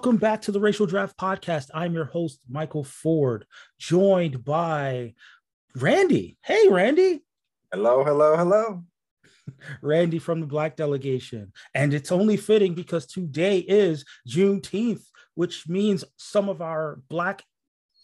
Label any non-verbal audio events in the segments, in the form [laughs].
Welcome back to the Racial Draft Podcast. I'm your host, Michael Ford, joined by Randy. Hey, Randy. Hello, hello, hello. Randy from the Black Delegation. And it's only fitting because today is Juneteenth, which means some of our Black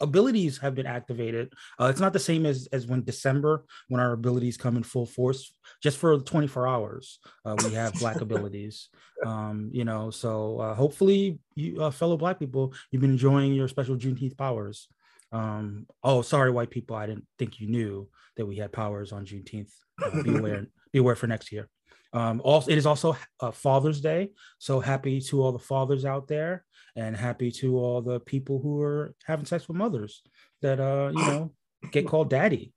abilities have been activated. Uh, it's not the same as, as when December, when our abilities come in full force. Just for 24 hours, uh, we have Black [laughs] abilities. Um, you know, so uh, hopefully, you uh, fellow Black people, you've been enjoying your special Juneteenth powers. Um, oh, sorry, white people, I didn't think you knew that we had powers on Juneteenth. Uh, be [laughs] aware, be aware for next year. Um, also, it is also uh, Father's Day, so happy to all the fathers out there, and happy to all the people who are having sex with mothers that uh, you know [laughs] get called daddy.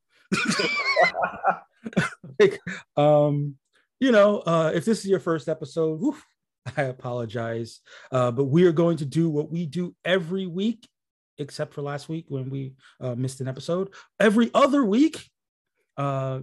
like, um, you know, uh, if this is your first episode, whew, I apologize, uh, but we are going to do what we do every week, except for last week when we uh, missed an episode. Every other week, uh,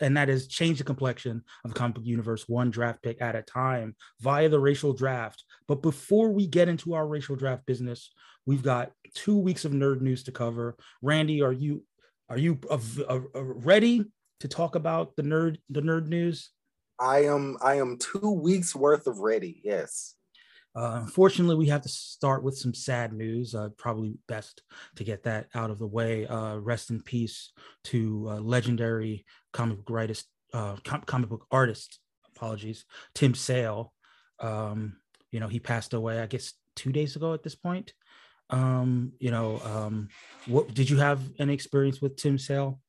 and that is change the complexion of the comic book universe one draft pick at a time via the racial draft. But before we get into our racial draft business, we've got two weeks of nerd news to cover. Randy, are you are you uh, uh, ready to talk about the nerd the nerd news? I am I am two weeks worth of ready. Yes. Uh, unfortunately, we have to start with some sad news. Uh, probably best to get that out of the way. Uh, rest in peace to uh, legendary comic book artist, uh, com- comic book artist. Apologies, Tim Sale. Um, you know, he passed away. I guess two days ago at this point. Um, you know, um, what did you have an experience with Tim Sale,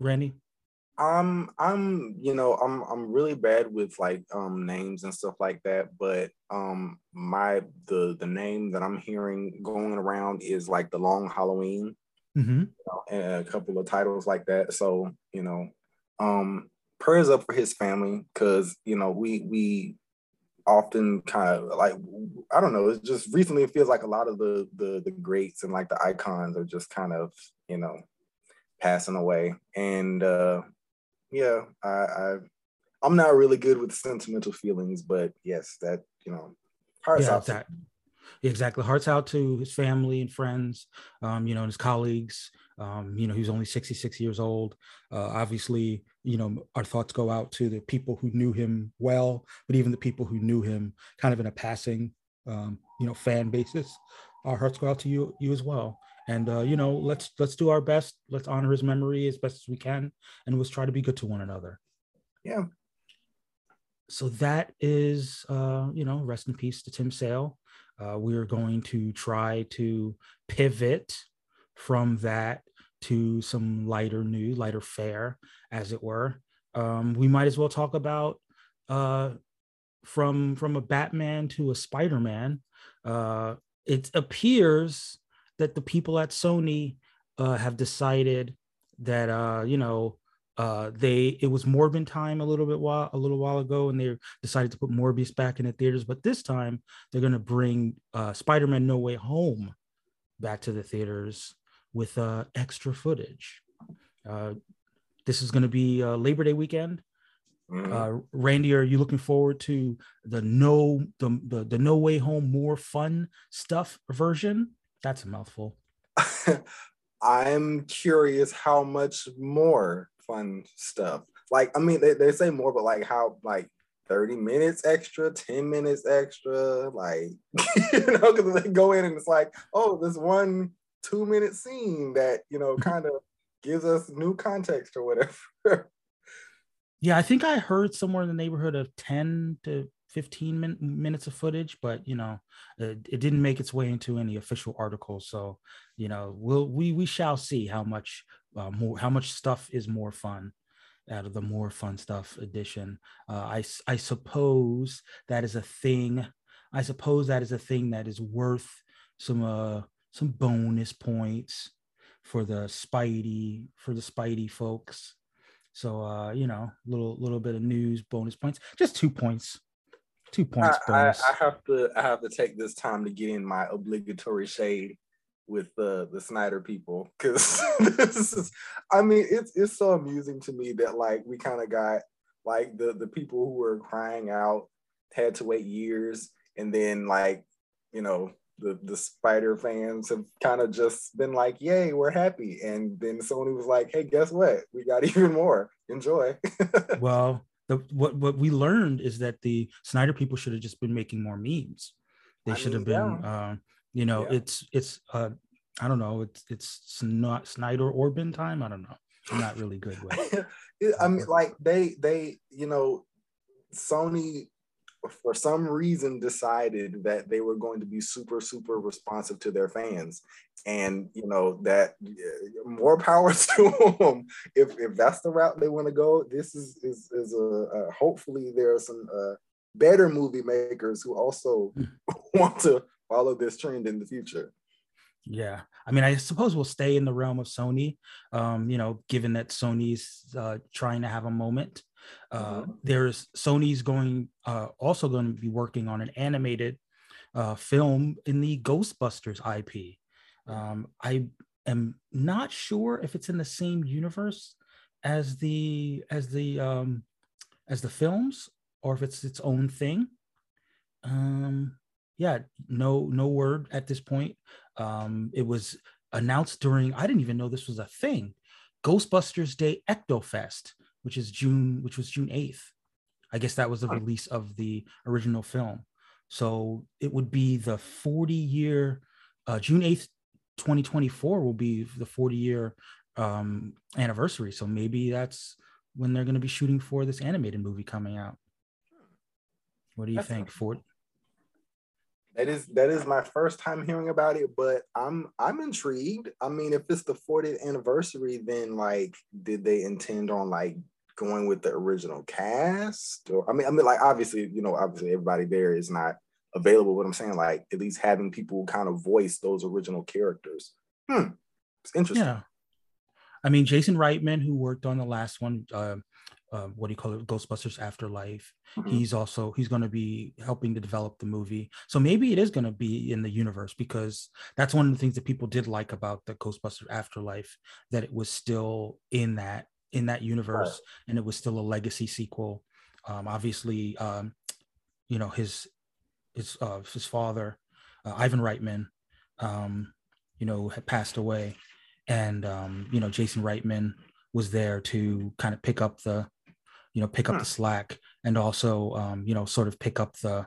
Randy? I'm I'm you know I'm I'm really bad with like um names and stuff like that, but um my the the name that I'm hearing going around is like the Long Halloween, mm-hmm. you know, and a couple of titles like that. So you know, um prayers up for his family because you know we we often kind of like I don't know. It's just recently it feels like a lot of the the the greats and like the icons are just kind of you know passing away and. uh yeah, I, I I'm not really good with sentimental feelings, but yes, that you know, hearts yeah, out. Exactly. exactly. Hearts out to his family and friends, um, you know, and his colleagues. Um, you know, he was only 66 years old. Uh, obviously, you know, our thoughts go out to the people who knew him well, but even the people who knew him kind of in a passing, um, you know, fan basis. Our hearts go out to you, you as well. And uh, you know let's let's do our best. Let's honor his memory as best as we can and let's try to be good to one another. Yeah. So that is uh, you know rest in peace to tim sale. Uh, we're going to try to pivot from that to some lighter news lighter fare as it were um, we might as well talk about uh, from from a batman to a spider-man uh, it appears that the people at Sony uh, have decided that uh, you know uh, they it was Morbin time a little bit while a little while ago, and they decided to put Morbius back in the theaters. But this time they're going to bring uh, Spider-Man: No Way Home back to the theaters with uh, extra footage. Uh, this is going to be uh, Labor Day weekend. Mm-hmm. Uh, Randy, are you looking forward to the no the, the the No Way Home more fun stuff version? That's a mouthful. [laughs] I'm curious how much more fun stuff. Like, I mean, they, they say more, but like how like 30 minutes extra, 10 minutes extra, like [laughs] you know, because they go in and it's like, oh, this one two minute scene that you know kind of gives us new context or whatever. [laughs] yeah, I think I heard somewhere in the neighborhood of 10 to 15 min- minutes of footage, but you know, it, it, didn't make its way into any official articles. So, you know, we'll we we shall see how much uh, more how much stuff is more fun out of the more fun stuff edition. Uh, I I suppose that is a thing. I suppose that is a thing that is worth some uh some bonus points for the Spidey for the Spidey folks. So uh, you know, little little bit of news bonus points, just two points Two points I, I, I, have to I have to take this time to get in my obligatory shade with the the Snyder people because [laughs] this is I mean it's it's so amusing to me that like we kind of got like the the people who were crying out had to wait years and then like you know, the the Spider fans have kind of just been like, "Yay, we're happy," and then Sony was like, "Hey, guess what? We got [laughs] even more. Enjoy." [laughs] well, the, what what we learned is that the Snyder people should have just been making more memes. They I should mean, have been, yeah. uh, you know, yeah. it's it's uh, I don't know, it's it's not Snyder or Orban time. I don't know. I'm not really good with. [laughs] I mean, like they they you know, Sony for some reason decided that they were going to be super super responsive to their fans. And you know that more power [laughs] to them if if that's the route they want to go this is is is a, hopefully there are some uh, better movie makers who also hmm. [laughs] want to follow this trend in the future. Yeah. I mean i suppose we'll stay in the realm of sony um you know given that sony's uh trying to have a moment uh, mm-hmm. There's Sony's going uh, also going to be working on an animated uh, film in the Ghostbusters IP. Um, I am not sure if it's in the same universe as the as the um, as the films or if it's its own thing. Um, yeah, no no word at this point. Um, it was announced during I didn't even know this was a thing. Ghostbusters Day Ectofest which is June, which was June 8th. I guess that was the release of the original film. So it would be the 40 year, uh, June 8th, 2024 will be the 40 year um, anniversary. So maybe that's when they're going to be shooting for this animated movie coming out. What do you that's think, Ford? That is that is my first time hearing about it, but I'm I'm intrigued. I mean, if it's the 40th anniversary, then like, did they intend on like going with the original cast? Or I mean, I mean, like obviously, you know, obviously everybody there is not available. But I'm saying, like, at least having people kind of voice those original characters. Hmm, it's interesting. Yeah. I mean, Jason Reitman, who worked on the last one, uh, uh, what do you call it, Ghostbusters Afterlife. Mm-hmm. He's also he's going to be helping to develop the movie. So maybe it is going to be in the universe because that's one of the things that people did like about the Ghostbusters Afterlife that it was still in that in that universe right. and it was still a legacy sequel um, obviously um, you know his his uh, his father uh, ivan reitman um, you know had passed away and um, you know jason reitman was there to kind of pick up the you know pick up the slack and also um, you know sort of pick up the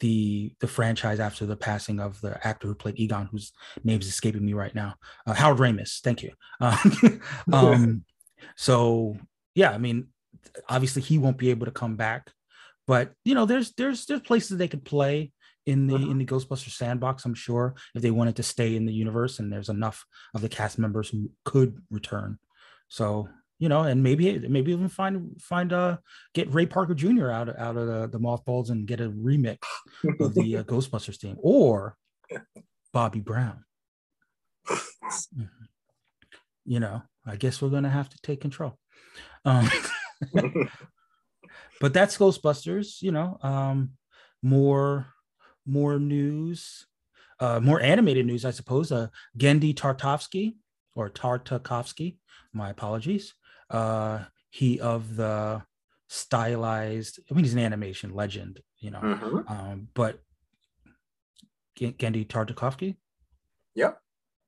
the the franchise after the passing of the actor who played Egon, whose name's escaping me right now, uh, Harold Ramis. Thank you. Uh, [laughs] um, [laughs] so yeah, I mean, obviously he won't be able to come back, but you know, there's there's there's places they could play in the in the Ghostbusters sandbox. I'm sure if they wanted to stay in the universe, and there's enough of the cast members who could return. So you know, and maybe maybe even find find uh get Ray Parker Jr. out out of the, the mothballs and get a remix of the uh, [laughs] Ghostbusters theme, or Bobby Brown. [laughs] You know, I guess we're going to have to take control. Um, [laughs] but that's Ghostbusters. You know, um, more more news, uh, more animated news, I suppose. Uh, Genndy Tartakovsky or Tartakovsky, my apologies. Uh, he of the stylized. I mean, he's an animation legend, you know. Mm-hmm. Um, but Genndy Tartakovsky. Yep.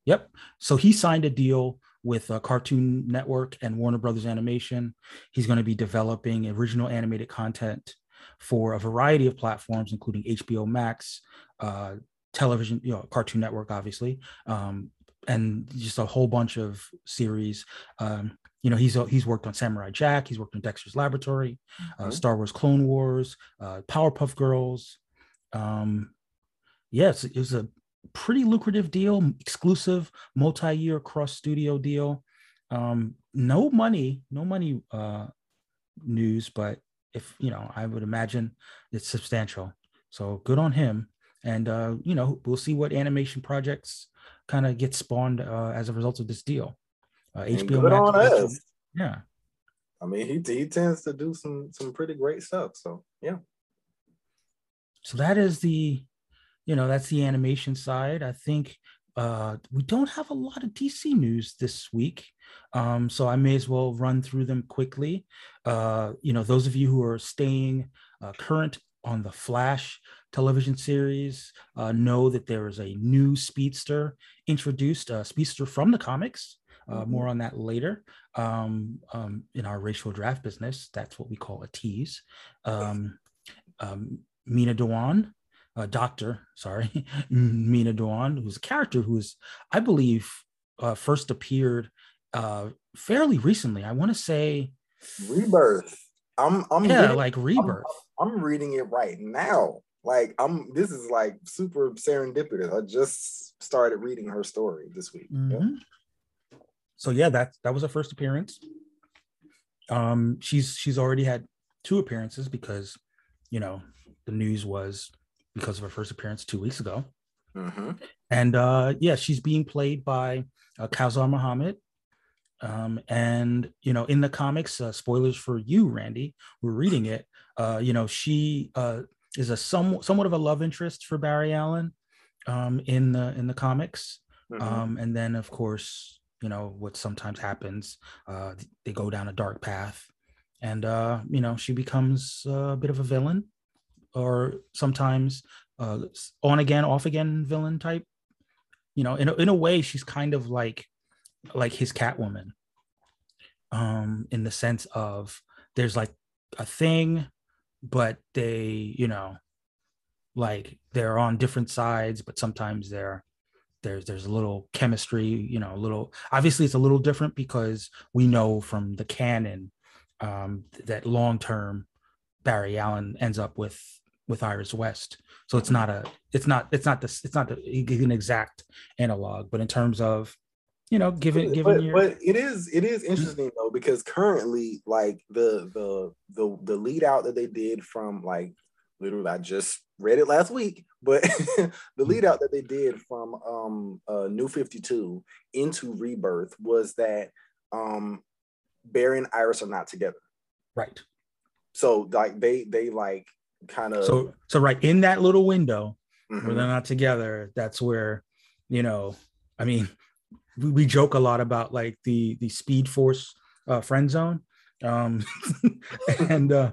Yep. So he signed a deal with uh, Cartoon Network and Warner Brothers Animation. He's going to be developing original animated content for a variety of platforms, including HBO Max, uh, television, you know, Cartoon Network, obviously, um, and just a whole bunch of series. Um, you know, he's he's worked on Samurai Jack, he's worked on Dexter's Laboratory, uh, mm-hmm. uh, Star Wars Clone Wars, uh, Powerpuff Girls. Um, yes, it was a pretty lucrative deal, exclusive multi-year cross studio deal. Um, no money, no money uh, news, but if you know, I would imagine it's substantial. So good on him. And uh, you know, we'll see what animation projects kind of get spawned uh, as a result of this deal. Uh, HBO Max. Yeah. I mean, he he tends to do some some pretty great stuff. So yeah. So that is the you know that's the animation side i think uh, we don't have a lot of dc news this week um, so i may as well run through them quickly uh, you know those of you who are staying uh, current on the flash television series uh, know that there is a new speedster introduced, a speedster from the comics. Uh, mm-hmm. More on that later. Um, um, in our racial draft business, that's what we call a tease. Um, um Meena Dhawan, uh, Doctor, sorry, [laughs] Meena Dhawan, who's a character who's, I believe, uh, first appeared uh, fairly recently. I want to say Rebirth. I'm, I'm yeah, reading, like Rebirth. I'm, I'm reading it right now. Like I'm, this is like super serendipitous. I just started reading her story this week. Mm-hmm. Yeah. So yeah, that that was her first appearance. Um, she's she's already had two appearances because, you know, the news was because of her first appearance two weeks ago. Mm-hmm. And uh, yeah, she's being played by uh, Kausar Mohammed. Um, and you know, in the comics, uh, spoilers for you, Randy, we're reading it. Uh, you know, she uh, is a some, somewhat of a love interest for Barry Allen um, in the in the comics. Mm-hmm. Um, and then, of course, you know what sometimes happens. Uh, they go down a dark path, and uh, you know, she becomes a bit of a villain or sometimes uh, on again, off again villain type. You know, in a, in a way, she's kind of like like his Catwoman, um, in the sense of there's like a thing, but they, you know, like they're on different sides, but sometimes they're there's there's a little chemistry, you know, a little obviously it's a little different because we know from the canon um, that long term Barry Allen ends up with with Iris West. So it's not a it's not it's not this it's not the, an exact analog, but in terms of you know, given given but, your but it is it is interesting though because currently like the the the the lead out that they did from like literally I just read it last week, but [laughs] the lead out that they did from um uh New 52 into Rebirth was that um Barry and Iris are not together. Right. So like they they like kind of so so right in that little window mm-hmm. where they're not together that's where you know i mean we, we joke a lot about like the the speed force uh friend zone um [laughs] and uh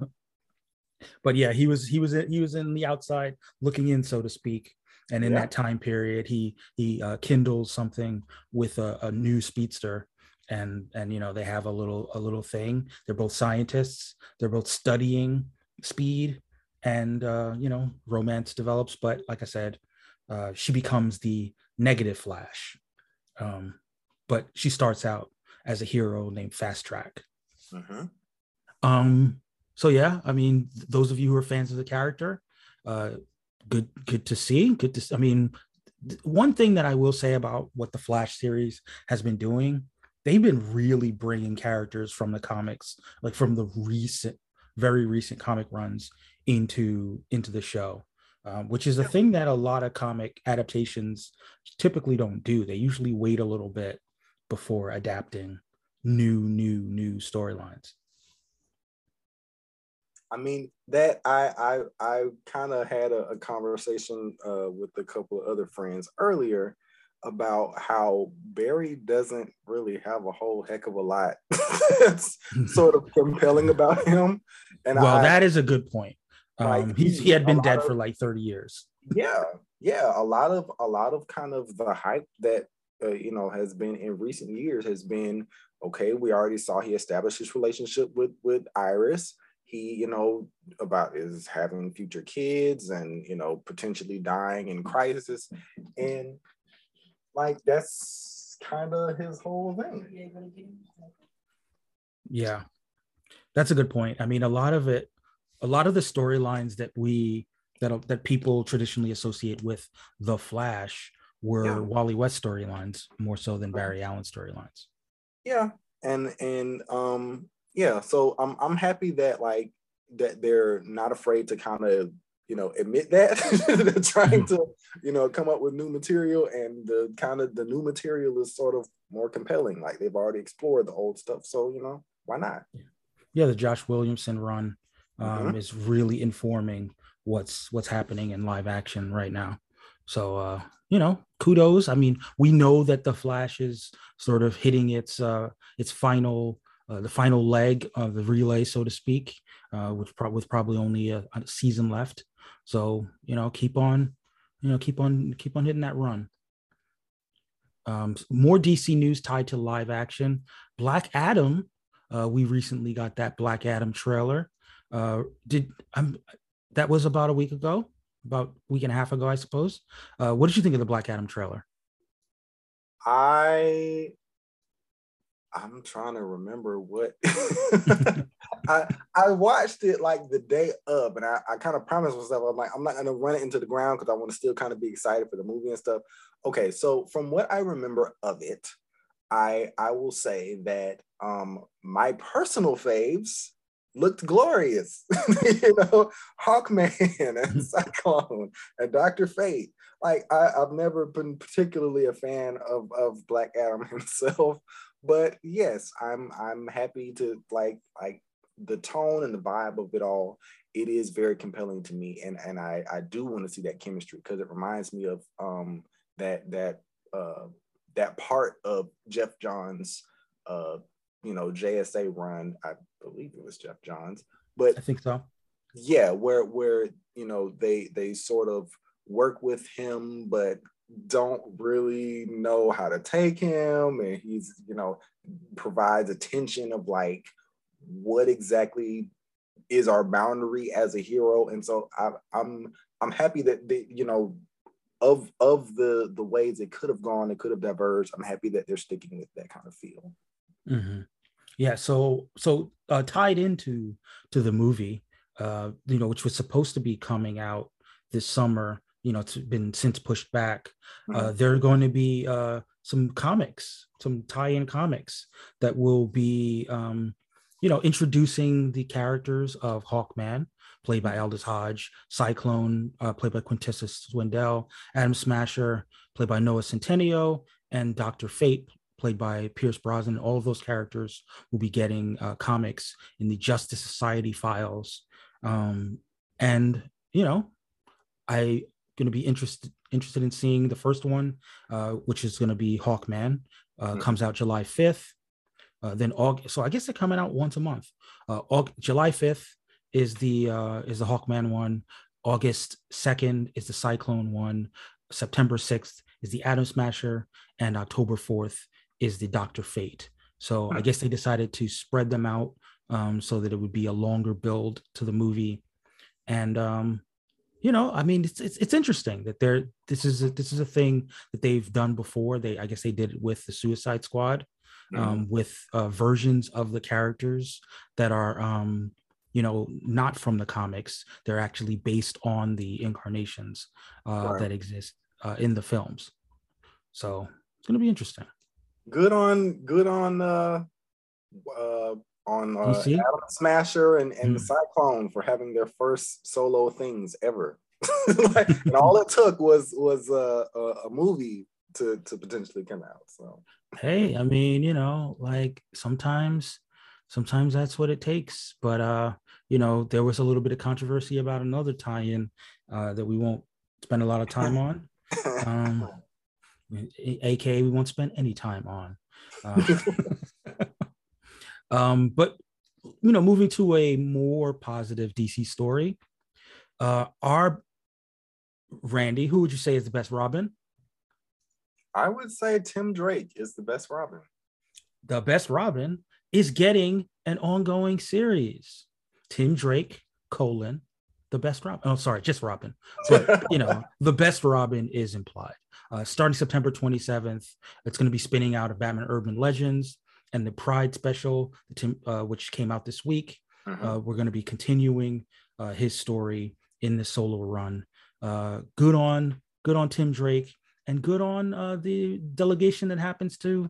but yeah he was he was he was in the outside looking in so to speak. And in yeah. that time period he he uh, kindles something with a, a new speedster. And and you know they have a little a little thing. They're both scientists. They're both studying speed and uh, you know romance develops but like i said uh, she becomes the negative flash um, but she starts out as a hero named fast track mm-hmm. um, so yeah i mean those of you who are fans of the character uh, good good to see good to i mean one thing that i will say about what the flash series has been doing they've been really bringing characters from the comics like from the recent very recent comic runs into into the show um, which is a thing that a lot of comic adaptations typically don't do they usually wait a little bit before adapting new new new storylines I mean that I I I kind of had a, a conversation uh, with a couple of other friends earlier about how Barry doesn't really have a whole heck of a lot [laughs] that's [laughs] sort of compelling about him. And well, I, that is a good point. Like, um, he's he had been dead of, for like 30 years. Yeah, yeah. A lot of a lot of kind of the hype that uh, you know has been in recent years has been okay. We already saw he established his relationship with with Iris. He, you know, about is having future kids and you know potentially dying in crisis, and like that's kind of his whole thing. Yeah, that's a good point. I mean, a lot of it a lot of the storylines that we that that people traditionally associate with the Flash were yeah. Wally West storylines more so than Barry Allen storylines. Yeah, and and um yeah, so I'm I'm happy that like that they're not afraid to kind of you know admit that. [laughs] They're trying to you know come up with new material and the kind of the new material is sort of more compelling. Like they've already explored the old stuff so you know why not? Yeah the josh williamson run um, mm-hmm. is really informing what's what's happening in live action right now. So uh, you know, kudos. I mean, we know that the Flash is sort of hitting its uh, its final uh, the final leg of the relay, so to speak, uh, which pro- with probably only a, a season left. So you know, keep on, you know, keep on, keep on hitting that run. Um, more DC news tied to live action. Black Adam. Uh, we recently got that Black Adam trailer. Uh, did um, that was about a week ago, about week and a half ago, I suppose. Uh, what did you think of the Black Adam trailer? I I'm trying to remember what [laughs] I I watched it like the day of, and I, I kind of promised myself I'm like I'm not gonna run it into the ground because I want to still kind of be excited for the movie and stuff. Okay, so from what I remember of it, I I will say that um my personal faves looked glorious. [laughs] you know, Hawkman and [laughs] Cyclone and Doctor Fate. Like I, I've never been particularly a fan of of Black Adam [laughs] himself, but yes, I'm I'm happy to like like the tone and the vibe of it all. It is very compelling to me, and and I I do want to see that chemistry because it reminds me of um that that uh that part of Geoff Johns uh you know JSA run. I believe it was Geoff Johns, but I think so. Yeah, where where you know they they sort of work with him, but don't really know how to take him, and he's you know provides attention of like what exactly is our boundary as a hero, and so I, I'm I'm happy that they, you know of of the the ways it could have gone, it could have diverged. I'm happy that they're sticking with that kind of feel. Mm-hmm. Yeah. So so uh, tied into to the movie, uh, you know, which was supposed to be coming out this summer. You know, it's been since pushed back. Uh, mm-hmm. Uh, there are going to be uh, some comics, some tie-in comics that will be, um, you know, introducing the characters of Hawkman, played by Aldis Hodge, Cyclone, uh, played by Quintessa Swindell, Atom Smasher, played by Noah Centineo, and Doctor Fate, played by Pierce Brosnan. All of those characters will be getting uh, comics in the Justice Society files. Um, and you know, I going to be interested interested in seeing the first one, uh, which is going to be Hawkman. Uh, mm-hmm. Comes out July fifth. Uh, then August. So I guess they're coming out once a month. Uh, August, July fifth is the uh, is the Hawkman one. August second is the Cyclone one. September sixth is the Atom Smasher, and October fourth is the Doctor Fate. So I hmm. guess they decided to spread them out um, so that it would be a longer build to the movie. And um, you know, I mean, it's, it's it's interesting that they're this is a, this is a thing that they've done before. They I guess they did it with the Suicide Squad, mm-hmm. um, with uh, versions of the characters that are um, you know not from the comics. They're actually based on the incarnations uh, right. that exist uh, in the films. So it's going to be interesting good on good on uh uh on uh, Atom Smasher and, and mm. the Cyclone for having their first solo things ever. [laughs] like, and all it took was was uh, a, a movie to to potentially come out. So hey, I mean, you know, like sometimes sometimes that's what it takes. But uh, you know, there was a little bit of controversy about another tie-in uh, that we won't spend a lot of time [laughs] on. Um, [laughs] aka we won't spend any time on. Uh, [laughs] [laughs] um, but you know, moving to a more positive DC story, uh, our Randy, who would you say is the best Robin? I would say Tim Drake is the best Robin. The best Robin is getting an ongoing series. Tim Drake colon the best Robin. Oh, sorry, just Robin. But you know, [laughs] the best Robin is implied. Uh, starting September 27th, it's going to be spinning out of Batman Urban Legends and the Pride special, uh, which came out this week. Uh-huh. Uh, we're going to be continuing uh, his story in the solo run. Uh, good on, good on Tim Drake, and good on uh, the delegation that happens to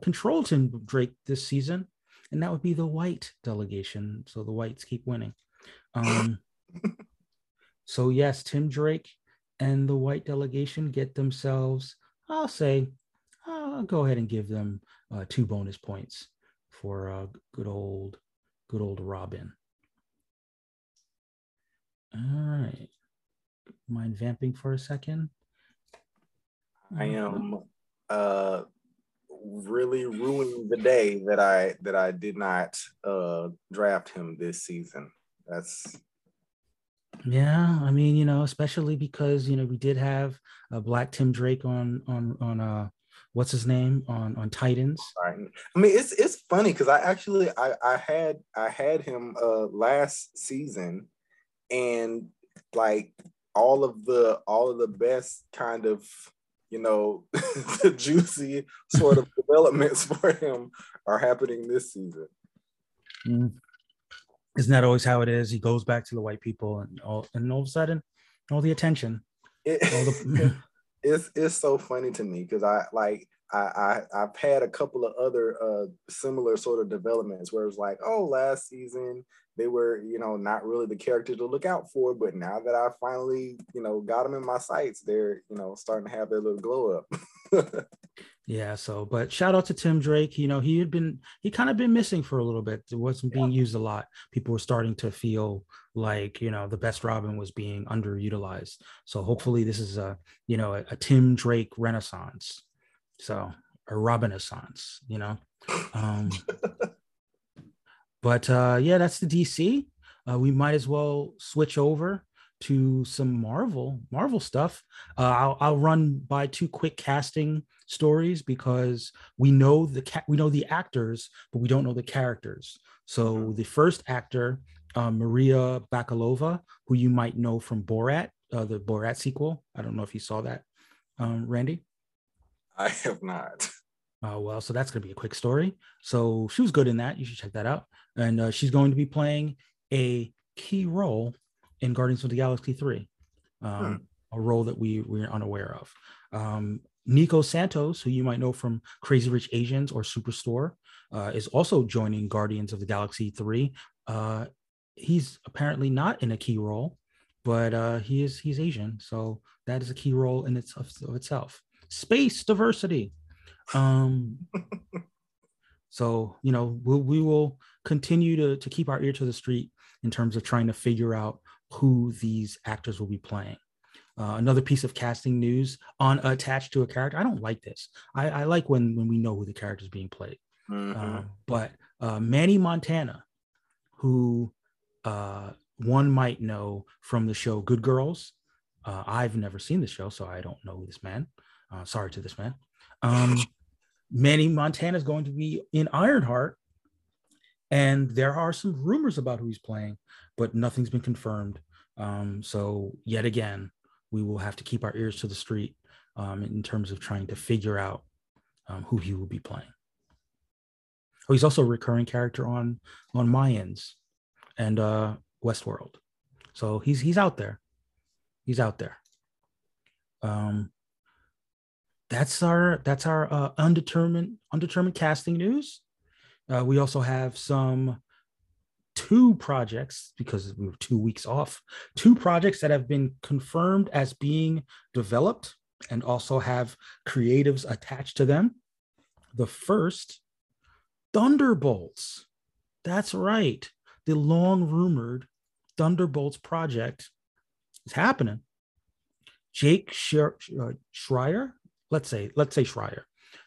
control Tim Drake this season, and that would be the White delegation. So the Whites keep winning. [laughs] Um, so yes, Tim Drake and the white delegation get themselves, I'll say, I'll go ahead and give them uh, two bonus points for uh, good old, good old Robin. All right. Mind vamping for a second? I am uh really ruining the day that I that I did not uh, draft him this season. That's yeah, I mean, you know, especially because you know we did have a uh, Black Tim Drake on on on uh what's his name on on Titans. I mean, it's it's funny because I actually I I had I had him uh last season, and like all of the all of the best kind of you know [laughs] the juicy sort of [laughs] developments for him are happening this season. Mm. Isn't that always how it is? He goes back to the white people, and all and all of a sudden, all the attention. It, all the... [laughs] [laughs] it's it's so funny to me because I like I, I have had a couple of other uh, similar sort of developments where it's like, oh, last season they were, you know, not really the character to look out for, but now that I finally, you know, got them in my sights, they're, you know, starting to have their little glow up. [laughs] yeah. So, but shout out to Tim Drake. You know, he had been he kind of been missing for a little bit. It wasn't being used a lot. People were starting to feel like you know the best Robin was being underutilized. So hopefully this is a you know a, a Tim Drake renaissance. So a Robin Renaissance, you know. Um, [laughs] but uh, yeah, that's the DC. Uh, we might as well switch over to some Marvel Marvel stuff. Uh, I'll, I'll run by two quick casting stories because we know the ca- we know the actors, but we don't know the characters. So mm-hmm. the first actor, uh, Maria Bakalova, who you might know from Borat, uh, the Borat sequel. I don't know if you saw that, um, Randy. I have not. Oh well, so that's gonna be a quick story. So she was good in that. You should check that out. And uh, she's going to be playing a key role in Guardians of the Galaxy Three, um, hmm. a role that we we're unaware of. Um, Nico Santos, who you might know from Crazy Rich Asians or Superstore, uh, is also joining Guardians of the Galaxy Three. Uh, he's apparently not in a key role, but uh, he is he's Asian, so that is a key role in its of, of itself space diversity. Um, [laughs] so you know we'll, we will continue to to keep our ear to the street in terms of trying to figure out who these actors will be playing. Uh, another piece of casting news on attached to a character. I don't like this. I, I like when when we know who the character is being played. Mm-hmm. Uh, but uh, Manny Montana, who uh, one might know from the show Good Girls. Uh, I've never seen the show, so I don't know this man. Uh, sorry to this man. Um, [laughs] Manny Montana is going to be in Ironheart, and there are some rumors about who he's playing, but nothing's been confirmed. Um, so yet again, we will have to keep our ears to the street um, in terms of trying to figure out um, who he will be playing. Oh, he's also a recurring character on on Mayans and uh, Westworld, so he's he's out there. He's out there. Um, that's our that's our uh, undetermined undetermined casting news. Uh, we also have some two projects because we were two weeks off. Two projects that have been confirmed as being developed and also have creatives attached to them. The first, Thunderbolts. That's right. The long rumored Thunderbolts project is happening. Jake uh, Schreier, let's say let's say Schreier,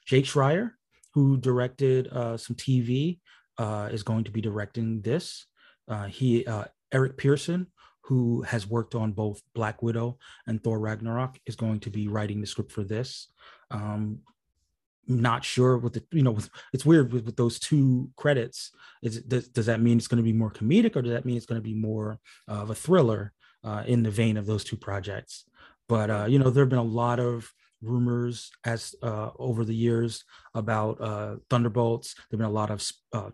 Jake Schreier, who directed uh, some TV, uh, is going to be directing this. Uh, he uh, Eric Pearson, who has worked on both Black Widow and Thor Ragnarok, is going to be writing the script for this. Um, not sure what the you know [laughs] it's weird with, with those two credits is does, does that mean it's going to be more comedic or does that mean it's going to be more of a thriller uh, in the vein of those two projects but uh, you know there have been a lot of rumors as uh, over the years about uh, Thunderbolts. There've been a lot of uh,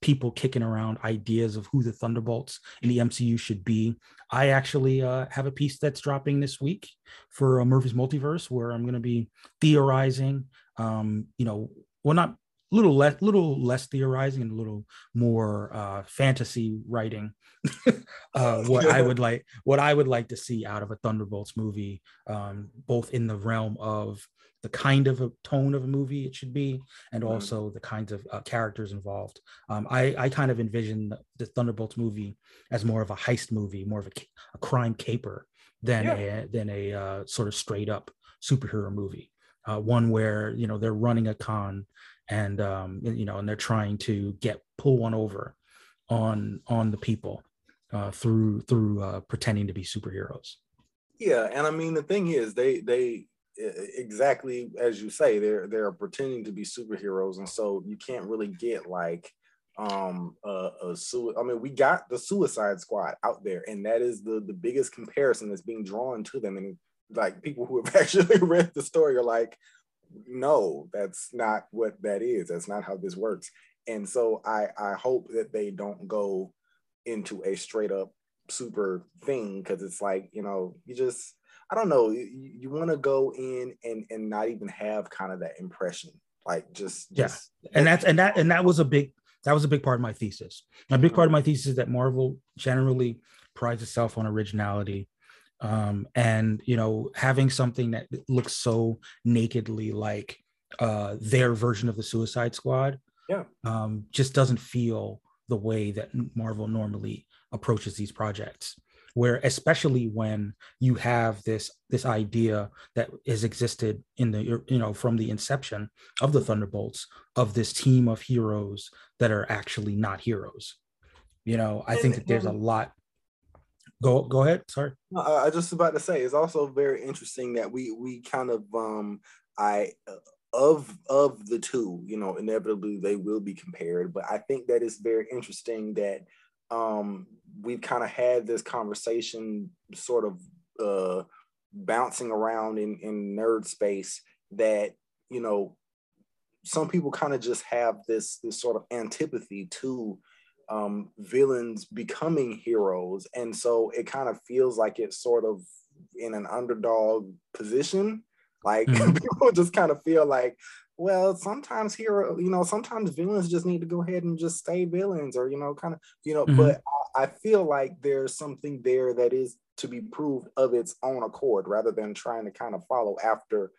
people kicking around ideas of who the Thunderbolts in the MCU should be. I actually uh, have a piece that's dropping this week for uh, Murphy's Multiverse where I'm going to be theorizing. Um, you know, well, not little less little less theorizing and a little more uh, fantasy writing [laughs] uh, what i would like what i would like to see out of a thunderbolts movie um, both in the realm of the kind of a tone of a movie it should be and mm-hmm. also the kinds of uh, characters involved um, I, I kind of envision the thunderbolts movie as more of a heist movie more of a, a crime caper than yeah. a than a uh, sort of straight up superhero movie uh, one where you know they're running a con and um, you know and they're trying to get pull one over on on the people uh, through through uh, pretending to be superheroes. Yeah, and I mean the thing is they they exactly as you say they're they're pretending to be superheroes, and so you can't really get like um a su- I mean we got the Suicide Squad out there, and that is the the biggest comparison that's being drawn to them, and like people who have [laughs] actually read the story are like, no, that's not what that is. That's not how this works. And so I I hope that they don't go into a straight up super thing because it's like you know you just I don't know you, you want to go in and and not even have kind of that impression like just, just yeah and that's and that and that was a big that was a big part of my thesis a big part of my mm-hmm. thesis is that Marvel generally prides itself on originality um, and you know having something that looks so nakedly like uh, their version of the Suicide Squad, yeah, um, just doesn't feel the way that Marvel normally approaches these projects. Where especially when you have this this idea that has existed in the you know from the inception of the Thunderbolts of this team of heroes that are actually not heroes. You know, I think that there's a lot go go ahead sorry. I was just about to say it's also very interesting that we we kind of um i uh, of of the two you know inevitably they will be compared but i think that it's very interesting that um we've kind of had this conversation sort of uh bouncing around in in nerd space that you know some people kind of just have this this sort of antipathy to um, villains becoming heroes. And so it kind of feels like it's sort of in an underdog position. Like mm-hmm. [laughs] people just kind of feel like, well, sometimes hero, you know, sometimes villains just need to go ahead and just stay villains or, you know, kind of, you know, mm-hmm. but I feel like there's something there that is to be proved of its own accord rather than trying to kind of follow after,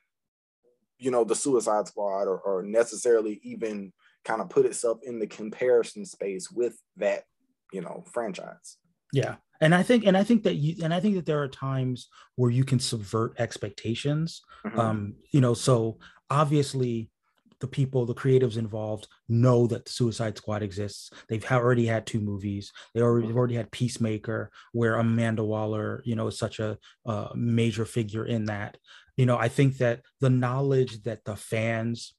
you know, the Suicide Squad or, or necessarily even kind of put itself in the comparison space with that, you know, franchise. Yeah. And I think, and I think that you, and I think that there are times where you can subvert expectations. Mm-hmm. Um, you know, so obviously the people, the creatives involved know that the Suicide Squad exists. They've already had two movies. They already, they've already had Peacemaker, where Amanda Waller, you know, is such a, a major figure in that. You know, I think that the knowledge that the fans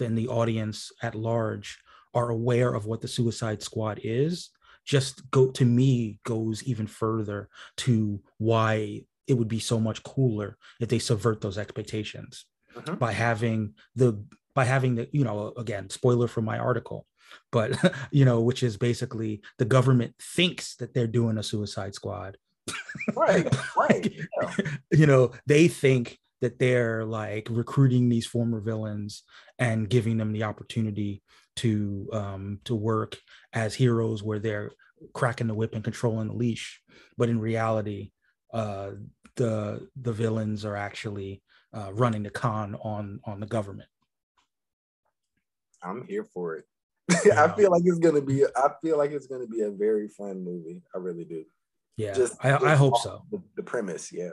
than the audience at large are aware of what the Suicide Squad is, just go to me goes even further to why it would be so much cooler if they subvert those expectations uh-huh. by having the by having the you know again spoiler for my article but [laughs] you know which is basically the government thinks that they're doing a suicide squad right [laughs] right yeah. you know they think that they're like recruiting these former villains and giving them the opportunity to um, to work as heroes where they're cracking the whip and controlling the leash. But in reality uh, the the villains are actually uh, running the con on on the government. I'm here for it. [laughs] I feel like it's gonna be i feel like it's gonna be a very fun movie. I really do. Yeah just i, I hope so. the, the premise yeah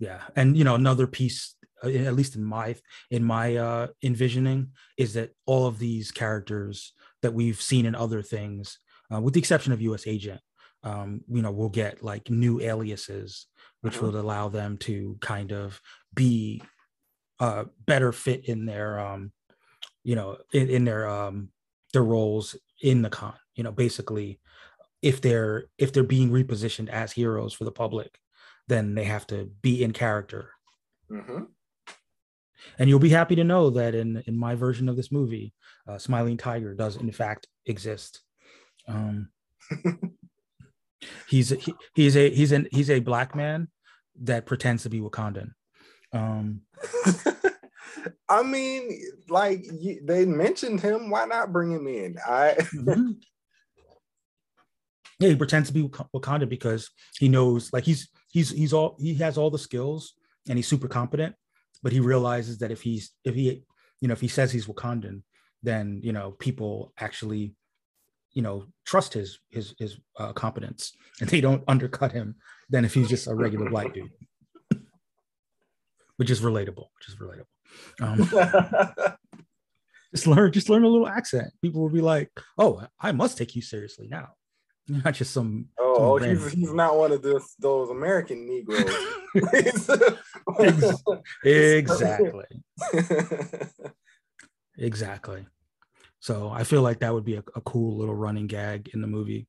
yeah and you know another piece uh, at least in my in my uh envisioning is that all of these characters that we've seen in other things uh, with the exception of us agent um you know we'll get like new aliases which mm-hmm. will allow them to kind of be uh better fit in their um you know in, in their um their roles in the con you know basically if they're if they're being repositioned as heroes for the public then they have to be in character. Mm-hmm. And you'll be happy to know that in in my version of this movie, uh, Smiling Tiger does in fact exist. Um, [laughs] he's a, he, he's a he's an he's a black man that pretends to be Wakandan. Um, [laughs] I mean, like they mentioned him. Why not bring him in? I [laughs] mm-hmm. Yeah, he pretends to be Wakanda because he knows, like he's he's he's all he has all the skills and he's super competent, but he realizes that if he's if he you know if he says he's Wakandan, then you know people actually you know trust his his his uh, competence and they don't undercut him than if he's just a regular [laughs] black dude, which is relatable, which is relatable. Um, [laughs] just learn, just learn a little accent. People will be like, "Oh, I must take you seriously now." Not just some. Oh, some oh he's, he's not one of those those American Negroes. [laughs] exactly. [laughs] exactly. So I feel like that would be a, a cool little running gag in the movie.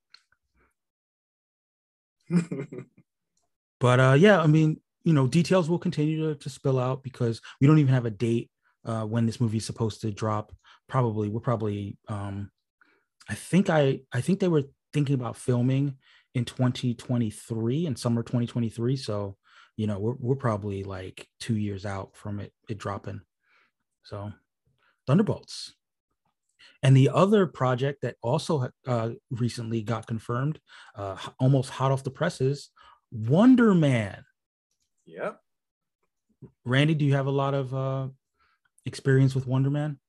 but uh, yeah, I mean, you know, details will continue to, to spill out because we don't even have a date uh, when this movie is supposed to drop. Probably, we're probably. Um, I think I I think they were thinking about filming in 2023 in summer 2023. So, you know, we're we're probably like two years out from it it dropping. So, Thunderbolts. And the other project that also uh, recently got confirmed, uh, almost hot off the presses, Wonder Man. Yep. Randy, do you have a lot of uh, experience with Wonder Man?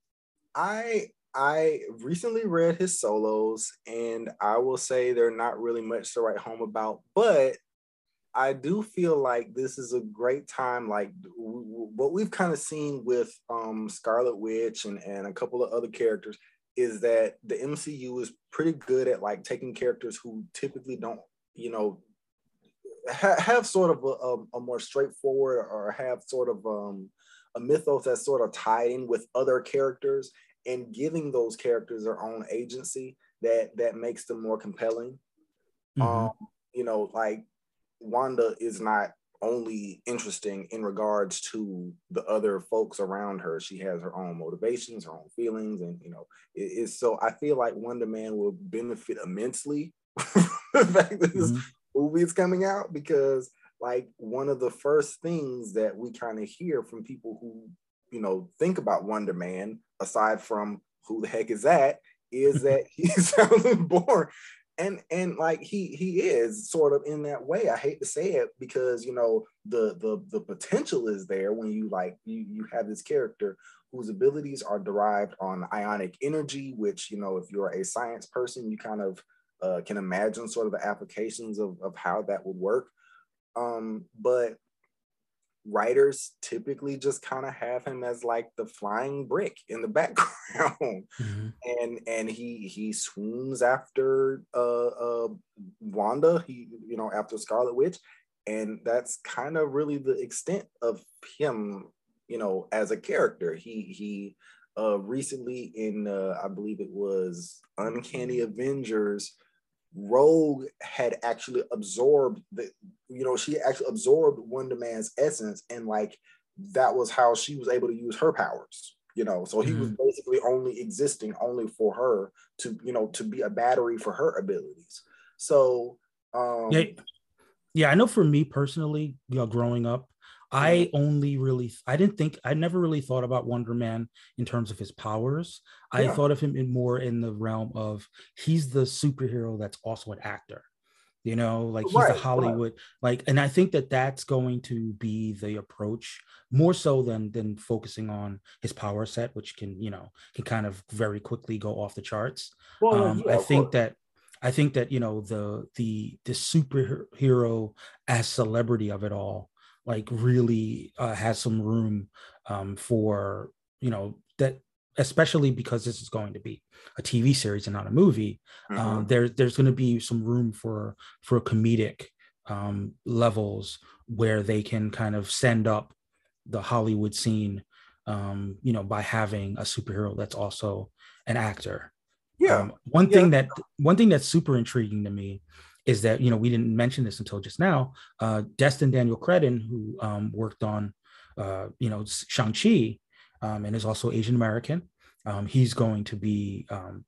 I I recently read his solos, and I will say they're not really much to write home about, but I do feel like this is a great time. Like what we've kind of seen with um, Scarlet Witch and, and a couple of other characters is that the MCU is pretty good at like taking characters who typically don't, you know, ha- have sort of a, a, a, more straightforward or have sort of um, a mythos that's sort of tied in with other characters and giving those characters their own agency that that makes them more compelling. Mm-hmm. Um, you know, like Wanda is not only interesting in regards to the other folks around her. She has her own motivations, her own feelings, and you know, it is so I feel like Wonder Man will benefit immensely [laughs] the fact that this mm-hmm. movie is coming out because like one of the first things that we kind of hear from people who you know think about Wonder Man, aside from who the heck is that, is [laughs] that he's [laughs] born. And and like he he is sort of in that way. I hate to say it because you know the the the potential is there when you like you you have this character whose abilities are derived on ionic energy which you know if you're a science person you kind of uh, can imagine sort of the applications of, of how that would work. Um but writers typically just kind of have him as like the flying brick in the [laughs] background. Mm-hmm. and and he he swoons after uh uh wanda he you know after scarlet witch. And that's kind of really the extent of him you know as a character. He he uh recently in uh i believe it was uncanny avengers Rogue had actually absorbed the, you know, she actually absorbed Wonder Man's essence, and like that was how she was able to use her powers. You know, so he mm-hmm. was basically only existing only for her to, you know, to be a battery for her abilities. So, um, yeah, yeah, I know for me personally, you know, growing up, I only really I didn't think I never really thought about Wonder Man in terms of his powers. I thought of him in more in the realm of he's the superhero that's also an actor. You know, like he's right, a Hollywood right. like and I think that that's going to be the approach more so than than focusing on his power set which can, you know, can kind of very quickly go off the charts. Well, um, yeah, I think that I think that you know the the the superhero as celebrity of it all like really uh, has some room um, for you know that especially because this is going to be a TV series and not a movie. Um, mm-hmm. Um, there, there's going to be some room for for comedic um, levels where they can kind of send up the Hollywood scene, um, you know, by having a superhero that's also an actor. Yeah. Um, one yeah. thing that one thing that's super intriguing to me is that you know we didn't mention this until just now. Uh, Destin Daniel Cretton, who um, worked on uh, you know Shang Chi, um, and is also Asian American, um, he's going to be um,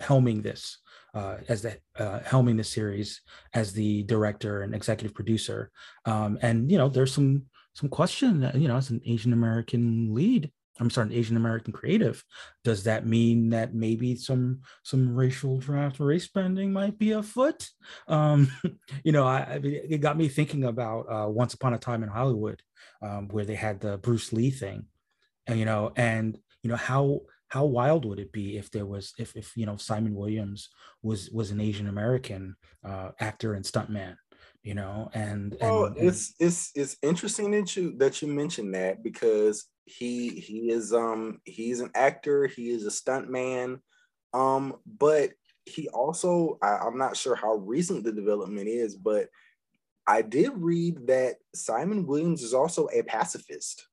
helming this uh, as the uh, helming the series as the director and executive producer. Um, and you know, there's some some question. You know, as an Asian American lead, I'm sorry, an Asian American creative. Does that mean that maybe some some racial draft race bending might be afoot? Um, [laughs] you know, I, it got me thinking about uh, Once Upon a Time in Hollywood, um, where they had the Bruce Lee thing, and you know, and you know how how wild would it be if there was if if you know Simon Williams was was an Asian American uh, actor and stuntman? You know, and, well, it's it's it's interesting that you that you mentioned that because he he is um he's an actor, he is a stunt man, um, but he also I, I'm not sure how recent the development is, but I did read that Simon Williams is also a pacifist.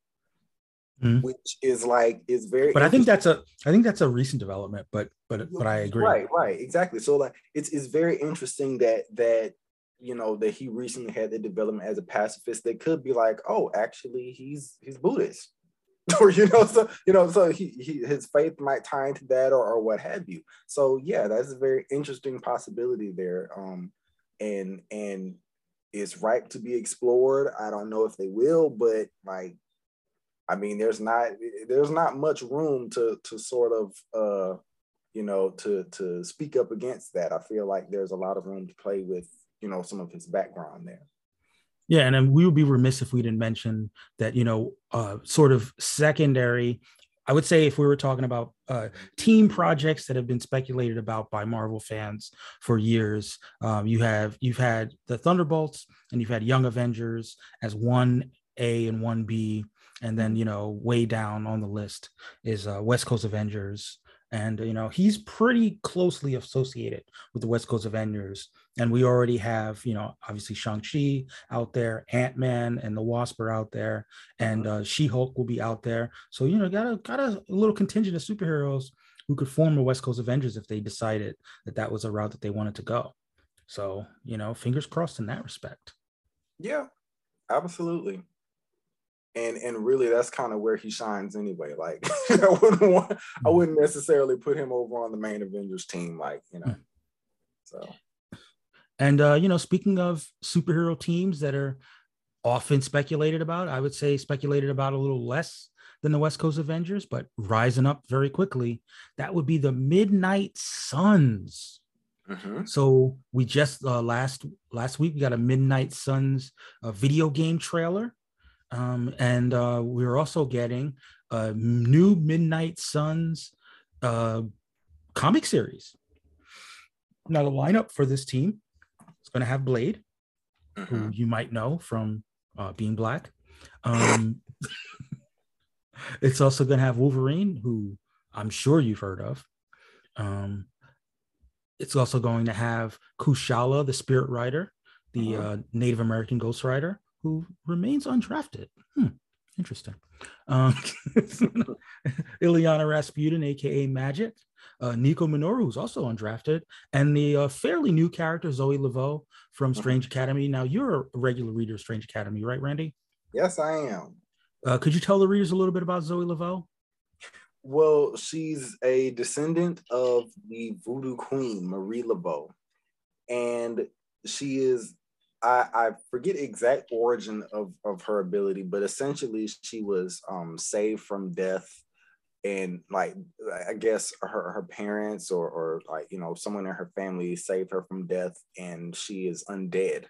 Mm-hmm. Which is like is very but I think that's a I think that's a recent development, but but but I agree. Right, right, exactly. So like it's it's very interesting that that you know that he recently had the development as a pacifist that could be like oh actually he's he's buddhist. [laughs] Or you know so you know so he, he his faith might tie into that or, or what have you. So yeah that's a very interesting possibility there. Um and and it's ripe to be explored. I don't know if they will but like i mean there's not there's not much room to to sort of uh you know to to speak up against that. I feel like there's a lot of room to play with you know some of his background there. Yeah and then we would be remiss if we didn't mention that you know uh, sort of secondary i would say if we were talking about uh, team projects that have been speculated about by marvel fans for years um, you have you've had the thunderbolts and you've had young avengers as one a and one b and then you know way down on the list is uh, west coast avengers and you know he's pretty closely associated with the West Coast Avengers, and we already have you know obviously Shang Chi out there, Ant Man and the Wasp are out there, and uh, She Hulk will be out there. So you know got a got a little contingent of superheroes who could form the West Coast Avengers if they decided that that was a route that they wanted to go. So you know, fingers crossed in that respect. Yeah, absolutely and and really that's kind of where he shines anyway. Like [laughs] I wouldn't want, I mm. wouldn't necessarily put him over on the main Avengers team, like you know. Mm. So, and uh, you know, speaking of superhero teams that are often speculated about, I would say speculated about a little less than the West Coast Avengers, but rising up very quickly. That would be the Midnight Suns. Mm-hmm. So we just uh, last last week we got a Midnight Suns uh, video game trailer um, and uh, we're also getting a new Midnight Suns uh, comic series. Now, the lineup for this team is going to have Blade, mm-hmm. who you might know from uh, being black. Um, it's also going to have Wolverine, who I'm sure you've heard of. Um, it's also going to have Kushala, the Spirit Rider, the mm-hmm. uh, Native American Ghost Rider who remains undrafted. Hmm, interesting. Um, [laughs] Illyana Rasputin, aka Magik, uh, Nico Minoru, who's also undrafted, and the uh, fairly new character Zoe Laveau from uh-huh. Strange Academy. Now, you're a regular reader of Strange Academy, right, Randy? Yes, I am. Uh, could you tell the readers a little bit about Zoe Laveau? Well, she's a descendant of the Voodoo Queen, Marie Laveau. And she is I, I forget exact origin of, of her ability, but essentially she was um, saved from death and like I guess her her parents or or like you know someone in her family saved her from death and she is undead.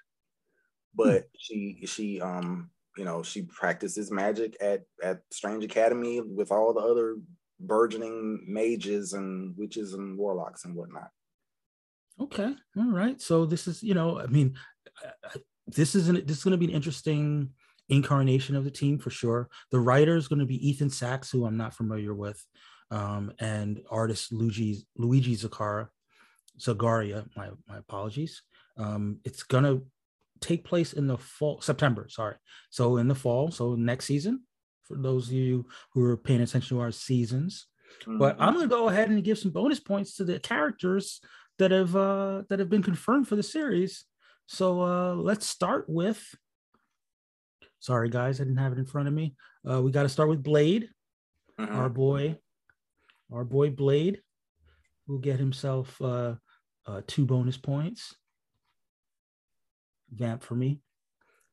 But hmm. she she um you know she practices magic at at Strange Academy with all the other burgeoning mages and witches and warlocks and whatnot. Okay, all right. So this is you know I mean this is an, this is going to be an interesting incarnation of the team for sure. The writer is going to be Ethan Sacks, who I'm not familiar with, um, and artist Luigi Luigi Zakara, Zagaria. My my apologies. Um, it's going to take place in the fall September. Sorry, so in the fall. So next season. For those of you who are paying attention to our seasons, mm-hmm. but I'm going to go ahead and give some bonus points to the characters that have uh, that have been confirmed for the series so uh, let's start with. Sorry, guys, I didn't have it in front of me. Uh, we got to start with Blade, mm-hmm. our boy, our boy Blade, will get himself uh, uh, two bonus points. Vamp for me.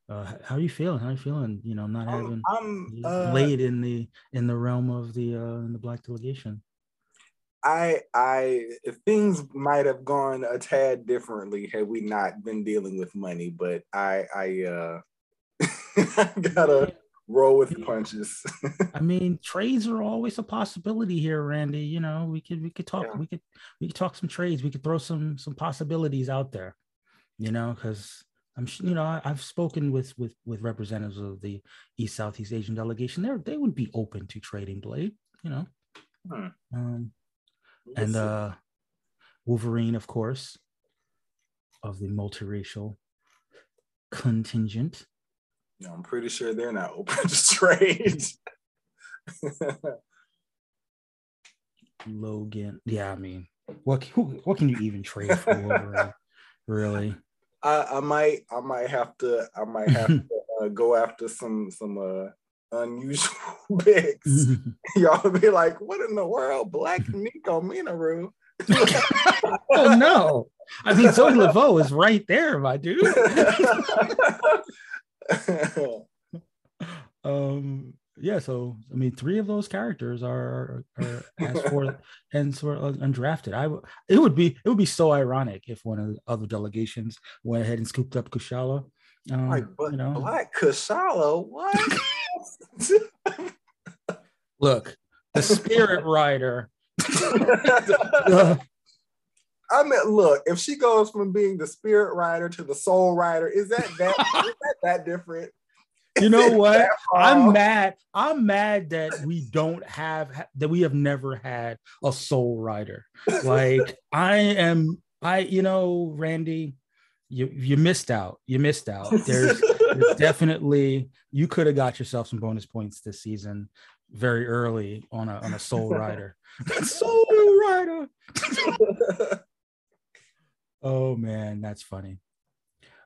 Uh, how are you feeling? How are you feeling? You know, not having I'm, uh, Blade in the in the realm of the uh, in the Black Delegation. I I things might have gone a tad differently had we not been dealing with money, but I I uh [laughs] gotta roll with the punches. I [laughs] mean, trades are always a possibility here, Randy. You know, we could we could talk yeah. we could we could talk some trades. We could throw some some possibilities out there. You know, because I'm you know I, have spoken with with with representatives of the East Southeast Asian delegation. There they would be open to trading Blade. You know, hmm. um, and uh, Wolverine, of course, of the multiracial contingent. No, I'm pretty sure they're not open [laughs] to trade. Logan, yeah, I mean, what what can you even trade for Wolverine? [laughs] really? I, I might I might have to I might have [laughs] to uh, go after some some uh unusual picks. [laughs] Mm-hmm. [laughs] Y'all be like, what in the world? Black mm-hmm. Nico Minoru. [laughs] oh no. I mean Zoe Laveau is right there, my dude. um yeah, so I mean, three of those characters are are asked for and sort of uh, undrafted. I it would be it would be so ironic if one of the other delegations went ahead and scooped up Kushala. Um, like, but you know, Black Kushala, what? [laughs] Look, the Spirit [laughs] Rider. [laughs] I mean, look, if she goes from being the Spirit Rider to the Soul Rider, is that that is that, that different? you know what? I'm mad. I'm mad that we don't have that we have never had a soul rider. Like I am I you know, Randy, you you missed out. You missed out. [laughs] There's, there's definitely you could have got yourself some bonus points this season very early on a on a soul [laughs] rider. [laughs] soul rider. oh man, that's funny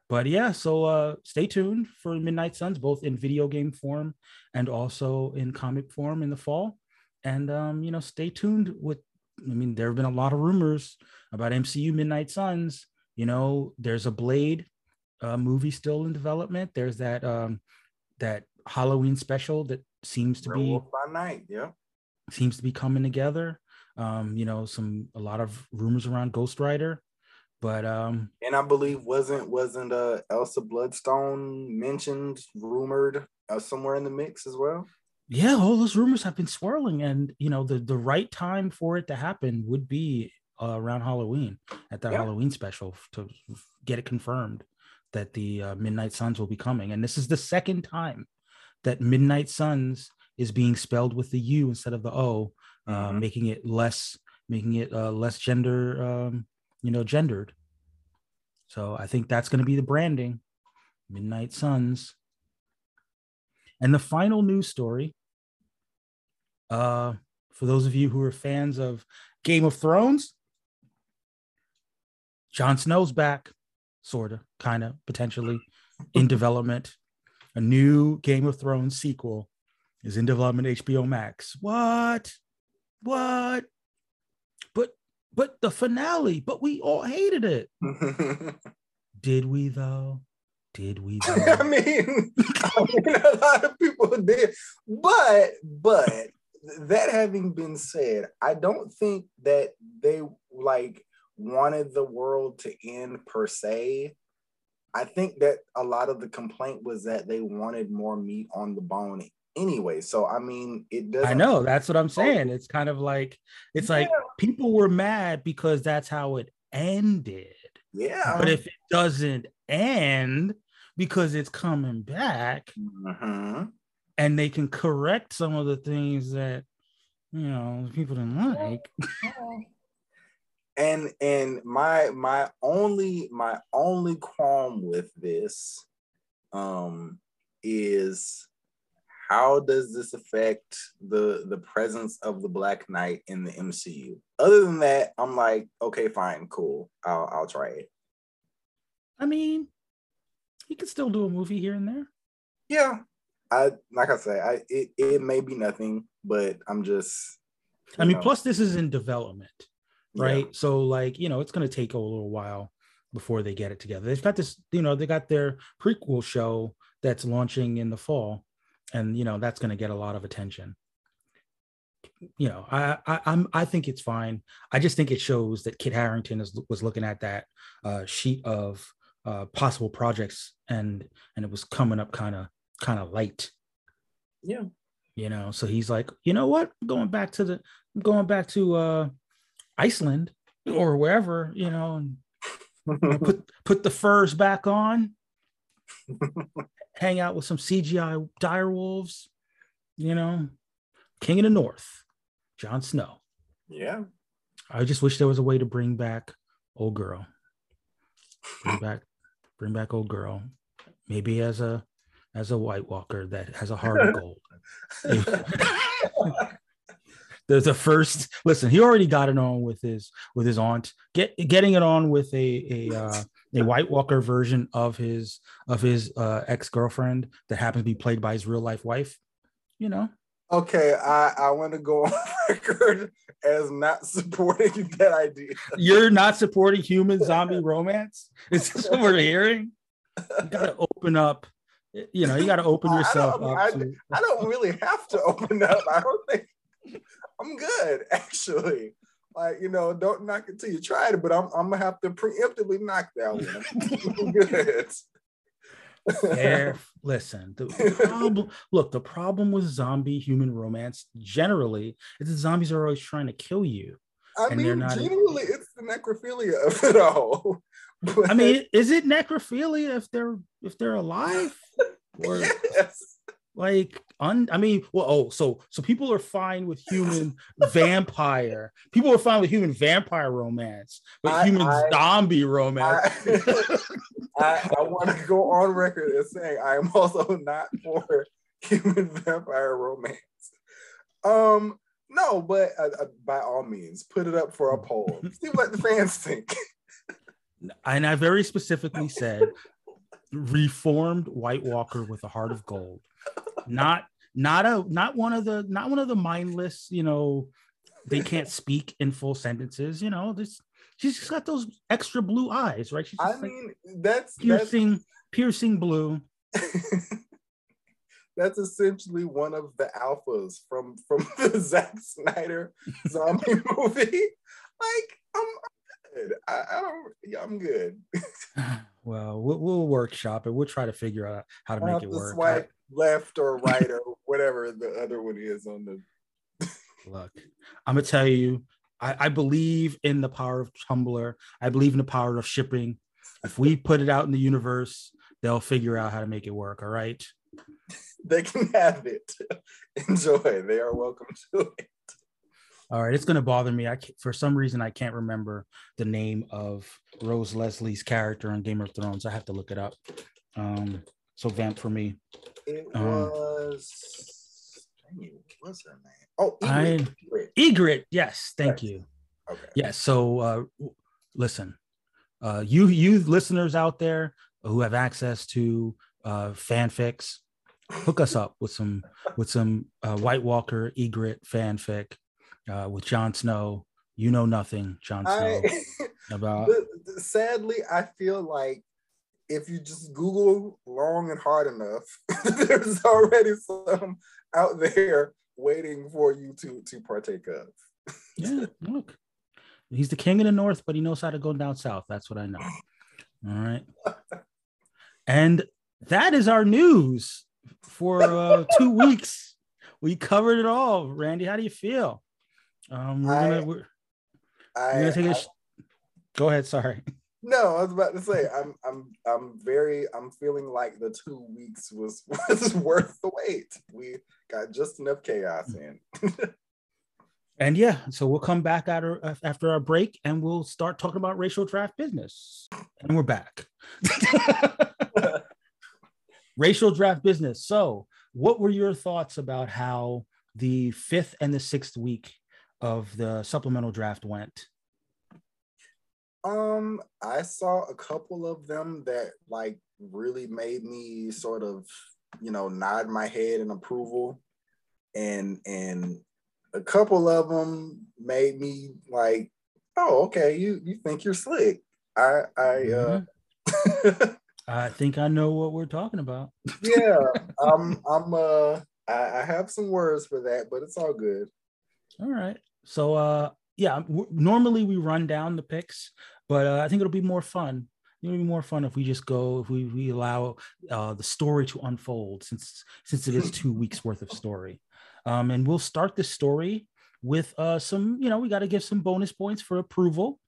but yeah, so uh, stay tuned for Midnight Suns, both in video game form and also in comic form in the fall. And um, you know, stay tuned with. I mean, there have been a lot of rumors about MCU Midnight Suns. You know, there's a Blade uh, movie still in development. There's that um, that Halloween special that seems to be by night. Yeah, seems to be coming together. Um, you know, some a lot of rumors around Ghost Rider. But um and I believe wasn't wasn't uh Elsa Bloodstone mentioned, rumored uh, somewhere in the mix as well. Yeah, all those rumors have been swirling, and you know the the right time for it to happen would be uh, around Halloween at that yeah. Halloween special to get it confirmed that the uh, Midnight Suns will be coming, and this is the second time that Midnight Suns is being spelled with the U instead of the O, uh, mm-hmm. making it less making it uh, less gender um, you know, gendered. So I think that's going to be the branding. Midnight Suns. And the final news story, uh, for those of you who are fans of Game of Thrones, Jon Snow's back, sort of, kind of, potentially in [laughs] development. A new Game of Thrones sequel is in development, HBO Max. What? What? but but the finale, but we all hated it. [laughs] did we though? Did we? [laughs] I mean, I mean, a lot of people did, but but that having been said, I don't think that they like wanted the world to end per se. I think that a lot of the complaint was that they wanted more meat on the bone anyway. So I mean, it does. I know that's what I'm saying. It's kind of like it's yeah. like people were mad because that's how it ended. Yeah. But if it doesn't end because it's coming back, mm-hmm. and they can correct some of the things that you know people didn't like. And and my my only my only qualm with this um is how does this affect the the presence of the Black Knight in the MCU? Other than that, I'm like, okay, fine, cool. I'll I'll try it. I mean, he could still do a movie here and there. Yeah. I like I say, I it, it may be nothing, but I'm just I mean, know. plus this is in development, right? Yeah. So like, you know, it's gonna take a little while before they get it together. They've got this, you know, they got their prequel show that's launching in the fall and you know that's going to get a lot of attention you know I, I i'm i think it's fine i just think it shows that kit harington is, was looking at that uh, sheet of uh, possible projects and and it was coming up kind of kind of light yeah you know so he's like you know what I'm going back to the I'm going back to uh iceland or wherever you know and [laughs] put put the furs back on hang out with some CGI dire wolves, you know, King of the North, Jon Snow. Yeah. I just wish there was a way to bring back old girl. Bring back, bring back old girl. Maybe as a as a White Walker that has a heart of [laughs] gold. The, the first listen, he already got it on with his with his aunt. Get getting it on with a a uh, a White Walker version of his of his uh, ex girlfriend that happens to be played by his real life wife. You know. Okay, I I want to go [laughs] on record as not supporting [laughs] that idea. You're not supporting human [laughs] zombie romance. Is this what we're hearing? You got to open up. You know, you got to open yourself I up. I, to, I don't really have to open up. I don't think I'm good [laughs] actually. Like you know, don't knock it till you try it, but I'm I'm gonna have to preemptively knock that one. [laughs] Good. Fair. [laughs] Listen, the problem. Look, the problem with zombie human romance generally is that zombies are always trying to kill you. I And mean, not- generally, it's the necrophilia of it all. But I mean, is it necrophilia if they're if they're alive? Or yes. Like un I mean, well, oh, so so people are fine with human [laughs] vampire. People are fine with human vampire romance, but I- human I- zombie romance. I, [laughs] I, I want to go on record as saying I am also not for human vampire romance. Um, no, but uh, uh, by all means, put it up for a poll. See what the fans think. [laughs] and I very specifically said reformed White Walker with a heart of gold. Not not a not one of the not one of the mindless, you know, they can't speak in full sentences, you know, this she's just got those extra blue eyes, right? She's I like mean, that's that's piercing, piercing blue. [laughs] that's essentially one of the alphas from from [laughs] the Zack Snyder zombie [laughs] movie. Like, I'm good. I, I don't. Yeah, I'm good. [laughs] Well, we'll, we'll workshop it. We'll try to figure out how to I make it to work. swipe left or [laughs] right or whatever the other one is on the. [laughs] Look, I'm gonna tell you, I, I believe in the power of Tumblr. I believe in the power of shipping. If we put it out in the universe, they'll figure out how to make it work. All right. They can have it. Enjoy. They are welcome to it. All right. It's gonna bother me. I for some reason I can't remember the name of Rose Leslie's character on Game of Thrones. I have to look it up. Um, so vamp for me. It Um, was. dang What's her name? Oh, Ygritte. Ygritte. Ygritte. Yes. Thank Yes. you. Okay. Yeah. So uh, listen, uh, you you listeners out there who have access to uh, fanfics, hook us up with some with some uh, White Walker Ygritte fanfic uh, with Jon Snow. You know nothing, Jon Snow. I, [laughs] about sadly, I feel like if you just Google long and hard enough, [laughs] there's already some out there waiting for you to to partake of. [laughs] yeah. Look, he's the king of the North, but he knows how to go down south. That's what I know. All right, and that is our news for uh, two weeks. We covered it all. Randy, how do you feel? Um, we're I- gonna we're, I, we're gonna take a I- sh- go ahead. Sorry. [laughs] no, I was about to say I'm I'm I'm very I'm feeling like the two weeks was [laughs] was worth the wait. We got just enough chaos in. [laughs] And yeah, so we'll come back after after our break, and we'll start talking about racial draft business. And we're back. racial draft business. So, what were your thoughts about how the fifth and the sixth week of the supplemental draft went? Um, I saw a couple of them that like really made me sort of, you know, nod my head in approval, and and a couple of them made me like, oh, okay, you you think you're slick. I I uh, [laughs] I think I know what we're talking about. yeah, [laughs] I'm I'm uh I, I have some words for that, but it's all good. All right. So, uh, yeah, normally we run down the picks, but uh, I think it'll be more fun. It'll be more fun if we just go, if we, we allow uh, the story to unfold since since it is two weeks worth of story. Um, and we'll start the story with uh, some, you know, we got to give some bonus points for approval.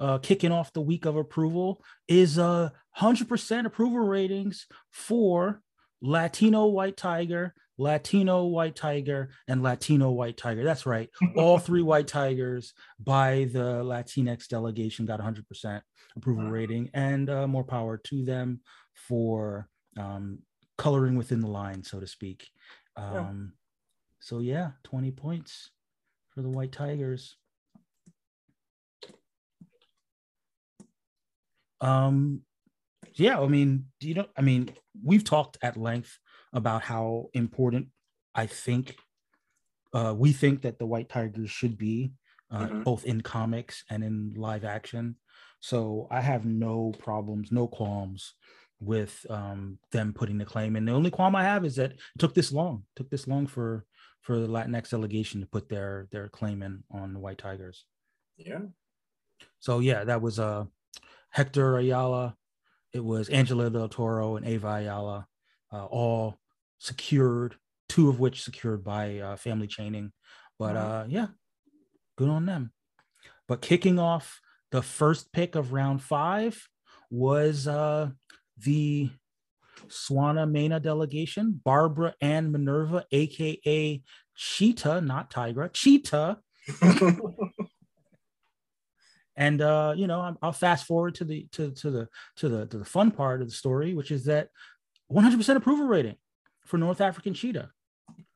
uh, kicking off the week of approval is uh, 100% approval ratings for Latino White Tiger, Latino White Tiger, and Latino White Tiger. That's right. All three White [laughs] Tigers by the Latinx delegation got 100% approval rating, and uh, more power to them for um, coloring within the line, so to speak. Um, yeah. So, yeah, 20 points for the White Tigers. Um, yeah, I mean, do you know? I mean, we've talked at length about how important I think uh, we think that the White Tigers should be, uh, mm-hmm. both in comics and in live action. So I have no problems, no qualms with um, them putting the claim. And the only qualm I have is that it took this long, it took this long for for the Latinx delegation to put their their claim in on the White Tigers. Yeah. So yeah, that was uh Hector Ayala, it was Angela Del Toro and Ava Ayala, uh, all secured, two of which secured by uh, family chaining. But uh, yeah, good on them. But kicking off the first pick of round five was uh, the Swana Mena delegation, Barbara Ann Minerva, aka Cheetah, not Tigra, Cheetah. [laughs] and uh, you know, I'll fast forward to the to to the to the to the fun part of the story, which is that 100% approval rating for North African cheetah.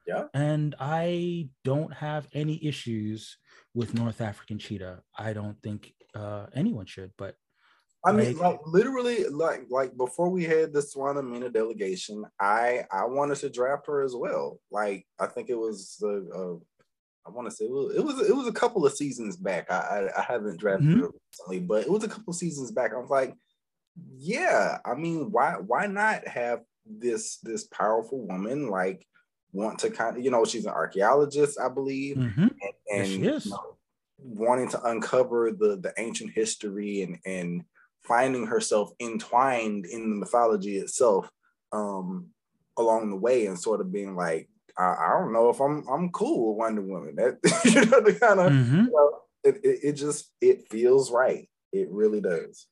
Yeah. And I don't have any issues with North African cheetah. I don't think uh, anyone should, but I mean, like, literally, like like before we had the Swana Mena delegation, I I wanted to draft her as well. Like I think it was uh, uh I want to say it was, it was it was a couple of seasons back. I I, I haven't drafted mm-hmm. her recently, but it was a couple of seasons back. I was like, yeah, I mean, why why not have this this powerful woman like want to kind of you know she's an archaeologist, I believe, mm-hmm. and, and yes, you know, wanting to uncover the the ancient history and and finding herself entwined in the mythology itself um, along the way and sort of being like, I, I, don't know if I'm I'm cool with Wonder Woman. [laughs] That you know the kind of mm-hmm. you know, it, it, it just it feels right. It really does.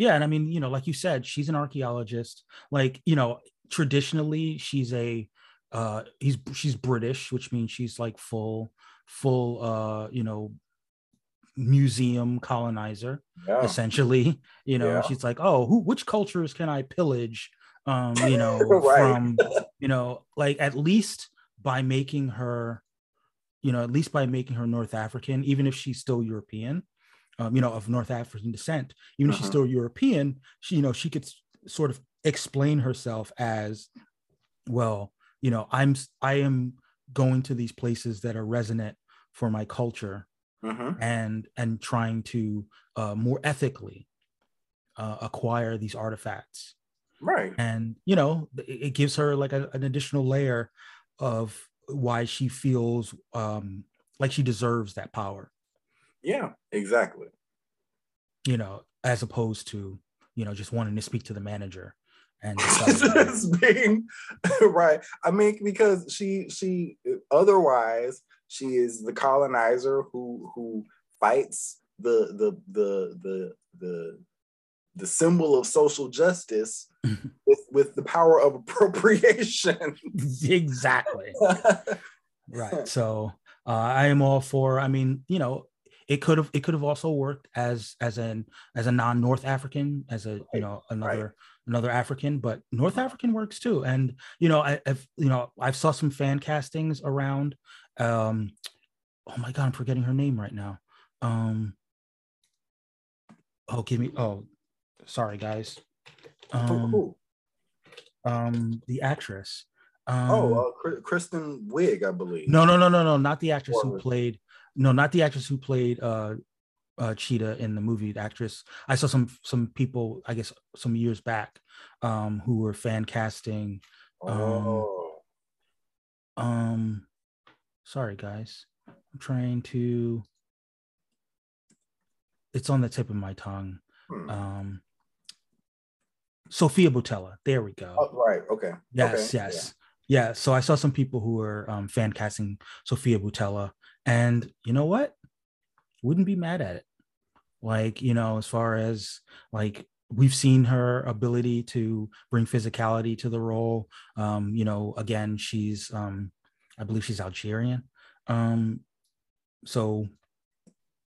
Yeah, and I mean, you know, like you said, she's an archaeologist. Like, you know, traditionally she's a uh he's she's British, which means she's like full full uh, you know, museum colonizer yeah. essentially you know yeah. she's like oh who which cultures can i pillage um you know [laughs] right. from you know like at least by making her you know at least by making her north african even if she's still european um, you know of north african descent even uh-huh. if she's uh-huh. still european she you know she could sort of explain herself as well you know i'm i am going to these places that are resonant for my culture uh-huh. and and trying to uh, more ethically uh, acquire these artifacts right and you know it, it gives her like a, an additional layer of why she feels um, like she deserves that power yeah exactly you know as opposed to you know just wanting to speak to the manager and [laughs] being [laughs] right i mean because she she otherwise she is the colonizer who who fights the the the the the the symbol of social justice [laughs] with, with the power of appropriation. exactly. right. So uh, I am all for. I mean, you know, it could have it could have also worked as as an as a non North African, as a you know another right. another African, but North African works too. And you know, I, have you know I've saw some fan castings around um oh my god i'm forgetting her name right now. Um oh give me oh sorry guys. Um, um the actress. Um, oh uh, kristen wiig i believe. No no no no no not the actress who played no not the actress who played uh uh, cheetah in the movie the actress i saw some some people i guess some years back um who were fan casting um, oh. um Sorry, guys. I'm trying to. It's on the tip of my tongue. Hmm. Um, Sofia Boutella. There we go. Oh, right. Okay. Yes. Okay. Yes. Yeah. yeah. So I saw some people who were um, fan casting Sofia Boutella, and you know what? Wouldn't be mad at it. like you know as far as like we've seen her ability to bring physicality to the role. Um you know again she's um i believe she's algerian. Um so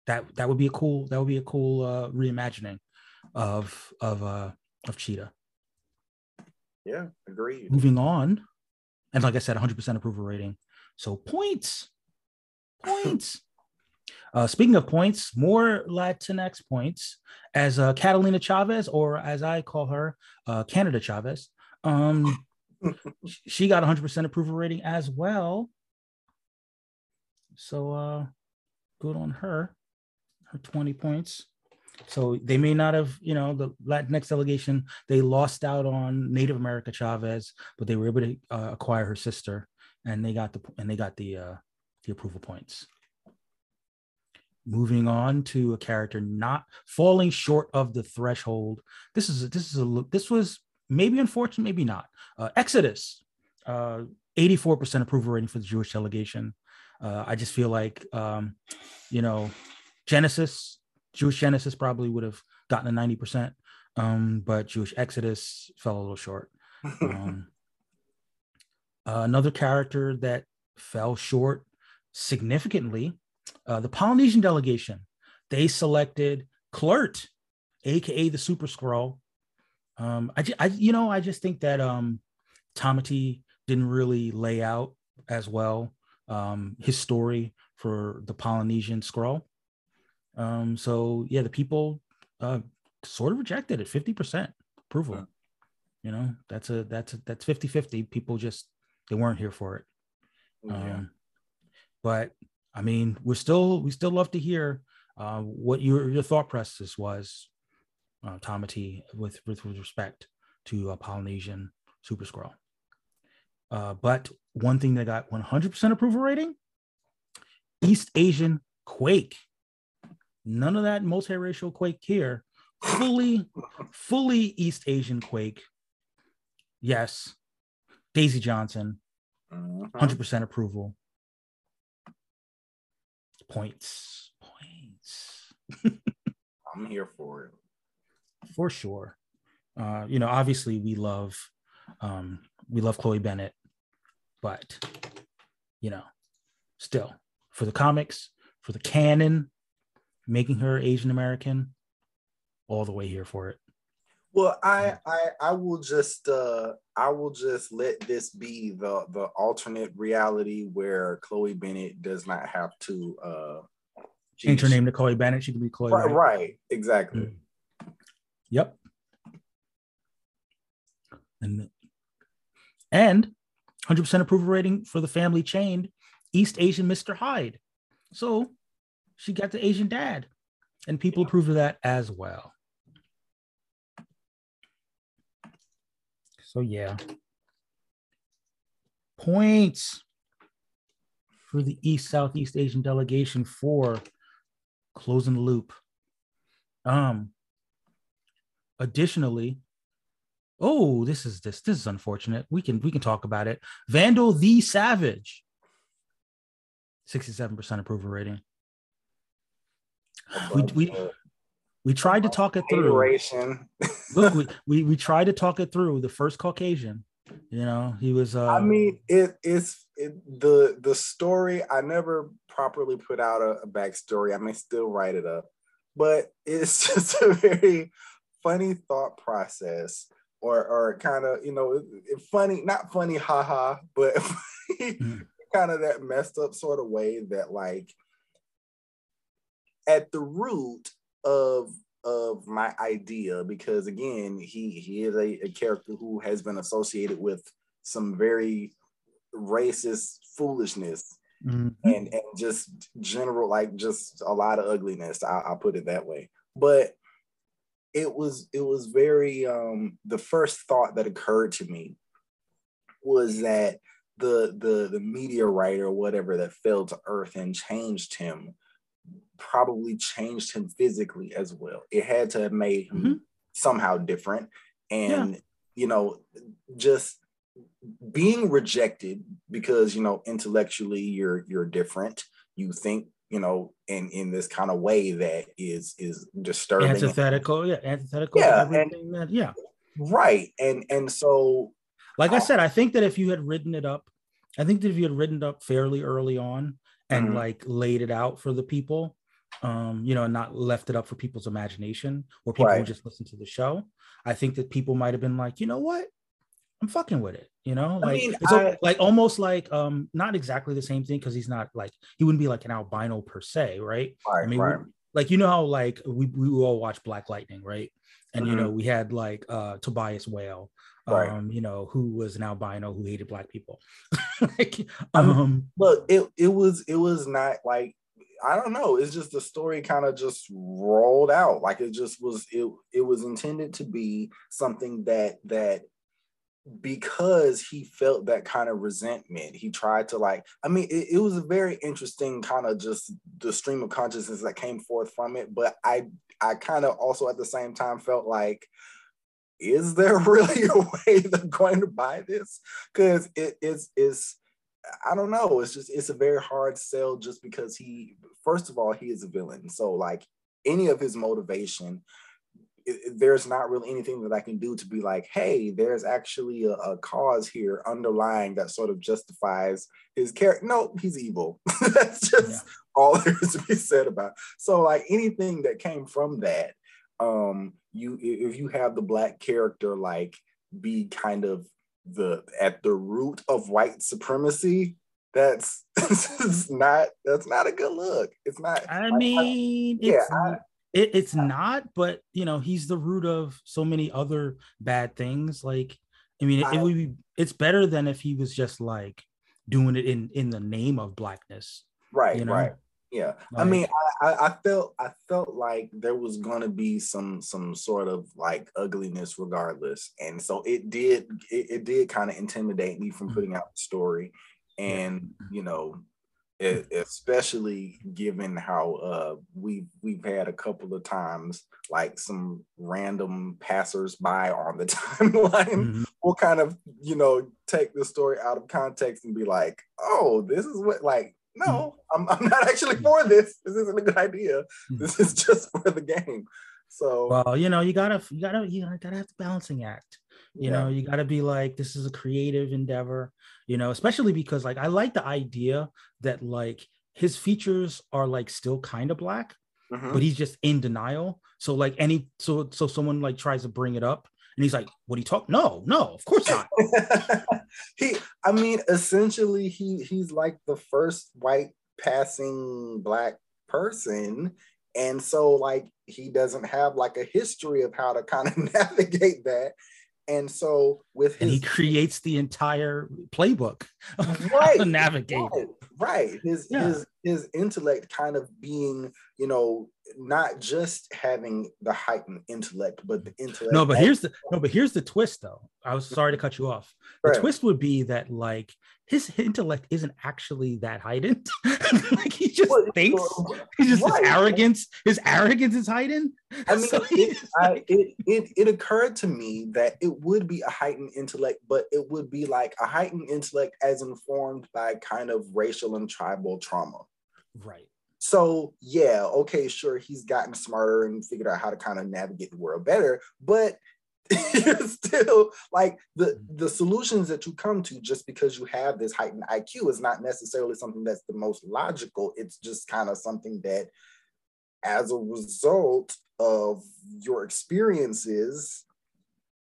that that would be a cool that would be a cool uh reimagining of of uh of cheetah. Yeah agreed. Moving on. And like i said 100% approval rating. So points points uh, speaking of points, more Latinx points as uh, Catalina Chavez, or as I call her, uh, Canada Chavez. Um, [laughs] she got 100% approval rating as well. So uh, good on her, her 20 points. So they may not have, you know, the Latinx delegation, they lost out on Native America Chavez, but they were able to uh, acquire her sister and they got the, and they got the, uh, the approval points moving on to a character not falling short of the threshold. This is a, this is a this was maybe unfortunate, maybe not. Uh, Exodus, uh, 84% approval rating for the Jewish delegation. Uh, I just feel like um, you know Genesis, Jewish Genesis probably would have gotten a 90%, um, but Jewish Exodus fell a little short. [laughs] Um, another character that fell short significantly uh, the Polynesian delegation, they selected Kl'rt, aka the Super Skrull. Um, I, I, you know, I just think that um, Tamati didn't really lay out as well um, his story for the Polynesian Skrull. Um, so yeah, the people uh, sort of rejected it, 50% approval. Yeah. You know, that's a that's a, that's 50-50. People just they weren't here for it. Yeah. Um, but I mean, we're still we still love to hear uh, what your your thought process was, uh, Tamati, with, with with respect to a Polynesian Super Skrull. Uh, but one thing that got 100% approval rating: East Asian Quake. None of that multiracial Quake here. Fully, fully East Asian Quake. Yes, Daisy Johnson, 100% uh-huh. approval points. Points. [laughs] I'm here for it. For sure. Uh, you know, obviously we love um we love Chloe Bennet, but you know, still for the comics, for the canon, making her Asian American, all the way here for it. Well, I I I will just uh I will just let this be the the alternate reality where Chloe Bennet does not have to uh change her name to Chloe Bennett. She can be Chloe. Right, right. exactly. Mm. Yep. And and 100% approval rating for the family chained East Asian Mr. Hyde. So she got the Asian dad, and people yeah. approve of that as well. So yeah. Points for the East Southeast Asian delegation for closing the loop. Um additionally, oh, this is this this is unfortunate. We can we can talk about it. Vandal the Savage. 67% approval rating. We, we, we tried to talk it through. Look, we, we we tried to talk it through. The first Caucasian, you know, he was. Uh, I mean, it it is it, the the story. I never properly put out a, a backstory. I may still write it up, but it's [laughs] just a very funny thought process, or or kind of you know funny, not funny, haha, but [laughs] mm. kind of that messed up sort of way that like at the root of of my idea because again he he is a, a character who has been associated with some very racist foolishness mm-hmm. and and just general like just a lot of ugliness I, i'll put it that way but it was it was very um the first thought that occurred to me was that the the the meteorite or whatever that fell to earth and changed him probably changed him physically as well. It had to have made him mm-hmm. somehow different. And, yeah. you know, just being rejected because, you know, intellectually you're you're different. You think you know, in in this kind of way that is is disturbing. Antithetical, yeah, antithetical. Yeah, and, that, yeah, right. And and so, like I said, I think that if you had written it up, I think that if you had written it up fairly early on and mm-hmm. like laid it out for the people, um, you know, not left it up for people's imagination or people right. who just listen to the show, I think that people might have been like, you know what, I'm fucking with it. You know, like I mean, it's I, like almost like um not exactly the same thing because he's not like he wouldn't be like an albino per se, right? right I mean, right. like you know how like we we all watch Black Lightning, right? And mm-hmm. you know we had like uh Tobias Whale, right. um, you know, who was an albino who hated black people. [laughs] like, um, look, it it was it was not like I don't know. It's just the story kind of just rolled out. Like it just was. It it was intended to be something that that because he felt that kind of resentment he tried to like i mean it, it, was a very interesting kind of just the stream of consciousness that came forth from it but i i kind of also at the same time felt like is there [laughs] really a way they're going to buy this because it is is i don't know it's just it's a very hard sell just because he first of all he is a villain so like any of his motivation it, there's not really anything that I can do to be like, hey, there's actually a, a cause here underlying that sort of justifies his character. No, he's evil. [laughs] That's just yeah. all [laughs] there is to be said about. So like anything that came from that, um, you if you have the black character like be kind of the at the root of white supremacy, that's [laughs] not that's not a good look. It's not. I mean, I, yeah, I, it, it's not, but you know, he's the root of so many other bad things. Like, I mean, it, it would be it's better than if he was just like doing it in in the name of blackness. Right, you know? right. Yeah. I mean, I, I felt I felt like there was gonna be some some sort of like ugliness regardless. And so it did it, it did kind of intimidate me from mm-hmm. putting out the story. And you know, especially given how uh, we've we've had a couple of times like some random passersby on the [laughs] timeline mm-hmm. will kind of you know take the story out of context and be like, oh, this is what like no. I'm, I'm not actually for this. This isn't a good idea. Mm-hmm. This is just for the game. So well, you know, you gotta you gotta you gotta have the balancing act. You yeah. know, you gotta be like, this is a creative endeavor you know, especially because like I like the idea that like his features are like still kind of black, mm-hmm. but he's just in denial. So like any so so someone like tries to bring it up and he's like, "What are you talk? No, no, of course not." [laughs] he, I mean, essentially, he he's like the first white passing black person, and so like he doesn't have like a history of how to kind of [laughs] navigate that. And so with his, and he creates the entire playbook [laughs] right to navigate right, right. his yeah. his his intellect kind of being you know not just having the heightened intellect but the intellect no but here's the no but here's the twist though i was mm-hmm. sorry to cut you off the right. twist would be that like his intellect isn't actually that heightened [laughs] like he just well, thinks he's just right. his arrogance his arrogance is heightened i mean [laughs] so it, I, it, it it occurred to me that it would be a heightened intellect but it would be like a heightened intellect as informed by kind of racial and tribal trauma Right. So yeah, okay, sure, he's gotten smarter and figured out how to kind of navigate the world better, but [laughs] still like the mm-hmm. the solutions that you come to just because you have this heightened IQ is not necessarily something that's the most logical. It's just kind of something that as a result of your experiences,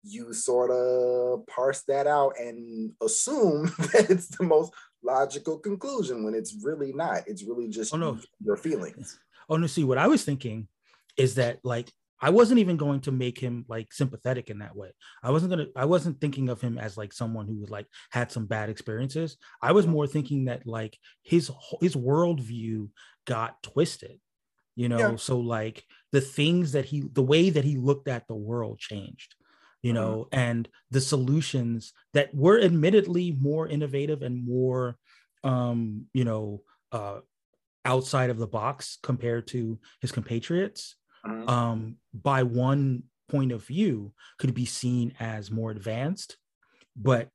you sort of parse that out and assume [laughs] that it's the most logical conclusion when it's really not. It's really just oh, no. your feelings. Oh no, see what I was thinking is that like I wasn't even going to make him like sympathetic in that way. I wasn't gonna I wasn't thinking of him as like someone who like had some bad experiences. I was more thinking that like his his worldview got twisted, you know. Yeah. So like the things that he the way that he looked at the world changed you mm-hmm. know, mm-hmm. and the solutions that were admittedly more innovative and more, um, you know, uh, outside of the box compared to his compatriots, mm-hmm. um, by one point of view, could be seen as more advanced, but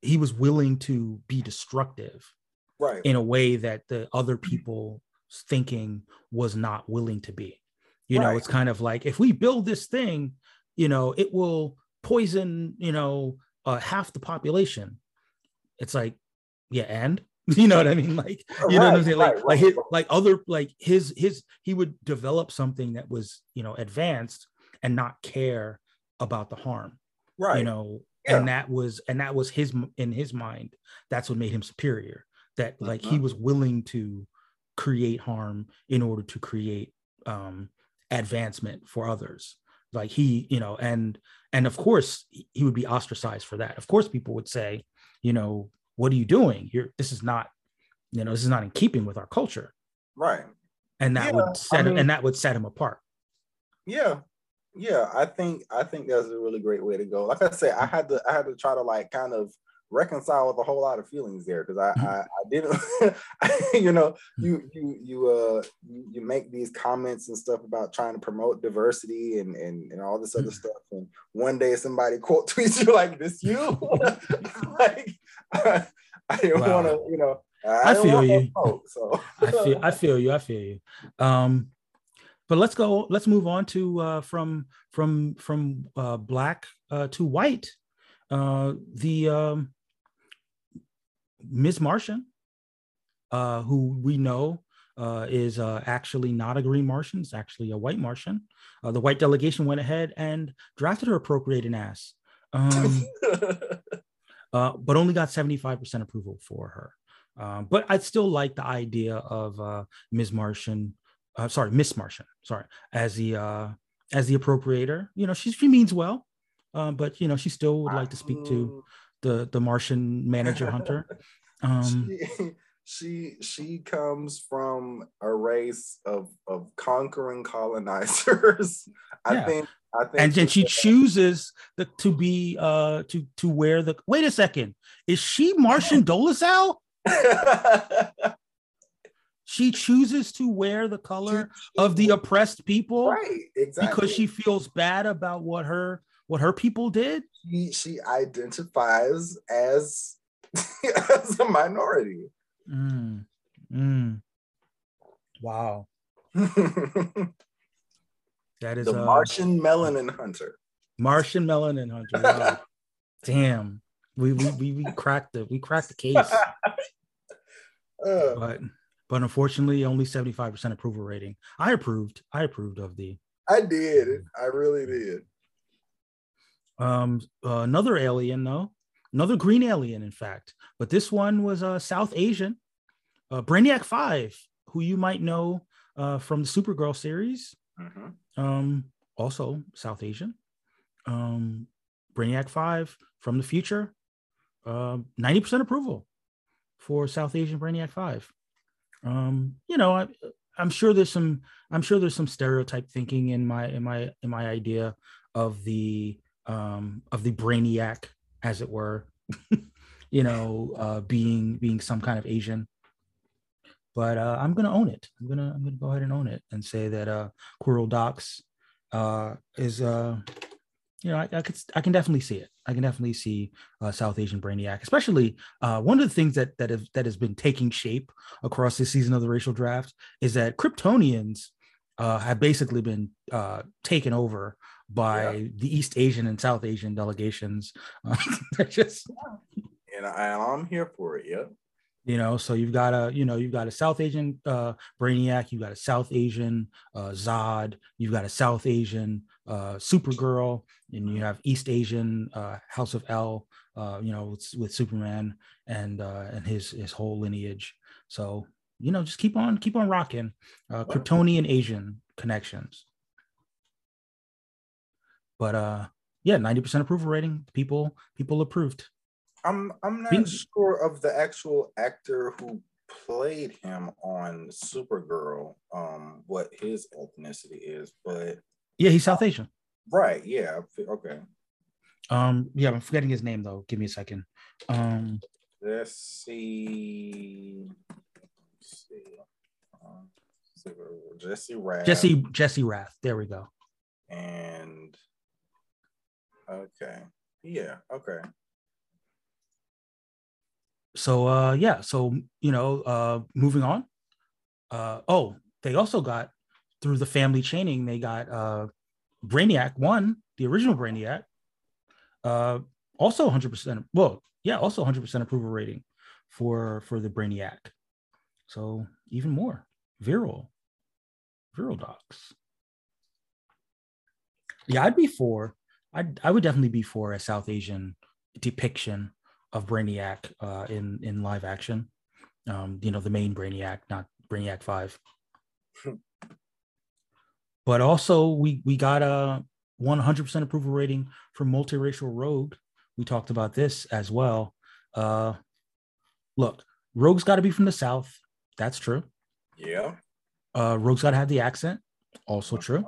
he was willing to be destructive right in a way that the other people thinking was not willing to be. You Right. know, it's kind of like if we build this thing, you know, it will poison, you know, uh, half the population. It's like, yeah, and [laughs] you know what I mean? Like, you know what I'm saying? Like, right, like right. his, like other, like his, his, he would develop something that was, you know, advanced and not care about the harm right. you know Yeah. and that was and that was his in his mind that's what made him superior that like he Mhm. was willing to create harm in order to create um advancement for others like he you know and and of course he would be ostracized for that of course people would say you know what are you doing you're this is not you know this is not in keeping with our culture right. and that Yeah, would set him mean- and that would set him apart Yeah. Yeah, I think I think that's a really great way to go. Like I said, I mm-hmm. had to I had to try to like kind of reconcile with a whole lot of feelings there because I, I I didn't [laughs] you know you you you uh you, you make these comments and stuff about trying to promote diversity and and, and all this other Mhm. stuff and one day somebody [laughs] quote tweets you like this you [laughs] like I, I didn't Wow. want to you know I didn't feel you. smoke, so I feel I feel you. I feel you. Um, but let's go. Let's move on to uh, from from from uh, black uh, to white. Uh, the um, Ms. Martian, uh, who we know uh, is uh, actually not a green Martian, it's actually a white Martian. Uh, the white delegation went ahead and drafted her appropriating ass, um, [laughs] uh, but only got 75% approval for her. Um, but I'd still like the idea of uh, Ms. Martian, uh, sorry, Miss Martian, sorry, as the uh, as the appropriator. You know, she she means well, um, but you know, she still would like to speak to the the Martian manager hunter. [laughs] Um, she, she she comes from a race of of conquering colonizers. I Yeah. think I think and then she chooses the, to be uh to to wear the wait a second is she martian [laughs] dolezal [laughs] she chooses to wear the color of the oppressed people right exactly because she feels bad about what her what her people did she, she identifies as [laughs] as a minority. Mm, mm. wow the [laughs] that is uh, Martian melanin hunter. martian melanin hunter wow. [laughs] damn we, we we we cracked the we cracked the case Uh, but but unfortunately only 75% approval rating i approved i approved of the I did. I really did. Um uh, another alien though another green alien in fact but this one was uh south asian uh brainiac 5 who you might know uh from the supergirl series. Mhm. um also south asian. Um brainiac 5 from the future um 90% approval for south asian brainiac 5 um you know I, i'm sure there's some i'm sure there's some stereotype thinking in my in my in my idea of the um of the brainiac as it were [laughs] you know uh being being some kind of asian. But uh i'm gonna own it. I'm gonna i'm gonna go ahead and own it and say that uh Querl Dox uh is uh you know I, I could i can definitely see it. I can definitely see uh south asian brainiac especially uh one of the things that that have that has been taking shape across this season of the racial draft is that kryptonians uh have basically been uh taken over by the east asian and south asian delegations uh, [laughs] they're just And, I, I'm here for it. Yep. you know so you've got a you know you've got a south asian uh brainiac you've got a south asian uh zod you've got a south asian uh supergirl and you have east asian uh house of El uh you know with, with superman and uh and his his whole lineage so you know just keep on keep on rocking uh kryptonian asian connections but uh yeah 90% approval rating people people approved I'm I'm not Being- sure of the actual actor who played him on Supergirl, um, what his ethnicity is, but yeah he's south asian right, yeah, okay. Um, yeah, I'm forgetting his name though. Give me a second. Um, Let's see. See. Um, Supergirl, Jesse Rath. Jesse Jesse Rath. There we go. and okay, yeah, okay. So uh, yeah. So you know, uh, moving on. uh, oh, they also got through the family chaining, they got uh, Brainiac one, the original Brainiac, uh, also 100%. Well, yeah, also 100% approval rating for for the Brainiac. So even more Vril, Vril Dox. Yeah, I'd be for. I'd I would definitely be for a South Asian depiction of Brainiac uh, in in live action. Um, you know, the main Brainiac, not Brainiac Five. [laughs] but also, we we got a 100% approval rating for multiracial Rogue. We talked about this as well. Uh, look, Rogue's got to be from the South. That's true. Yeah. Uh, Rogue's got to have the accent. Also uh-huh. true.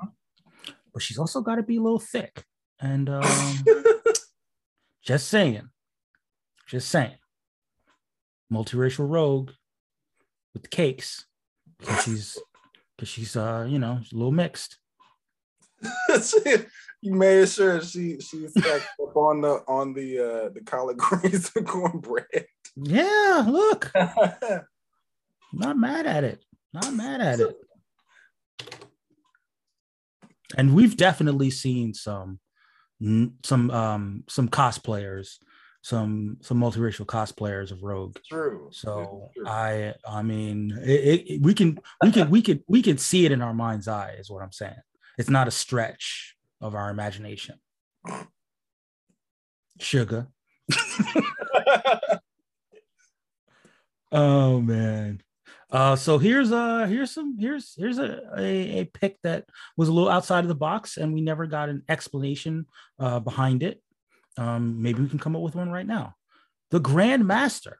But she's also got to be a little thick. And [laughs] um, just saying. Just saying. Multiracial Rogue with the cakes. Because she's because she's uh, you know, a little mixed. [laughs] you made sure she she's up on the on the uh the collard greens and [laughs] cornbread. Yeah, look. Not mad at it. Not mad at it. And we've definitely seen some some um some cosplayers some some multiracial cosplayers of Rogue. True. So true. I I mean it, it, we can we can we can we can see it in our mind's eye is what I'm saying. It's not a stretch of our imagination. Sugar. [laughs] [laughs] oh man. Uh, so here's uh here's some here's here's a, a, a pick that was a little outside of the box and we never got an explanation uh, behind it. Um, maybe we can come up with one right now. The Grand Master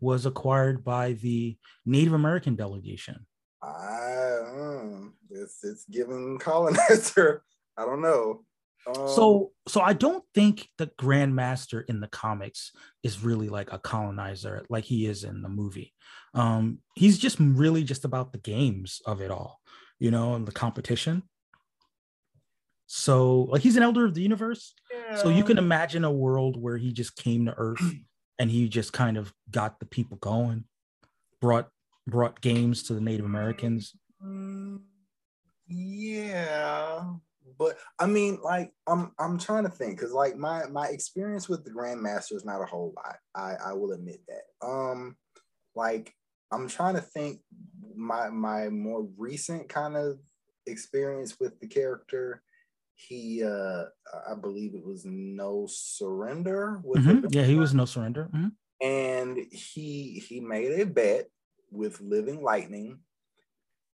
was acquired by the Native American delegation. I um, it's it's giving colonizer. [laughs] I don't know. Um, so so I don't think the Grandmaster in the comics is really like a colonizer like he is in the movie. Um, he's just really just about the games of it all, you know, and the competition. So like he's an elder of the universe. Yeah. So you can imagine a world where he just came to Earth [clears throat] and he just kind of got the people going, brought brought games to the Native Americans. Mm, yeah but I mean, like, I'm I'm trying to think because like my my experience with the Grandmaster is not a whole lot. I I will admit that. Um, like I'm trying to think my my more recent kind of experience with the character. He uh I believe it was No Surrender. Mm-hmm. Yeah, he was No Surrender. Mm-hmm. And he he made a bet with Living Lightning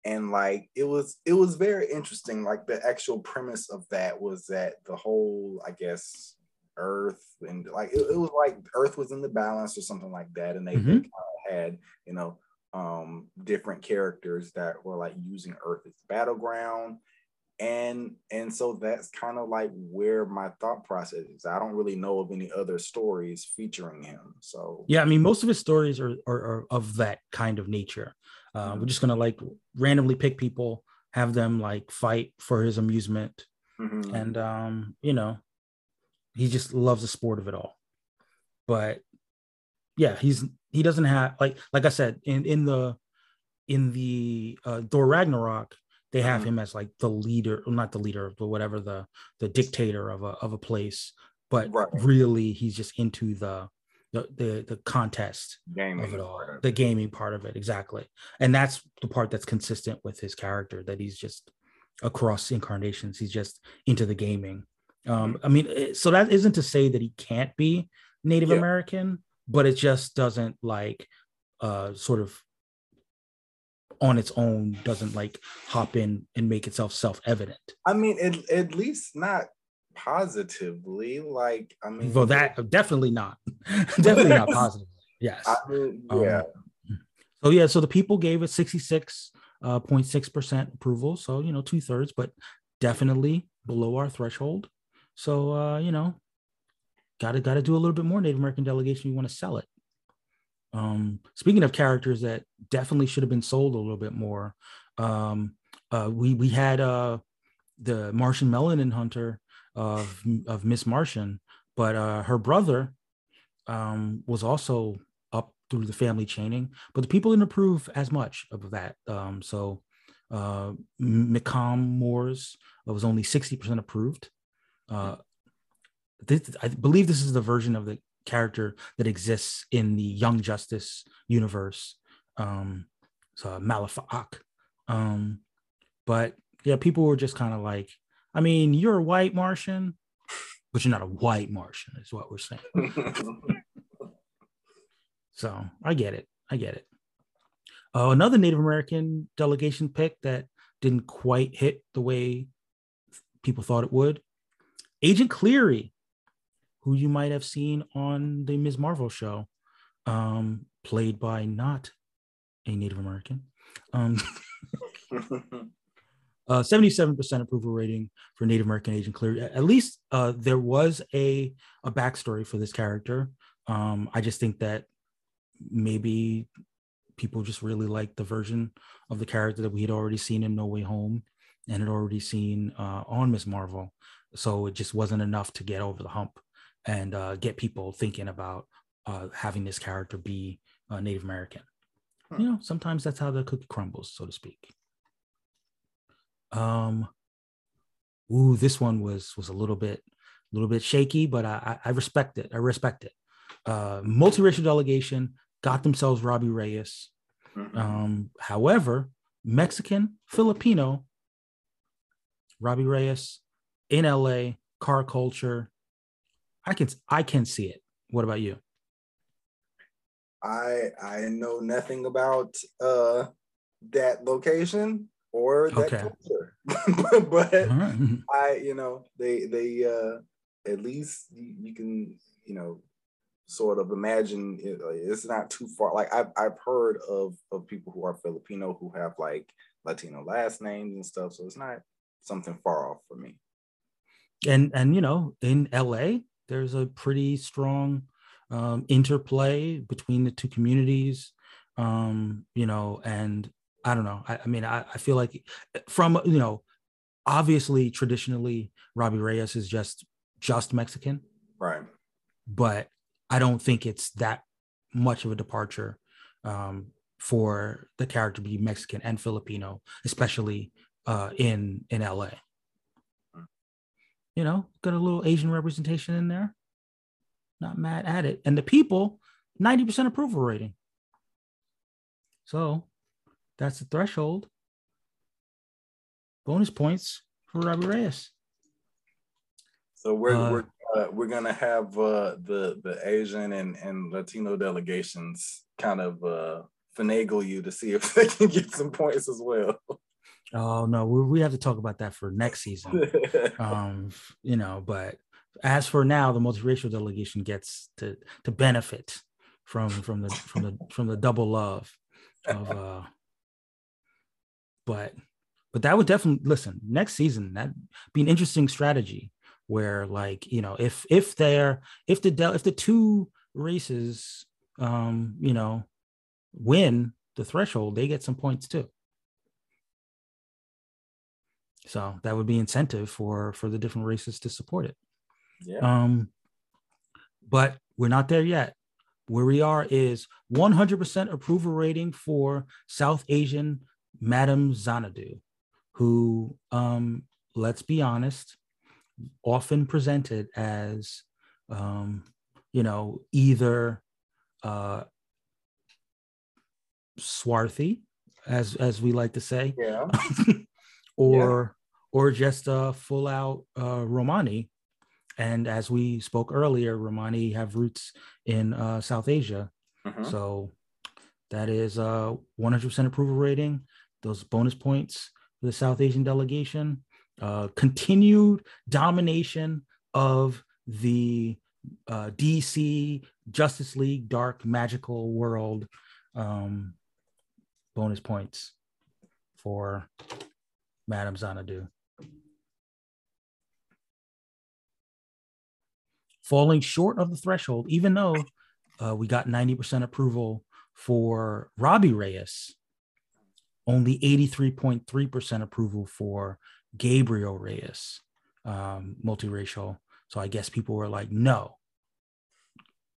and like it was it was very interesting like the actual premise of that was that the whole i guess earth and like it, it was like earth was in the balance or something like that. And they, mm-hmm. kind of had you know um different characters that were like using earth as battleground. And and so that's kind of like where my thought process is. I don't really know of any other stories featuring him so. Yeah i mean most of his stories are are, are of that kind of nature uh, we're just gonna like randomly pick people, have them like fight for his amusement, mm-hmm. and um, you know, he just loves the sport of it all. But yeah, he's he doesn't have like like I said in in the in the uh, Thor Ragnarok, they have mm-hmm. him as like the leader, well, not the leader, but whatever the the dictator of a of a place. But right. really, he's just into the the the, the contest gaming of it all, of the gaming part of it exactly, and that's the part that's consistent with his character that he's just across incarnations. He's just into the gaming. Um. I mean, so that isn't to say that he can't be Native yeah. American, but it just doesn't like uh sort of on its own doesn't like hop in and make itself self-evident. I mean, at least not positively. Like, I mean, well, that definitely not, [laughs] [laughs] definitely not positive. Yes. I mean, um, yeah. Um, so yeah, so the people gave it sixty six uh, point six percent approval. So you know, two thirds, but definitely below our threshold. So uh, you know, gotta gotta do a little bit more Native American delegation. You want to sell it. Um, speaking of characters that definitely should have been sold a little bit more, um, uh, we we had uh, the Martian Melanin Hunter of of Miss Martian, but uh, her brother um, was also up through the family chaining, but the people didn't approve as much of that. Um, so uh, M'comm M'orzz was only 60% approved. Uh, this, I believe this is the version of the character that exists in the Young Justice universe. Um, so Malefic. Um, but yeah, people were just kind of like, I mean, you're a white Martian, but you're not a white Martian, is what we're saying. [laughs] so I get it. I get it. Uh, another Native American delegation pick that didn't quite hit the way people thought it would. Agent Cleary, who you might have seen on the Ms. Marvel show, um, played by not a Native American. Um, [laughs] uh, 77% approval rating for Native American Agent Clear. At least uh, there was a, a backstory for this character. Um, I just think that maybe people just really liked the version of the character that we had already seen in No Way Home and had already seen uh, on Ms. Marvel. So it just wasn't enough to get over the hump and uh, get people thinking about uh, having this character be uh, Native American. Hmm. You know, sometimes that's how the cookie crumbles, so to speak. Um, ooh, this one was was a little bit, a little bit shaky, but I, I respect it. I respect it. Uh, multiracial delegation got themselves Robbie Reyes. Mm-hmm. Um, however, Mexican, Filipino, Robbie Reyes in LA, car culture. I can I can see it. What about you? I I know nothing about uh that location or that okay. culture. [laughs] but uh-huh. [laughs] I, you know, they they uh at least you, you can, you know, sort of imagine it, it's not too far. Like I've I've heard of of people who are Filipino who have like Latino last names and stuff, so it's not something far off for me. And and you know, in LA, there's a pretty strong um, interplay between the two communities. Um, you know, and I don't know. I, I mean, I, I feel like from you know, obviously traditionally Robbie Reyes is just just Mexican, right? But I don't think it's that much of a departure um, for the character to be Mexican and Filipino, especially uh, in in LA. You know, got a little Asian representation in there. Not mad at it, and the people, ninety percent approval rating. So, that's the threshold. Bonus points for Robbie Reyes. So we're uh, we're uh, we're gonna have uh, the the Asian and, and Latino delegations kind of uh, finagle you to see if [laughs] they can get some points as well. Oh no, we, we have to talk about that for next season. [laughs] um, you know, but as for now, the multiracial delegation gets to to benefit from from the from the from the double love of uh but but that would definitely listen next season that be an interesting strategy where like you know if if they're if the del if the two races um you know win the threshold they get some points too. So that would be incentive for for the different races to support it. Yeah. Um but we're not there yet. Where we are is 100% approval rating for south asian madam xanadu who um let's be honest often presented as um, you know either uh, swarthy as as we like to say yeah [laughs] or yeah. or just a full out uh, romani and as we spoke earlier romani have roots in uh, south asia mm-hmm. so that is a 100% approval rating those bonus points for the south asian delegation uh, continued domination of the uh, DC Justice League Dark Magical World um, bonus points for Madame Xanadu. Falling short of the threshold, even though uh, we got 90% approval for Robbie Reyes, only 83.3% approval for Gabriel Reyes, um, multiracial. So I guess people were like, no,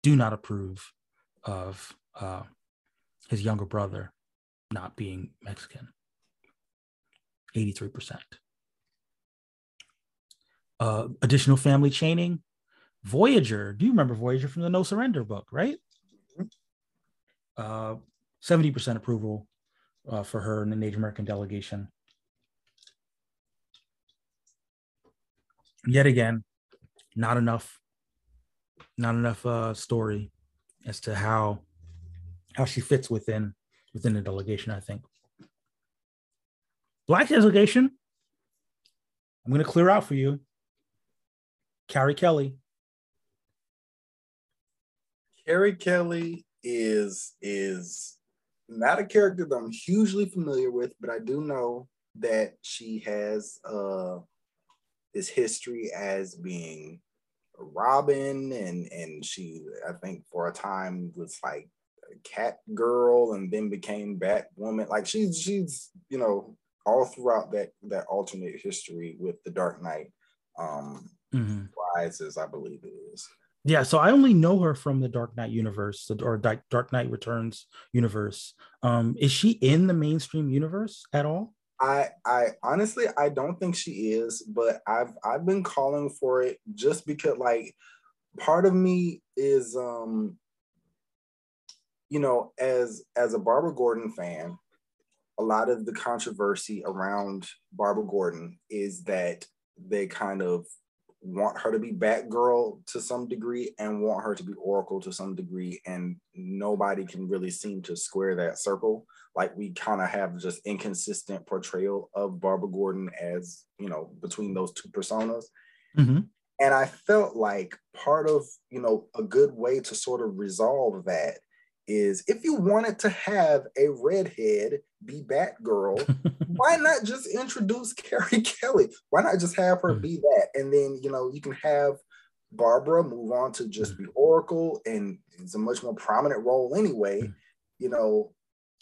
do not approve of uh, his younger brother not being Mexican. 83%. Uh, additional family chaining. Voyager. Do you remember Voyager from the No Surrender book, right? Uh, 70% approval uh, for her in the Native American delegation. Yet again, not enough, not enough uh, story as to how how she fits within within the delegation. I think black delegation. I'm going to clear out for you. Carrie Kelly. Carrie Kelly is is not a character that I'm hugely familiar with, but I do know that she has uh this history as being Robin and and she I think for a time was like a cat girl and then became Batwoman. Like she's she's you know all throughout that that alternate history with the Dark Knight um mm-hmm. rises, I believe it is. Yeah, so I only know her from the Dark Knight universe or Dark Knight Returns universe. Um, is she in the mainstream universe at all? I I honestly I don't think she is, but I've I've been calling for it just because like part of me is um you know as as a Barbara Gordon fan, a lot of the controversy around Barbara Gordon is that they kind of want her to be Batgirl to some degree and want her to be Oracle to some degree, and nobody can really seem to square that circle. Like we kind of have just inconsistent portrayal of Barbara Gordon as you know between those two personas. Mm-hmm. And I felt like part of you know a good way to sort of resolve that is if you wanted to have a redhead be Batgirl, [laughs] why not just introduce [laughs] Carrie Kelly? Why not just have her hmm. be that? And then, you know, you can have Barbara move on to just be Oracle, and it's a much more prominent role anyway, hmm. you know.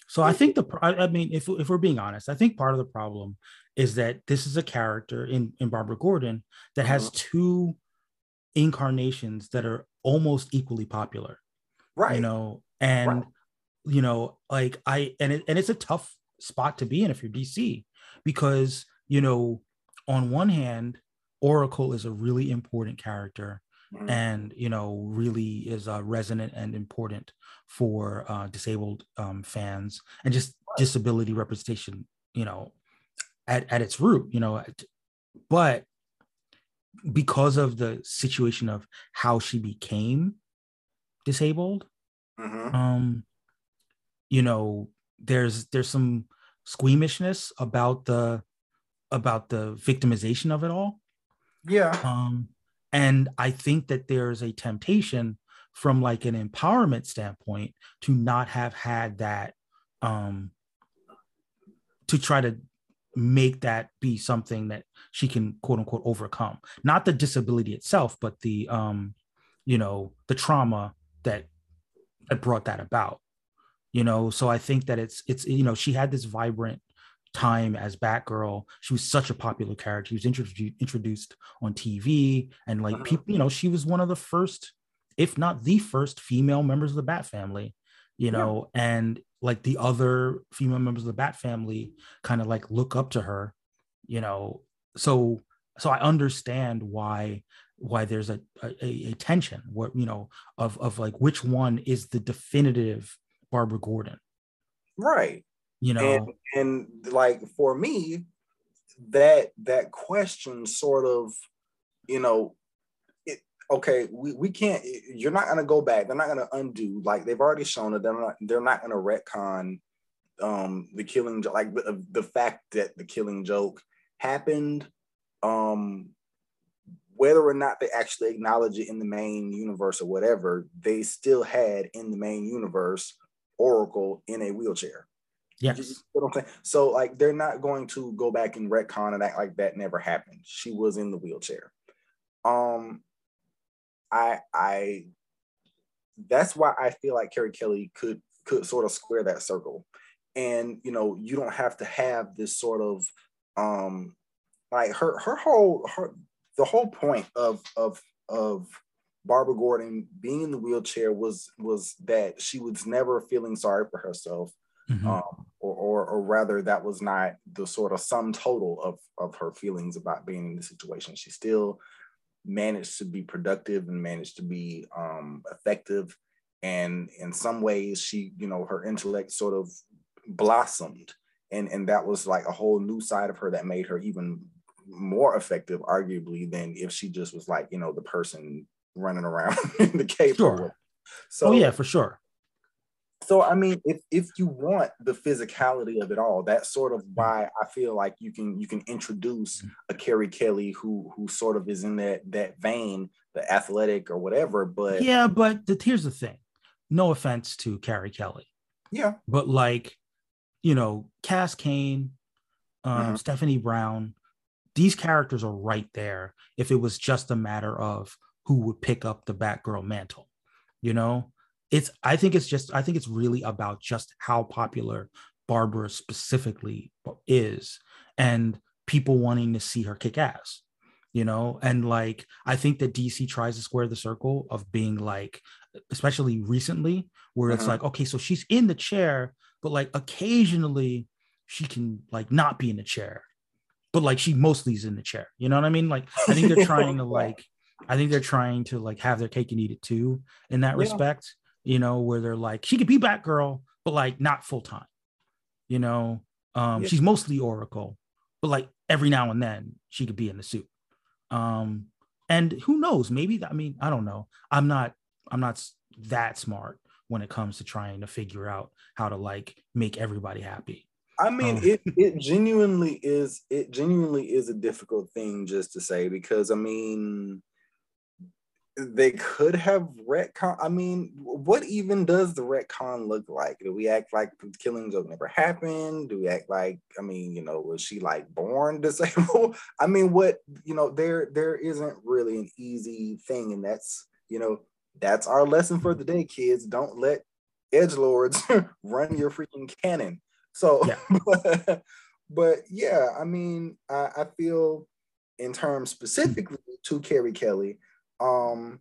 So I think the, I mean, if, if we're being honest, I think part of the problem is that this is a character in, in Barbara Gordon that has uh-huh. two incarnations that are almost equally popular. Right. You know, and right. You know like i and it, and it's a tough spot to be in if you're dc because you know on one hand oracle is a really important character mm-hmm. and you know really is uh, resonant and important for uh, disabled um, fans and just disability representation you know at, at its root you know but because of the situation of how she became disabled Mm-hmm. Um, you know, there's there's some squeamishness about the about the victimization of it all. Yeah. Um, and I think that there's a temptation from like an empowerment standpoint to not have had that um to try to make that be something that she can quote unquote overcome not the disability itself but the um you know the trauma that that brought that about you know? So i think that it's it's you know she had this vibrant time as batgirl. She was such a popular character. She was introduced introduced on tv and like uh-huh. people you know she was one of the first if not the first female members of the bat family you know? Yeah. and like the other female members of the bat family kind of like look up to her you know? So so i understand why why there's a, a, a tension what you know of of like which one is the definitive Barbara Gordon. Right. You know? And, and like for me that that question sort of you know it, okay we, we can't you're not going to go back. They're not going to undo like they've already shown that they're not they're not going to retcon um the killing like the, the fact that the killing joke happened um whether or not they actually acknowledge it in the main universe or whatever, they still had in the main universe Oracle in a wheelchair. Know so like they're not going to go back and retcon and act like that never happened. She was in the wheelchair. Um I I that's why I feel like Carrie Kelly could could sort of square that circle. And you know, you don't have to have this sort of um like her her whole her the whole point of of of Barbara Gordon being in the wheelchair was was that she was never feeling sorry for herself, mm-hmm. um, or, or, or rather that was not the sort of sum total of of her feelings about being in the situation. She still managed to be productive and managed to be um, effective, and in some ways she you know her intellect sort of blossomed, and and that was like a whole new side of her that made her even more effective arguably than if she just was like you know the person running around [laughs] in the cave. Sure. So oh, yeah, for sure. So I mean, if if you want the physicality of it all, that's sort of mm-hmm. why I feel like you can you can introduce mm-hmm. a Carrie Kelly who who sort of is in that that vein, the athletic or whatever. But yeah, but the, here's the thing. No offense to Carrie Kelly. Yeah. But like, you know, Cass Cain, um, mm-hmm. Stephanie Brown, these characters are right there. If it was just a matter of who would pick up the Batgirl mantle. You know, it's I think it's just I think it's really about just how popular Barbara specifically is and people wanting to see her kick ass. You know, and like I think that DC tries to square the circle of being like, especially recently, where it's uh-huh. like, okay, so she's in the chair, but like occasionally she can like not be in the chair but like she mostly is in the chair. You know what I mean? Like I think they're trying to [laughs] like I think they're trying to like have their cake and eat it too in that yeah. respect, you know, where they're like, she could be Batgirl, but like not full time. You know, um, yeah. she's mostly Oracle, but like every now and then she could be in the suit. Um, and who knows, maybe I mean, I don't know. I'm not I'm not that smart when it comes to trying to figure out how to like make everybody happy. I mean, um, it [laughs] it genuinely is it genuinely is a difficult thing just to say because I mean they could have retcon. I mean, what even does the retcon look like? Do we act like the killing joke never happened? Do we act like, I mean, you know, was she like born [laughs] disabled? I mean, what you know, there there isn't really an easy thing, and that's you know, that's our lesson for the day, kids. Don't let edge lords [laughs] run your freaking canon. So, yeah. [laughs] but, but yeah, I mean, I, I feel in terms mm-hmm. specifically to Carrie Kelly um,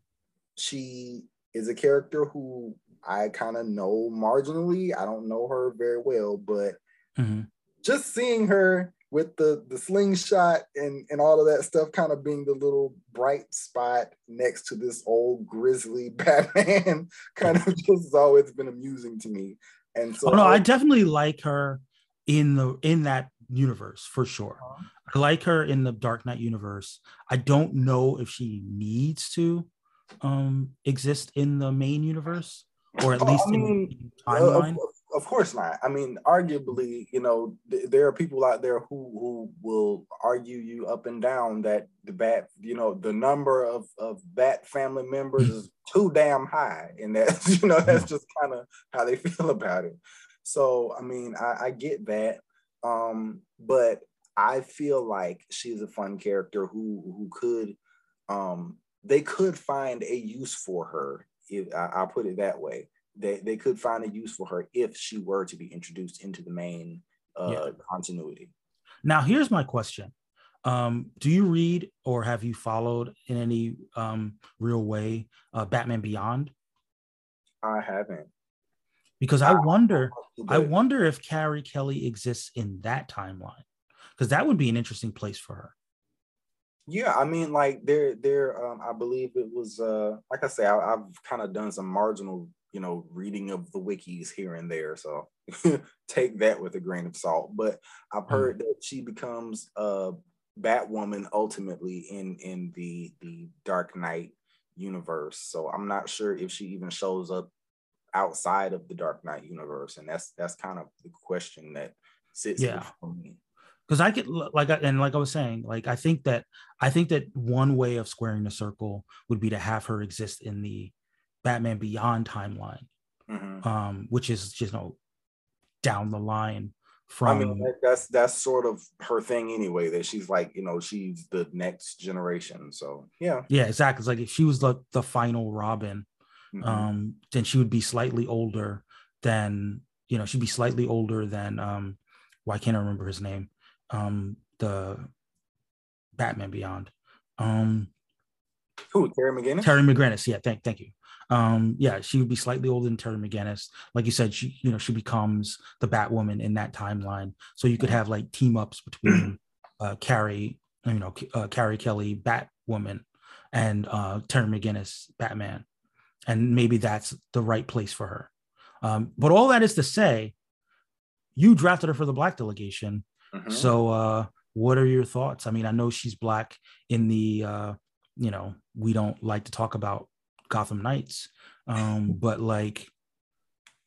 she is a character who I kind of know marginally. I don't know her very well, but mm-hmm. just seeing her with the the slingshot and and all of that stuff kind of being the little bright spot next to this old grizzly [laughs] Batman kind of just has always been amusing to me. And so oh, no, I, I definitely like her in the in that universe for sure. Uh-huh. I like her in the Dark Knight universe. I don't know if she needs to um exist in the main universe or at oh, least I mean, in timeline. Of, of, course not. I mean, arguably, you know, th- there are people out there who who will argue you up and down that the bat, you know, the number of of bat family members [laughs] is too damn high, and that's [laughs] you know that's just kind of how they [laughs] feel about it. So, I mean, I, I get that. Um, but I feel like she's a fun character who who could um they could find a use for her. If I, will put it that way. They they could find a use for her if she were to be introduced into the main uh yeah. continuity. Now here's my question. Um, do you read or have you followed in any um real way uh Batman Beyond? I haven't because I wonder, I wonder if Carrie Kelly exists in that timeline, because that would be an interesting place for her. Yeah, I mean, like there, there. Um, I believe it was, uh, like I say, I, have kind of done some marginal, you know, reading of the wikis here and there. So [laughs] take that with a grain of salt. But I've hmm. heard mm. that she becomes a Batwoman ultimately in in the the Dark Knight universe. So I'm not sure if she even shows up outside of the Dark Knight universe, and that's that's kind of the question that sits yeah. me. Because I get like and like I was saying, like I think that I think that one way of squaring the circle would be to have her exist in the Batman Beyond timeline, mm-hmm. um, which is just you know down the line from. I mean, that's that's sort of her thing anyway. That she's like, you know, she's the next generation. So yeah, yeah, exactly. It's like if she was the the final Robin, mm-hmm. um, then she would be slightly older than you know she'd be slightly older than um, why can't I remember his name? Um, the Batman Beyond. Um, Who? Terry McGinnis. Terry McGinnis. Yeah. Thank. Thank you. Um, yeah, she would be slightly older than Terry McGinnis. Like you said, she, you know, she becomes the Batwoman in that timeline. So you could have like team ups between uh, Carrie, you know, uh, Carrie Kelly, Batwoman, and uh, Terry McGinnis, Batman, and maybe that's the right place for her. Um, but all that is to say, you drafted her for the black delegation. Mm-hmm. So uh, what are your thoughts? I mean, I know she's black in the uh, you know, we don't like to talk about Gotham Knights. Um, [laughs] but like,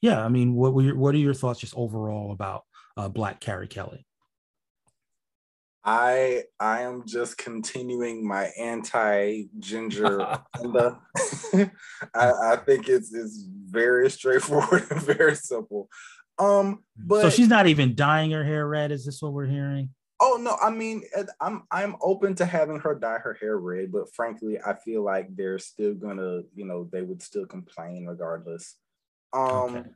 yeah, I mean, what were your, what are your thoughts just overall about uh, Black Carrie Kelly? I I am just continuing my anti ginger [laughs] agenda. [laughs] I, I think it's it's very straightforward [laughs] and very simple. Um, but so she's not even dyeing her hair red. Is this what we're hearing? Oh no, I mean I'm I'm open to having her dye her hair red, but frankly, I feel like they're still gonna, you know, they would still complain regardless. Um okay.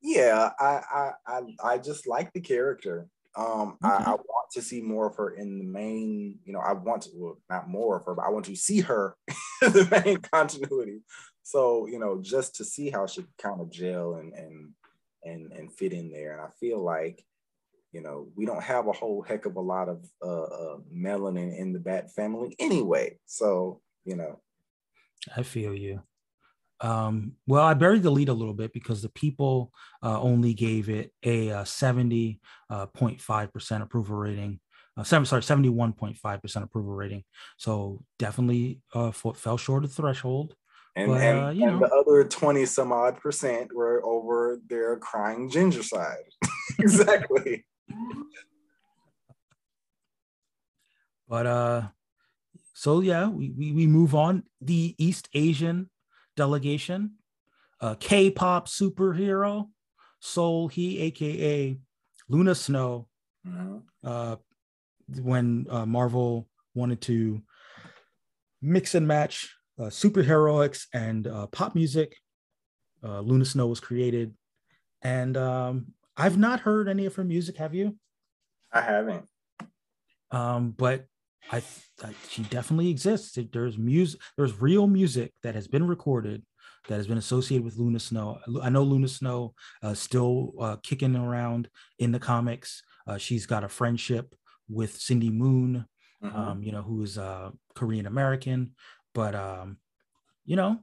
yeah, I, I I I just like the character. Um okay. I, I, to see more of her in the main, you know, I want to well, not more of her, but I want to see her [laughs] in the main [laughs] continuity. So, you know, just to see how she kind of gel and and and and fit in there. And I feel like you know, we don't have a whole heck of a lot of uh, uh, melanin in the bat family anyway. So, you know. I feel you. Um, well, I buried the lead a little bit because the people uh, only gave it a, uh, 70.5% uh, approval rating. Uh, seven, sorry, 71.5% approval rating. So definitely uh, fell short of the threshold. And, but, and, uh, you and know. the other 20 some odd percent were over their crying ginger side. [laughs] exactly. but uh so yeah, we, we, we move on. The East Asian delegation, uh, K-pop superhero, Seol Hee, aka Luna Snow. Mm-hmm. Uh, when uh, Marvel wanted to mix and match uh, superheroics and uh, pop music, uh, Luna Snow was created, and um, I've not heard any of her music. Have you? I haven't. Um, but I, I, she definitely exists. There's music. There's real music that has been recorded that has been associated with Luna Snow. I know Luna Snow uh, still uh, kicking around in the comics. Uh, she's got a friendship with Cindy Moon, mm-hmm. um, you know, who is uh, Korean American. But um, you know,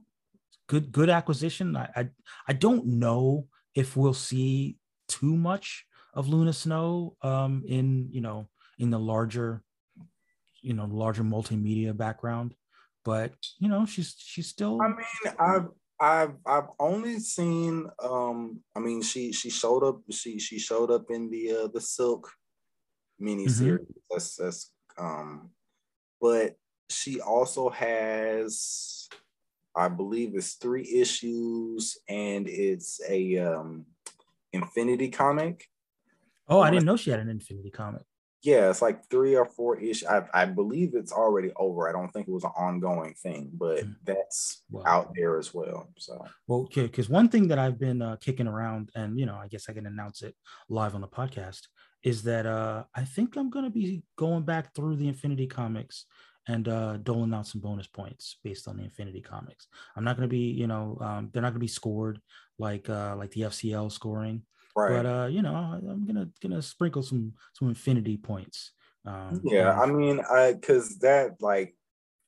good good acquisition. I, I I don't know if we'll see too much of Luna Snow um, in you know in the larger you know larger multimedia background, but you know she's she's still. I mean, I've I've I've only seen. um I mean, she she showed up. She she showed up in the uh, the Silk miniseries. Mm-hmm. That's that's um, but she also has I believe it's three issues and it's a um Infinity comic. Oh, I didn't know she had an Infinity comic. Yeah, it's like three or four ish. I, I believe it's already over. I don't think it was an ongoing thing, but mm. that's wow. out there as well. So, well, okay, because one thing that I've been uh, kicking around, and you know, I guess I can announce it live on the podcast, is that uh, I think I'm going to be going back through the Infinity comics and uh, doling out some bonus points based on the Infinity comics. I'm not going to be, you know, um, they're not going to be scored like uh, like the FCL scoring, right. but uh, you know, I'm gonna gonna sprinkle some some Infinity points. Um, yeah, I mean, I because that like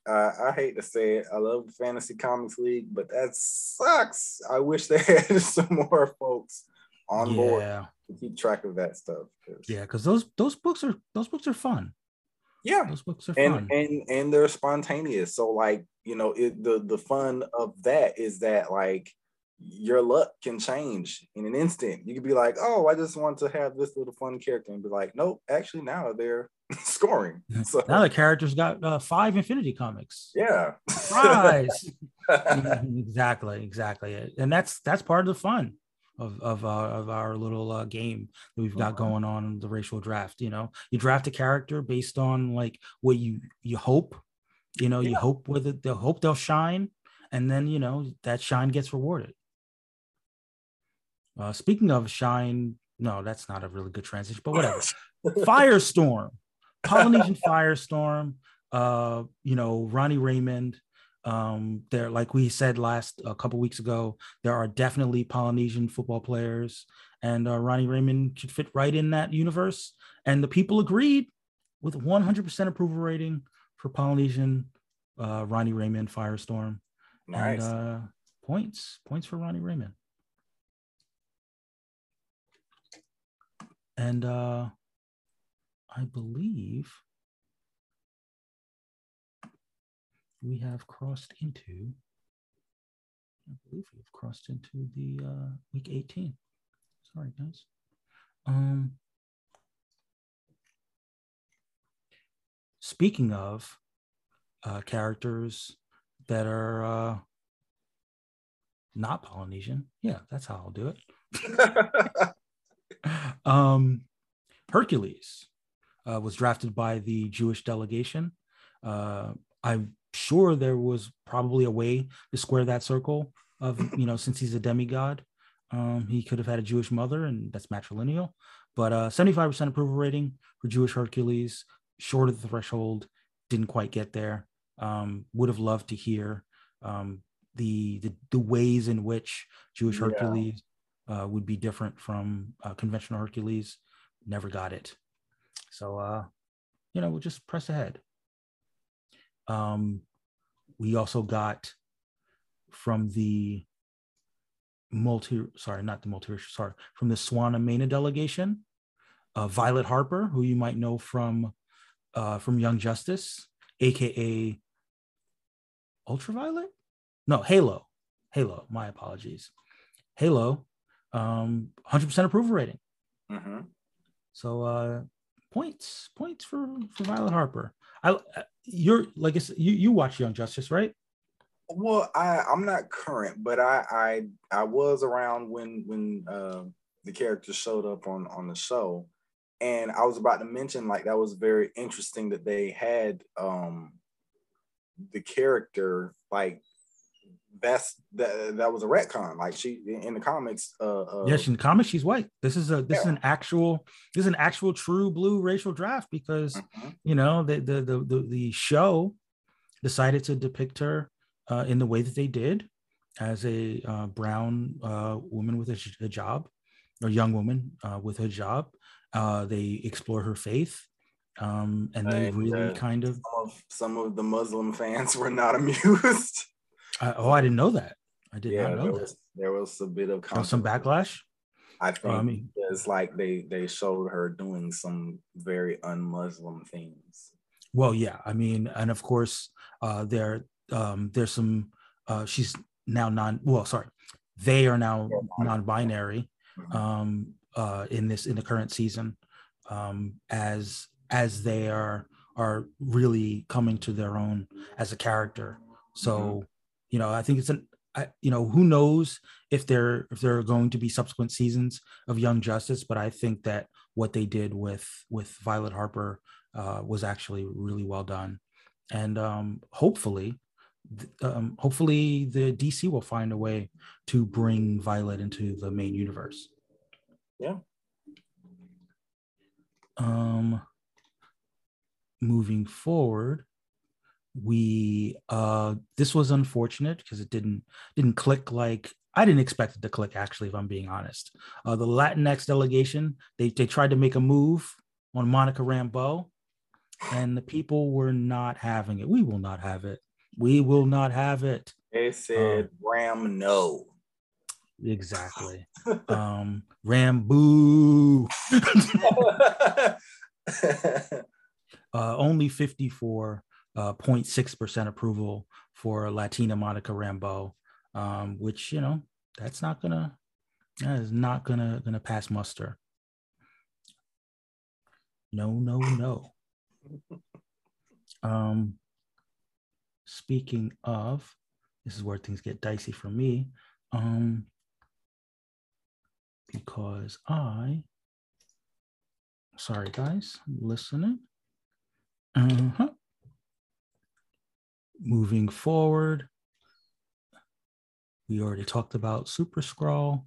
uh, I hate to say it, I love the Fantasy Comics League, but that sucks. I wish they [laughs] had some more folks on yeah. board to keep track of that stuff. Cause... Yeah, because those those books are those books are fun. Yeah, those books are and, fun, and and they're spontaneous. So like you know, it, the the fun of that is that like your luck can change in an instant. You could be like, "Oh, I just want to have this little fun character," and be like, "Nope, actually now they're [laughs] scoring." So, now the character's got uh, five Infinity comics. Yeah, surprise! [laughs] exactly, exactly, and that's that's part of the fun of of, uh, of our little uh, game that we've got uh-huh. going on the racial draft. You know, you draft a character based on like what you you hope. You know, yeah. you hope whether they hope they'll shine, and then you know that shine gets rewarded. Uh, speaking of shine, no, that's not a really good transition, but whatever. [laughs] Firestorm, Polynesian Firestorm. Uh, you know, Ronnie Raymond Um, there, like we said last a couple weeks ago, there are definitely Polynesian football players, and uh, Ronnie Raymond should fit right in that universe. And the people agreed with 100% approval rating for Polynesian uh, Ronnie Raymond Firestorm. Nice. And, uh, points, points for Ronnie Raymond. And uh, I believe we have crossed into, I believe we've crossed into the uh, week 18. Sorry, guys. Um, speaking of uh, characters that are uh, not Polynesian, yeah, that's how I'll do it. [laughs] um, Hercules uh, was drafted by the Jewish delegation. Uh, I'm sure there was probably a way to square that circle of, you know, since he's a demigod, um, he could have had a Jewish mother, and that's matrilineal. But uh, 75% approval rating for Jewish Hercules, short of the threshold, didn't quite get there. Um, would have loved to hear um, the, the, the ways in which Jewish Hercules uh, would be different from uh, conventional Hercules. Never got it. So, uh, you know, we'll just press ahead. Um, we also got from the multi, sorry, not the multiracial, sorry, from the Swana Mena delegation, uh, Violet Harper, who you might know from uh, from Young Justice, aka Ultraviolet, no Halo, Halo. My apologies, Halo, um, 100% approval rating. Mhm. So uh points, points for for Violet Harper. I uh, you're like I said, you you watch Young Justice, right? Well, I I'm not current, but I I I was around when when uh, the character showed up on on the show, and I was about to mention like that was very interesting that they had um the character like that's that that was a retcon like she in the comics uh, uh Yes, in the comics she's white. This is a this is an actual this is an actual true blue racial draft because mhm. you know the the the the, the show decided to depict her uh, in the way that they did as a uh, brown uh, woman with a job or young woman uh, with a job. Uh, they explore her faith, um, and they And, really uh, kind of. some of some of the Muslim fans [laughs] were not amused. I, oh, I didn't know that. I did yeah, not know there that. was there was a bit of was some backlash. I think I mean- it's like they they showed her doing some very un-Muslim things. Well, yeah, I mean, and of course, uh, there um, there's some. Uh, she's now non. Well, sorry, they are now non-binary Mhm. um, uh, in this in the current season, um, as as they are are really coming to their own as a character. So, you know, I think it's an. I, you know, who knows if there if there are going to be subsequent seasons of Young Justice, but I think that what they did with with Violet Harper uh, was actually really well done, and um, hopefully, th- um, hopefully the DC will find a way to bring Violet into the main universe. Yeah. Um, moving forward, we uh this was unfortunate because it didn't didn't click like I didn't expect it to click actually if I'm being honest. Uh the Latinx delegation, they they tried to make a move on Monica Rambeau and the people were not having it. We will not have it. We will not have it. They said Oh. Ram no. Exactly. [laughs] um Ramboo. [laughs] [laughs] uh, only 54.6% approval for Latina Monica Rambeau, um, which, you know, that's not gonna, that is not gonna, gonna pass muster. No, no, no. [laughs] Um, speaking of, this is where things get dicey for me. Um, because I, sorry guys, I'm listening. Uh-huh. Moving forward, we already talked about Super Skrull.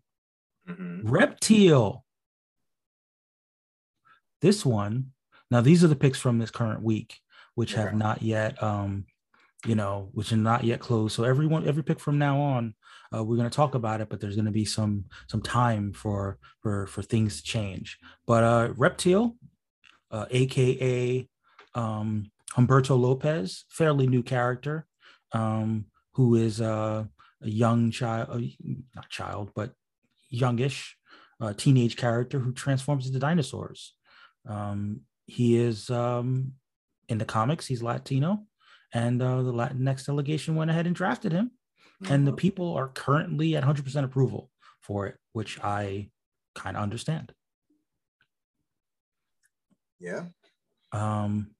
Mhm. Reptile. This one, now these are the picks from this current week, which have not yet um you know, which are not yet closed. So everyone, every pick from now on, uh, we're going to talk about it, but there's going to be some some time for for for things to change. But uh, Reptile, uh, aka um, Humberto Lopez, fairly new character, um, who is uh, a young child, uh, not child, but youngish, uh, teenage character who transforms into dinosaurs. Um, he is um, in the comics, he's Latino, and uh, the Latinx delegation went ahead and drafted him. Mm-hmm. And the people are currently at 100% approval for it, which I kind of understand. Yeah. Um,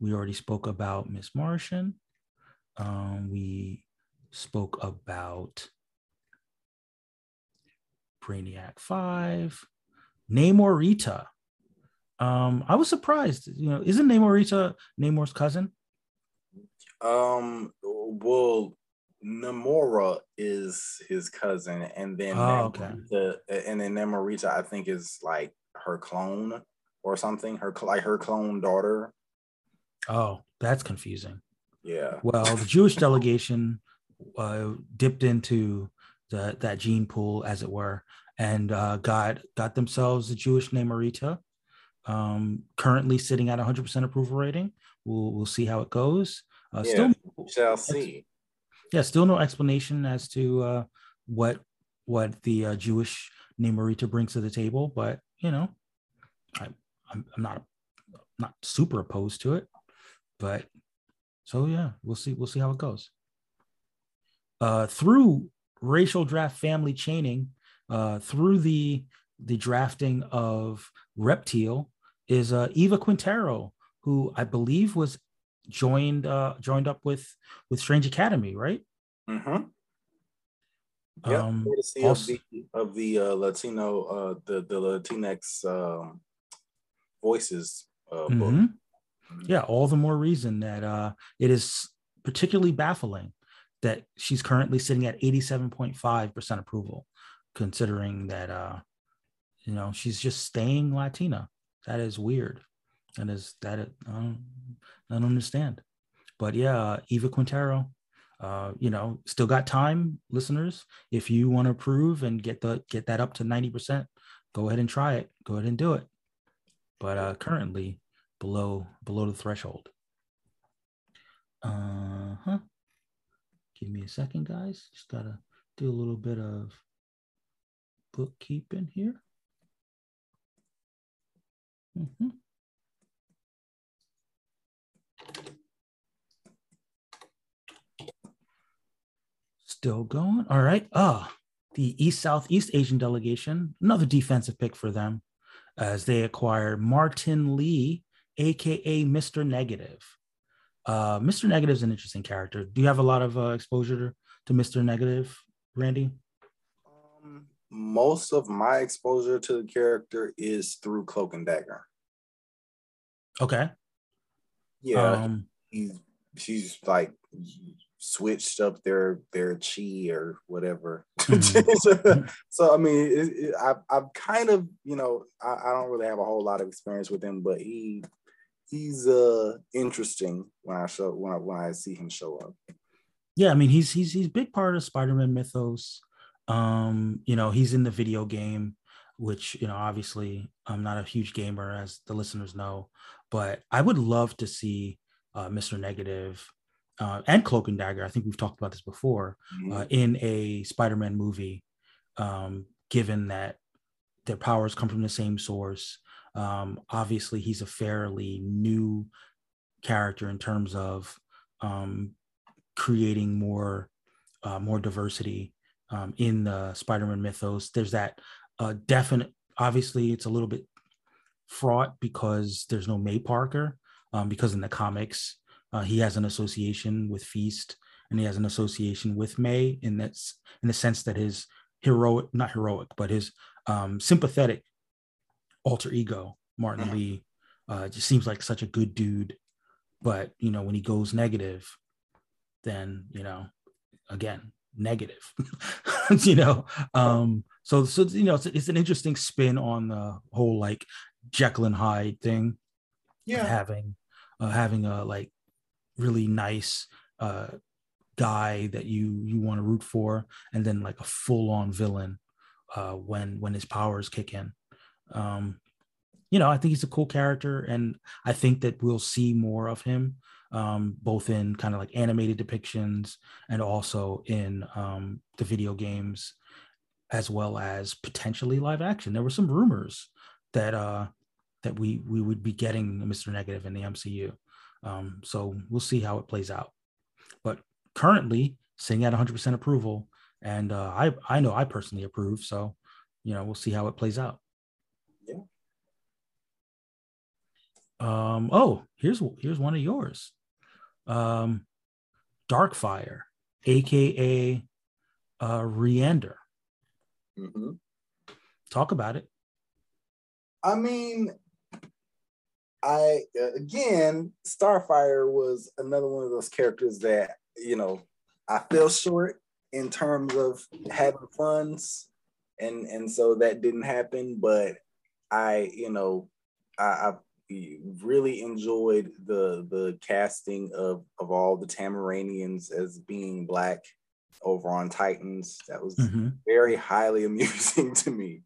we already spoke about Miss Martian. Um, we spoke about Brainiac 5, Namorita. Um, I was surprised. You know, isn't Namorita Namor's cousin? Um, well, Namora is his cousin, and then oh, okay. and then Namorita, I think, is like her clone or something. Her like her clone daughter. Oh, that's confusing. Yeah. Well, the Jewish [laughs] delegation uh, dipped into the, that gene pool, as it were, and uh, got got themselves the Jewish Namorita. Um, currently sitting at 100% approval rating. We'll we'll see how it goes. Uh, yeah, still shall see. Yeah, still no explanation as to uh, what what the uh, Jewish Namorita brings to the table, but you know, I, I'm I'm not not super opposed to it, but so yeah, we'll see we'll see how it goes. Uh, through racial draft family chaining, uh, through the the drafting of Reptile is uh, Eva Quintero, who I believe was joined uh, joined up with with Strange Academy, right? Mm-hmm. Yeah, um, also, of the of the uh, Latino uh, the the Latinx um, voices uh, mm-hmm. book. Yeah, all the more reason that uh, it is particularly baffling that she's currently sitting at 87.5% approval, considering that uh, you know she's just staying Latina. That is weird. That is that I don't, I don't understand. But yeah, Eva Quintero, uh, you know, still got time, listeners. If you want to approve and get the get that up to 90%, go ahead and try it. Go ahead and do it. But uh currently below below the threshold. Uh-huh. Give me a second, guys. Just gotta do a little bit of bookkeeping here. Mm-hmm. Still going. All right. Ah, the East Southeast Asian delegation, another defensive pick for them as they acquire Martin Li, aka Mr. Negative. Uh, Mr. Negative is an interesting character. Do you have a lot of uh, exposure to Mr. Negative, Randy? Um, most of my exposure to the character is through Cloak and Dagger. Okay. Yeah, um, he's she's like switched up their their chi or whatever. Mm-hmm. [laughs] so, I mean, it, it, I I've kind of you know I, I don't really have a whole lot of experience with him, but he he's uh interesting when I show when I when I see him show up. Yeah, I mean he's he's he's big part of Spider-Man mythos. Um, you know, he's in the video game, which you know, obviously I'm not a huge gamer, as the listeners know, but I would love to see uh, Mr. Negative uh, and Cloak and Dagger. I think we've talked about this before mm-hmm. uh, in a Spider-Man movie, um, given that their powers come from the same source. Um, obviously, he's a fairly new character in terms of um, creating more uh, more diversity um, in the Spider-Man mythos. There's that uh, definite. Obviously, it's a little bit fraught because there's no May Parker. Um, because in the comics, uh, he has an association with Feast, and he has an association with May in that in the sense that his heroic, not heroic, but his um, sympathetic alter ego, Martin mm-hmm. Li, uh, just seems like such a good dude. But you know, when he goes negative, then you know, again, negative. [laughs] you know, um, so so you know, it's, it's, an interesting spin on the whole like Jekyll and Hyde thing. Yeah, having uh, having a like really nice uh, guy that you you want to root for, and then like a full on villain uh, when when his powers kick in. Um, you know, I think he's a cool character, and I think that we'll see more of him, um, both in kind of like animated depictions and also in um, the video games, as well as potentially live action. There were some rumors that uh, that we we would be getting Mr. Negative in the MCU, um, so we'll see how it plays out. But currently, sitting at 100% approval, and uh, I I know I personally approve, so you know we'll see how it plays out. Um, oh, here's here's one of yours. Um, Darkfire, aka uh Ryand'r. Mm-hmm. Talk about it. I mean, I again, Starfire was another one of those characters that you know I fell short in terms of having funds, and and so that didn't happen. But I, you know, I, I really enjoyed the the casting of of all the Tamaraneans as being black over on Titans. That was mm-hmm. very highly [laughs] amusing to me.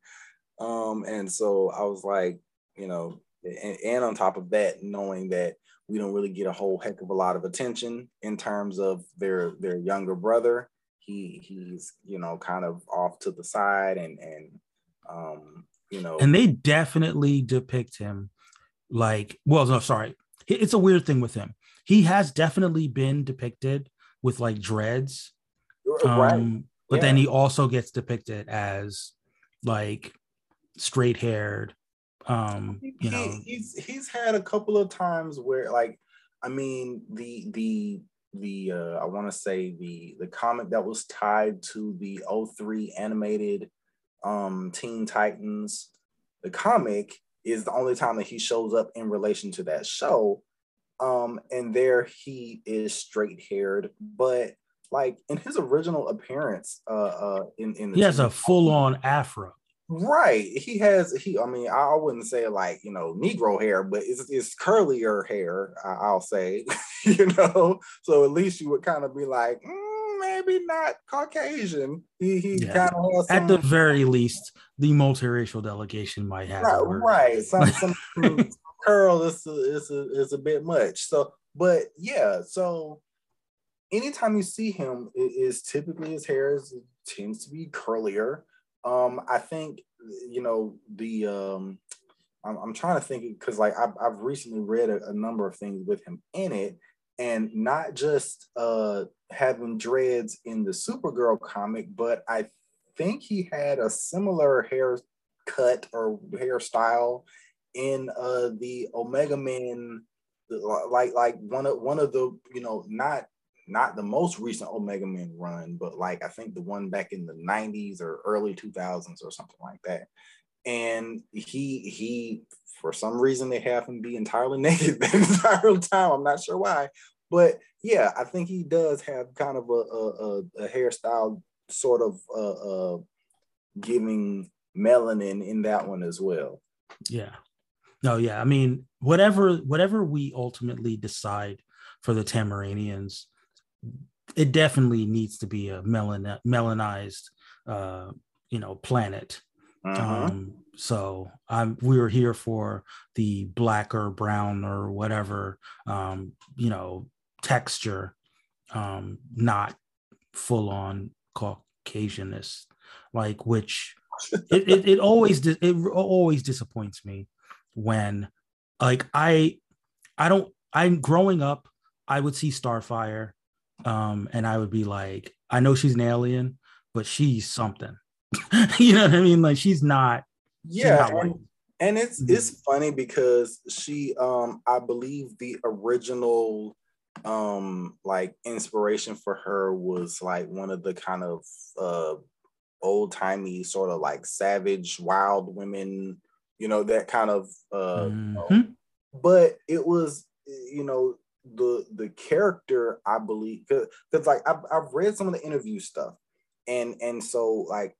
Um, and so I was like, you know, and, and on top of that, knowing that we don't really get a whole heck of a lot of attention in terms of their their younger brother. He he's you know kind of off to the side and and um you know and they definitely depict him like well no sorry it's a weird thing with him he has definitely been depicted with like dreads um, right. but yeah. then he also gets depicted as like straight haired um you know he, he's he's had a couple of times where like i mean the the the uh i want to say the the comic that was tied to the 03 animated um teen titans the comic is the only time that he shows up in relation to that show. Um, and there he is straight haired, but like in his original appearance, uh, uh, in in he has a full on afro. Right, he has. He, I mean, I wouldn't say like you know Negro hair, but it's it's curlier hair. I'll say, [laughs] you know. So at least you would kind of be like. Mm, maybe not Caucasian. He he yeah. kind of at the very least, the multiracial delegation might have right. right. [laughs] Some some curl is a, is a, is a bit much. So, but yeah. So anytime you see him, it is typically his hair is, tends to be curlier. Um, I think you know the um, I'm, I'm trying to think because like I've, I've recently read a, a number of things with him in it, and not just uh having dreads in the Supergirl comic, but I think he had a similar haircut or hairstyle in uh the Omega Man, like like one of one of the you know not not the most recent Omega Man run, but like I think the one back in the 90s or early 2000s or something like that. And he he for some reason they have him be entirely [laughs] naked the entire time. I'm not sure why, but yeah, I think he does have kind of a a, a hairstyle sort of uh, uh, giving melanin in that one as well. Yeah. No, yeah. I mean, whatever whatever we ultimately decide for the Tamaraneans, it definitely needs to be a melan melanized uh, you know, planet. Uh-huh. Um, so I'm we were here for the black or brown or whatever um, you know, texture, um, not full on Caucasianness, like which [laughs] it, it, it always it always disappoints me when like I I don't I'm growing up I would see Starfire um and I would be like I know she's an alien but she's something [laughs] you know what I mean like she's not yeah she's not and, and, it's mm-hmm. it's funny because she um I believe the original um like inspiration for her was like one of the kind of uh old timey sort of like savage wild women you know that kind of uh mm-hmm. you know. Mm-hmm. but it was you know the the character i believe because like I've, I've read some of the interview stuff and and so like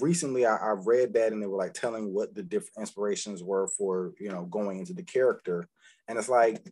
recently I, I read that and they were like telling what the different inspirations were for you know going into the character and it's like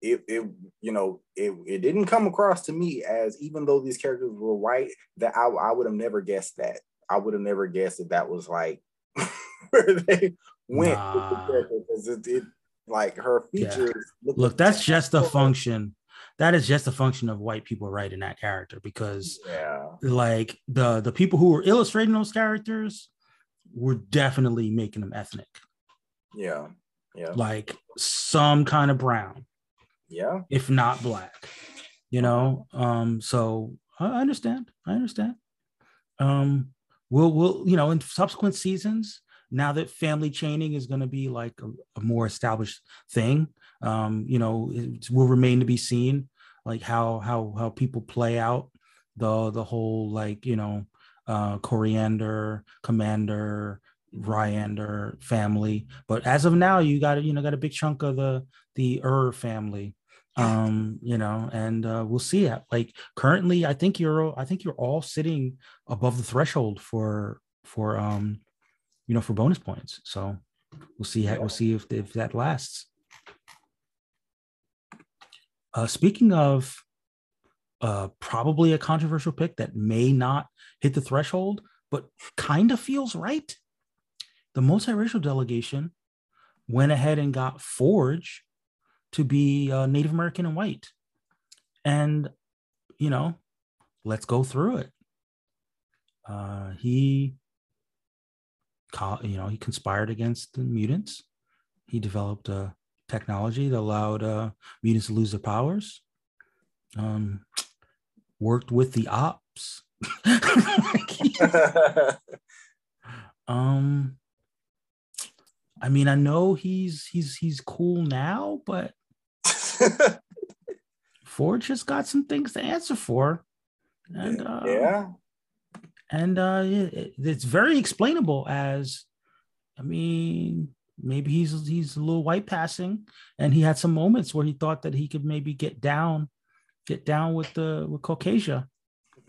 it, it you know it, it didn't come across to me as even though these characters were white that I, I would have never guessed that I would have never guessed that that was like [laughs] where they went nah. because it, it, like her features yeah. look that's just a function that is just a function of white people writing that character because yeah. like the the people who were illustrating those characters were definitely making them ethnic. Yeah. Yeah. Like some kind of brown. Yeah. If not black you know? Um so i understand. I understand. Um we'll we'll you know in subsequent seasons now that family chaining is going to be like a, a, more established thing um you know it will remain to be seen like how how how people play out the the whole like you know uh Koriand'r Komand'r Ryand'r family. But as of now you got you know got a big chunk of the the ur family um you know and uh, we'll see. It like currently i think you're i think you're all sitting above the threshold for for um you know for bonus points. So we'll see how, we'll see if if that lasts uh speaking of uh probably a controversial pick that may not hit the threshold but kind of feels right the multiracial delegation went ahead and got forge to be uh, Native American and white. And, you know, let's go through it. Uh, he, you know, he conspired against the mutants. He developed a technology that allowed uh, mutants to lose their powers. Um, worked with the ops. [laughs] um, I mean, I know he's he's he's cool now, but [laughs] Forge has got some things to answer for. And uh, yeah. And uh, it, it's very explainable as I mean, maybe he's he's a little white passing and he had some moments where he thought that he could maybe get down get down with the with Caucasia. [laughs]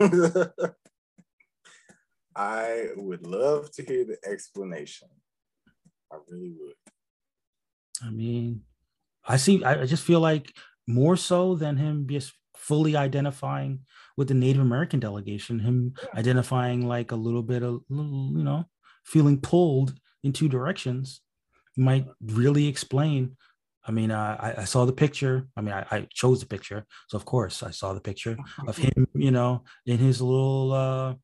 I would love to hear the explanation. I really would. I mean, I see. I just feel like more so than him just fully identifying with the Native American delegation, him yeah. identifying like a little bit of, you know, feeling pulled in two directions might really explain. I mean, I, I, saw the picture. I mean, I, I, chose the picture, so of course I saw the picture of him, you know, in his little, uh,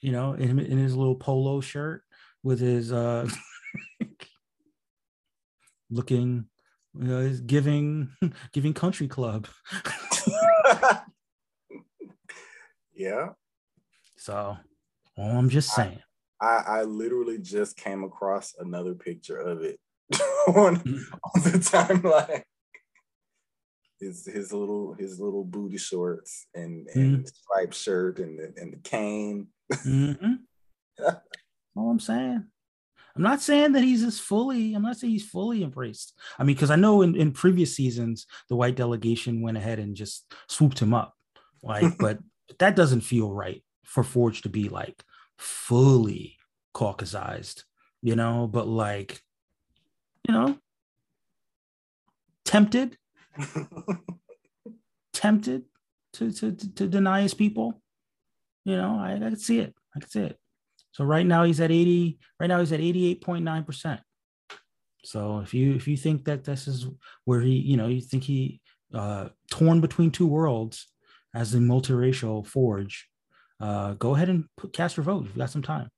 you know, in, in his little polo shirt with his uh, [laughs] looking you know, he's giving [laughs] giving country club. [laughs] yeah. So, well, I'm just saying. I, I, literally just came across another picture of it [laughs] on, mm-hmm. on the timeline. His his little his little booty shorts and and mm-hmm. striped shirt and the, and the cane. Mm-hmm. [laughs] All I'm saying. I'm not saying that he's just fully, I'm not saying he's fully embraced. I mean, because I know in, in previous seasons, the white delegation went ahead and just swooped him up. Like, [laughs] but that doesn't feel right for Forge to be like fully Caucasized, you know, but like, you know, tempted, [laughs] tempted to, to, to deny his people. You know, I, I can see it. I can see it. So right now he's at 80, right now he's at 88.9%. So if you if you think that this is where he, you know, you think he uh torn between two worlds as the multiracial forge, uh go ahead and put, cast your vote. You've got some time.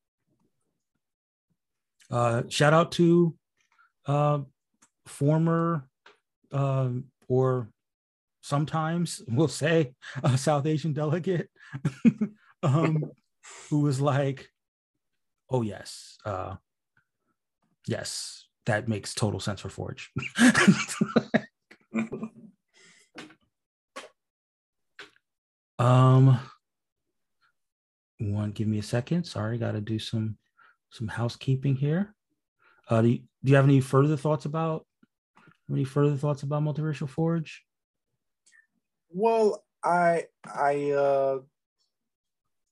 Uh shout out to uh former uh, or sometimes [laughs] we'll say a South Asian delegate [laughs] um, who was like, oh yes, uh, yes, that makes total sense for Forge. [laughs] um, one, give me a second. Sorry, got to do some some housekeeping here. Uh, do you, do you have any further thoughts about any further thoughts about multiracial forge? Well, I I uh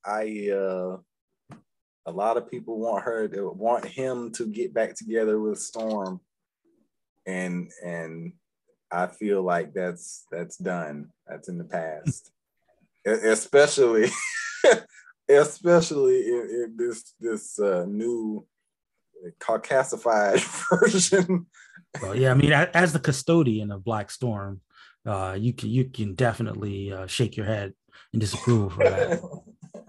I uh a lot of people want her to want him to get back together with Storm, and and I feel like that's that's done. That's in the past. especially [laughs] especially in, in, this this uh, new caucasified [laughs] version. Well, yeah, I mean, as the custodian of Black Storm, uh, you can you can definitely uh, shake your head and disapprove for that. [laughs]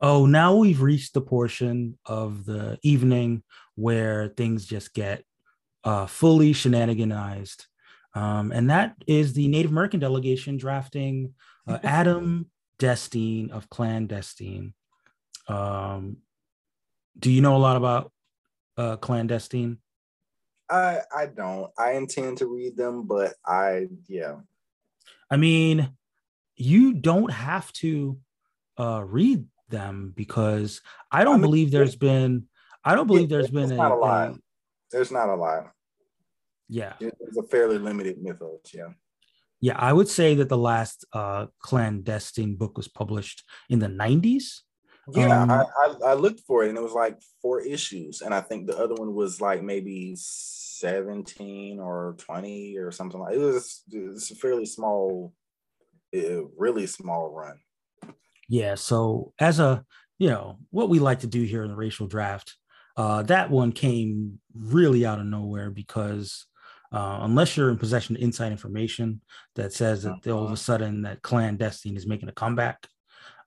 oh, now we've reached the portion of the evening where things just get uh, fully shenaniganized. Um, and that is the Native American delegation drafting uh, [laughs] Adam Destine of Clandestine. Um, do you know a lot about uh, Clandestine? I I don't. I intend to read them, but I yeah. I mean, you don't have to uh, read them because I don't I mean, believe there's been. I don't believe there's been a, not a lot. A, there's not a lot. Yeah, it's a fairly limited mythos. Yeah. Yeah, I would say that the last uh, clandestine book was published in the 90s. Yeah, um, I, I, I, looked for it and it was like four issues. And I think the other one was like maybe 17 or 20 or something like it was, it was a fairly small, really small run. Yeah. So as a, you know, what we like to do here in the racial draft, uh, that one came really out of nowhere because uh, unless you're in possession of inside information that says that uh-huh. all of a sudden that clandestine is making a comeback,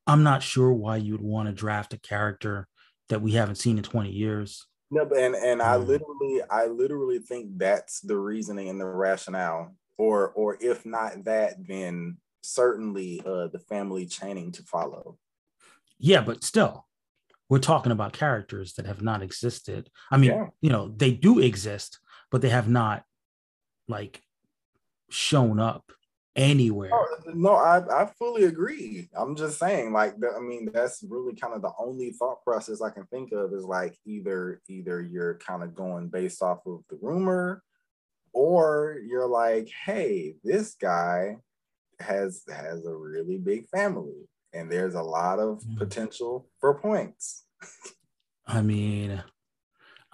I'm not sure why you would want to draft a character that we haven't seen in 20 years. No, but and and I um, literally, I literally think that's the reasoning and the rationale, or or if not that, then certainly uh, the family chaining to follow. Yeah, but still, we're talking about characters that have not existed. I mean, yeah. you know, they do exist, but they have not like shown up anywhere. Oh, no, I, I fully agree. I'm just saying, like, I mean, that's really kind of the only thought process I can think of is like either either you're kind of going based off of the rumor, or you're like, hey, this guy has has a really big family, and there's a lot of mm. potential for points. [laughs] I mean,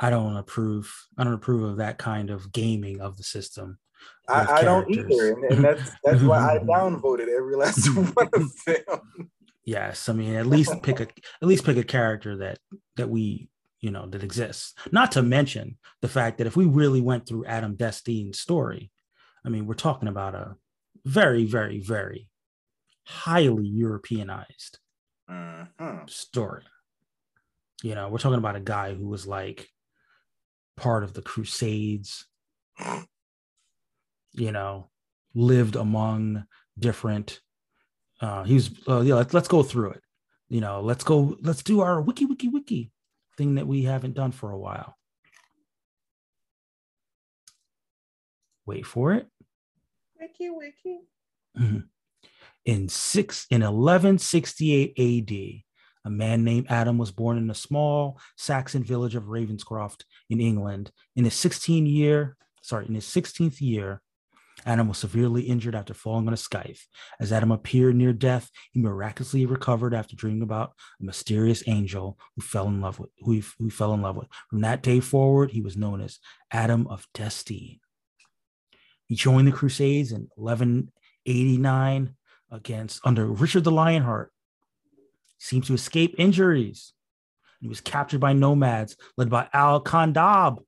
I don't approve. I don't approve of that kind of gaming of the system. I, I don't either, and, and that's that's why I [laughs] downvoted every last [laughs] one of them. Yes, I mean at least pick a at least pick a character that that we you know that exists. Not to mention the fact that if we really went through Adam Destine's story, I mean we're talking about a very very very highly Europeanized mm-hmm. story. You know, we're talking about a guy who was like part of the Crusades, you know, lived among different. Uh, he was, uh, yeah, let's, let's go through it. You know, let's go, let's do our wiki, wiki, wiki thing that we haven't done for a while. Wait for it. Wiki, wiki. Mm-hmm. In six in 1168 AD, a man named Adam was born in a small Saxon village of Ravenscroft in England. In his 16 year, sorry, in his 16th year, Adam was severely injured after falling on a scythe. As Adam appeared near death, he miraculously recovered after dreaming about a mysterious angel who fell in love with who he, who fell in love with. From that day forward, he was known as Adam of Destine. He joined the Crusades in 1189 against under Richard the Lionheart seems to escape injuries. He was captured by nomads led by Al Khandab,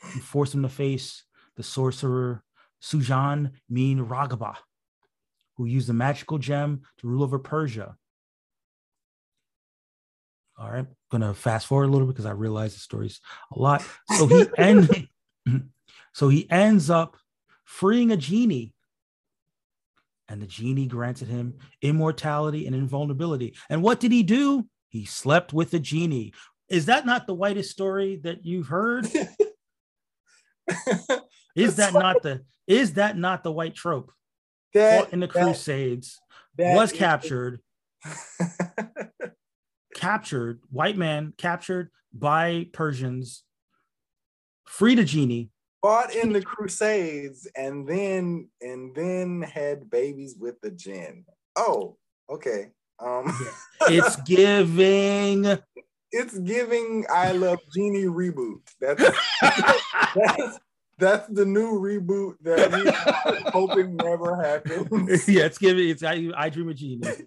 who forced him to face the sorcerer Sujan Min Ragaba, who used the magical gem to rule over Persia. All right, gonna fast forward a little bit because I realize the story's a lot. So he [laughs] end, [clears throat] so he ends up freeing a genie and the genie granted him immortality and invulnerability. And what did he do? He slept with the genie. Is that not the whitest story that you've heard? [laughs] is that not the is that not the white trope? That, in the Crusades that, was captured. [laughs] captured, white man captured by Persians, freed a genie, fought in the Crusades and then and then had babies with the jinn. Oh, okay. Um [laughs] it's giving it's giving I Love Genie reboot. That's that's, That's the new reboot that we [laughs] hoping never happens. [laughs] yeah, it's giving it's I, I dream of genius.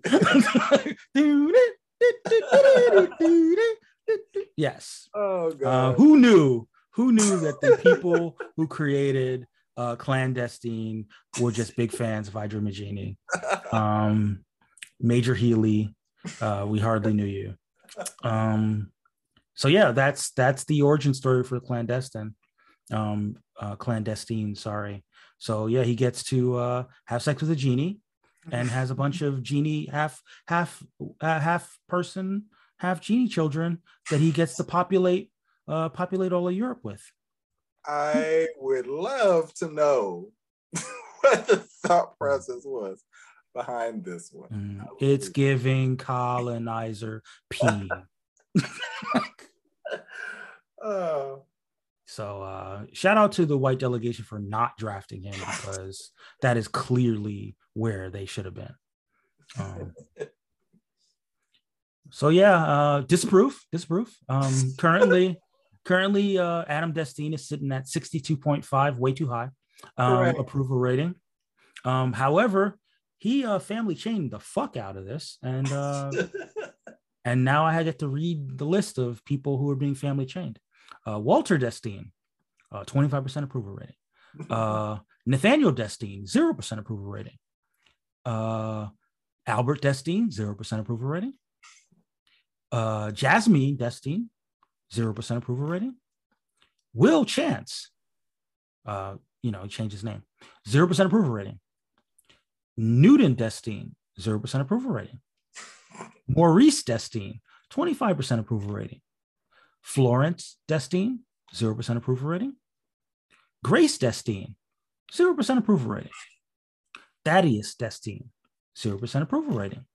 yes. Oh Uh, god. who knew? Who knew that the people who created uh, clandestine were just big fans of I Dream of Jeannie? Um, Major Healy, uh, we hardly knew you. Um, so yeah, that's that's the origin story for clandestine. Um, uh, clandestine, sorry. So yeah, he gets to uh, have sex with a genie and has a bunch of genie half half uh, half person half genie children that he gets to populate uh, populate all of Europe with. I would love to know [laughs] what the thought process was behind this one. Mm, It's be- giving colonizer [laughs] P. Oh, So uh, shout out to the white delegation for not drafting him because that is clearly where they should have been. Um, [laughs] so yeah, uh, disproof, disproof. Um, currently, currently, uh, Adam Destine is sitting at sixty-two point five, way too high um, Correct. approval rating. Um, however, he uh, family chained the fuck out of this, and uh, [laughs] and now I get to read the list of people who are being family chained. Uh, Walter Destine, uh, 25% approval rating. [laughs] Uh, Nathaniel Destine, 0% approval rating. Uh, Albert Destine, 0% approval rating. Uh, Jasmine Destine, 0% approval rating. Will Chance, uh, you know, he changed his name, 0% approval rating. Newton Destine, 0% approval rating. Maurice Destine, 25% approval rating. Florence Destine, 0% approval rating. Grace Destine, 0% approval rating. Thaddeus Destine, 0% approval rating.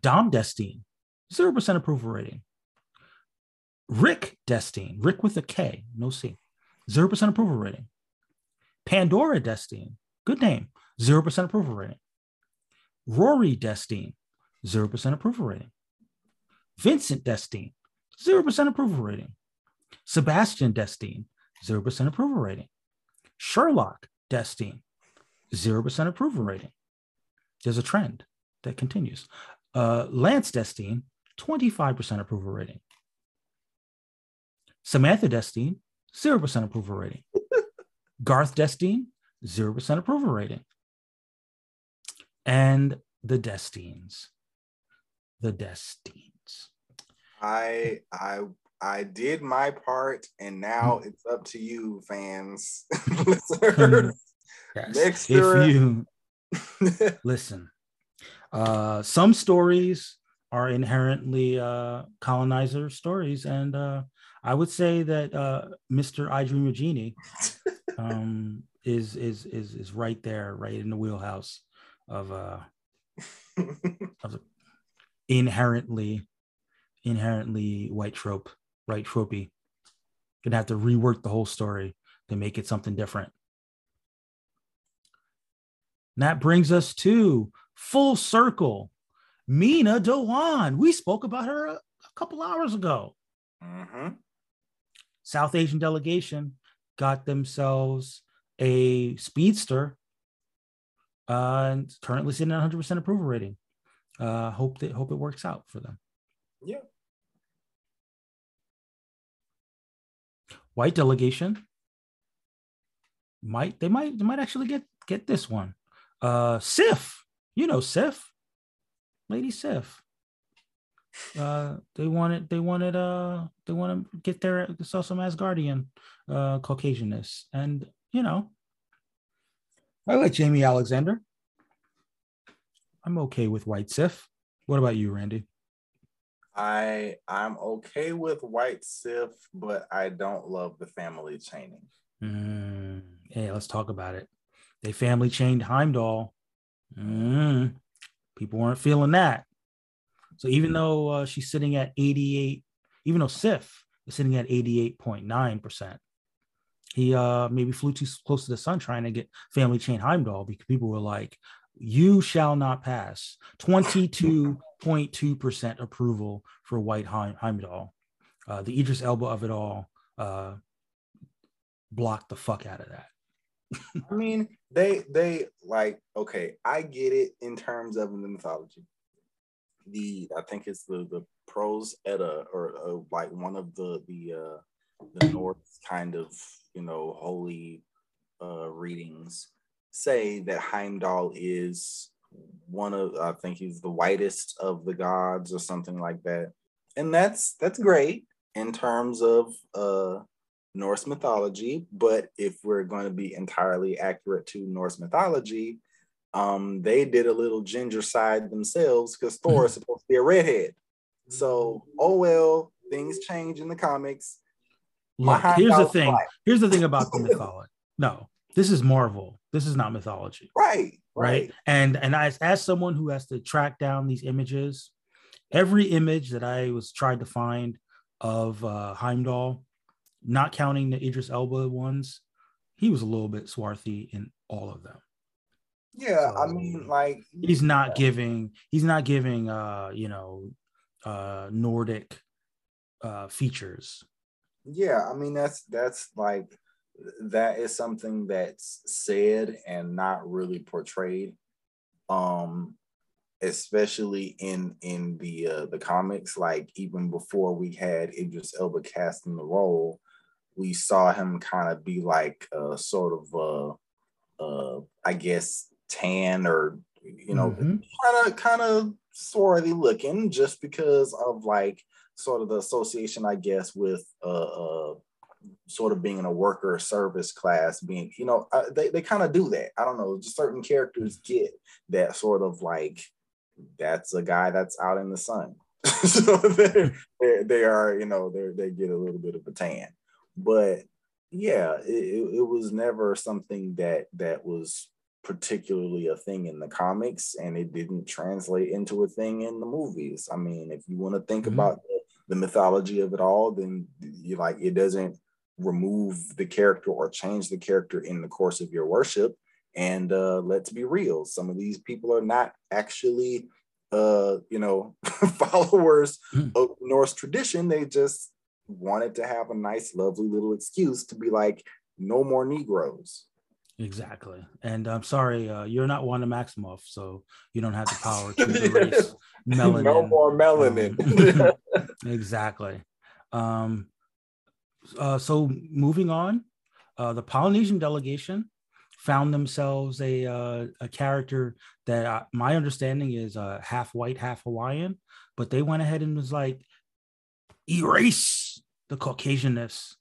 Dom Destine, 0% approval rating. Rick Destine, Rick with a K, no C, 0% approval rating. Pandora Destine, good name, 0% approval rating. Rory Destine, 0% approval rating. Vincent Destine, 0% approval rating. Sebastian Destine, 0% approval rating. Sherlock Destine, 0% approval rating. There's a trend that continues. Uh, Lance Destine, 25% approval rating. Samantha Destine, 0% approval rating. [laughs] Garth Destine, 0% approval rating. And the Destines. The Destines. I I I did my part, and now it's up to you, fans. [laughs] Yes. Next if you [laughs] listen, uh, some stories are inherently uh, colonizer stories, and uh, I would say that uh, Mr. I Dream of Jeannie um, [laughs] is is is is right there, right in the wheelhouse of uh, of [laughs] inherently inherently white trope, right tropey. Gonna have to rework the whole story to make it something different. And that brings us to full circle. Meena Dhawan. We spoke about her a, a couple hours ago. Mhm. South Asian delegation got themselves a speedster uh, and currently sitting at 100% approval rating. Uh, hope that hope it works out for them. Yeah. White delegation might they might they might actually get get this one. Uh, Sif, you know Sif, Lady Sif. Uh, they wanted they wanted uh they want to get their saw some Asgardian uh Caucasianness, and you know, I like Jaimie Alexander. I'm okay with White Sif. What about you, Randy? I I'm okay with White Sif, but I don't love the family chaining. Mm, hey, let's talk about it. They family chained Heimdall. Mm, people weren't feeling that. So even though uh, she's sitting at 88, even though Sif is sitting at 88.9%, he uh, maybe flew too close to the sun trying to get family chain Heimdall because people were like, you shall not pass 22.2% approval for White Heim- Heimdall. Uh, the Idris Elba of it all uh, blocked the fuck out of that. I mean, they they like okay, I get it in terms of the mythology. The I think it's the the prose edda or uh, like one of the the uh the Norse kind of you know holy uh readings say that Heimdall is one of I think he's the whitest of the gods or something like that. And that's that's great in terms of uh Norse mythology, but if we're going to be entirely accurate to Norse mythology, um, they did a little ginger side themselves because Thor is supposed to be a redhead. So, oh well, things change in the comics. Look, here's the thing. Here's the thing about the [laughs] mythology. No, this is Marvel. This is not mythology. Right. Right. right? And and as as someone who has to track down these images, every image that I was tried to find of uh, Heimdall not counting the Idris Elba ones, he was a little bit swarthy in all of them. Yeah, so, I mean, like he's not yeah. giving he's not giving uh you know uh Nordic uh features. Yeah, I mean that's that's like that is something that's said and not really portrayed. Um especially in in the uh, the comics like even before we had Idris Elba cast in the role we saw him kind of be like a sort of uh uh I guess tan or you know kind of kind of swarthy looking just because of like sort of the association I guess with uh, uh sort of being in a worker service class being you know uh, they, they kind of do that. I don't know just certain characters get that sort of like that's a guy that's out in the sun. [laughs] So they're, they're, they are you know they they get a little bit of a tan. But yeah, it, it was never something that that was particularly a thing in the comics and it didn't translate into a thing in the movies. I mean, if you want to think mm-hmm. about the, the, mythology of it all, then you like it doesn't remove the character or change the character in the course of your worship. And uh, let's be real, some of these people are not actually uh, you know, [laughs] followers mm. of Norse tradition. They just wanted to have a nice, lovely little excuse to be like, no more Negroes. Exactly. And I'm sorry, uh, you're not Wanda Maximoff, so you don't have the power to [laughs] erase melanin. No more melanin. Um, [laughs] exactly. Um, uh, so moving on, uh, the Polynesian delegation found themselves a uh, a character that uh, my understanding is uh, half white, half Hawaiian, but they went ahead and was like, erase the Caucasianness.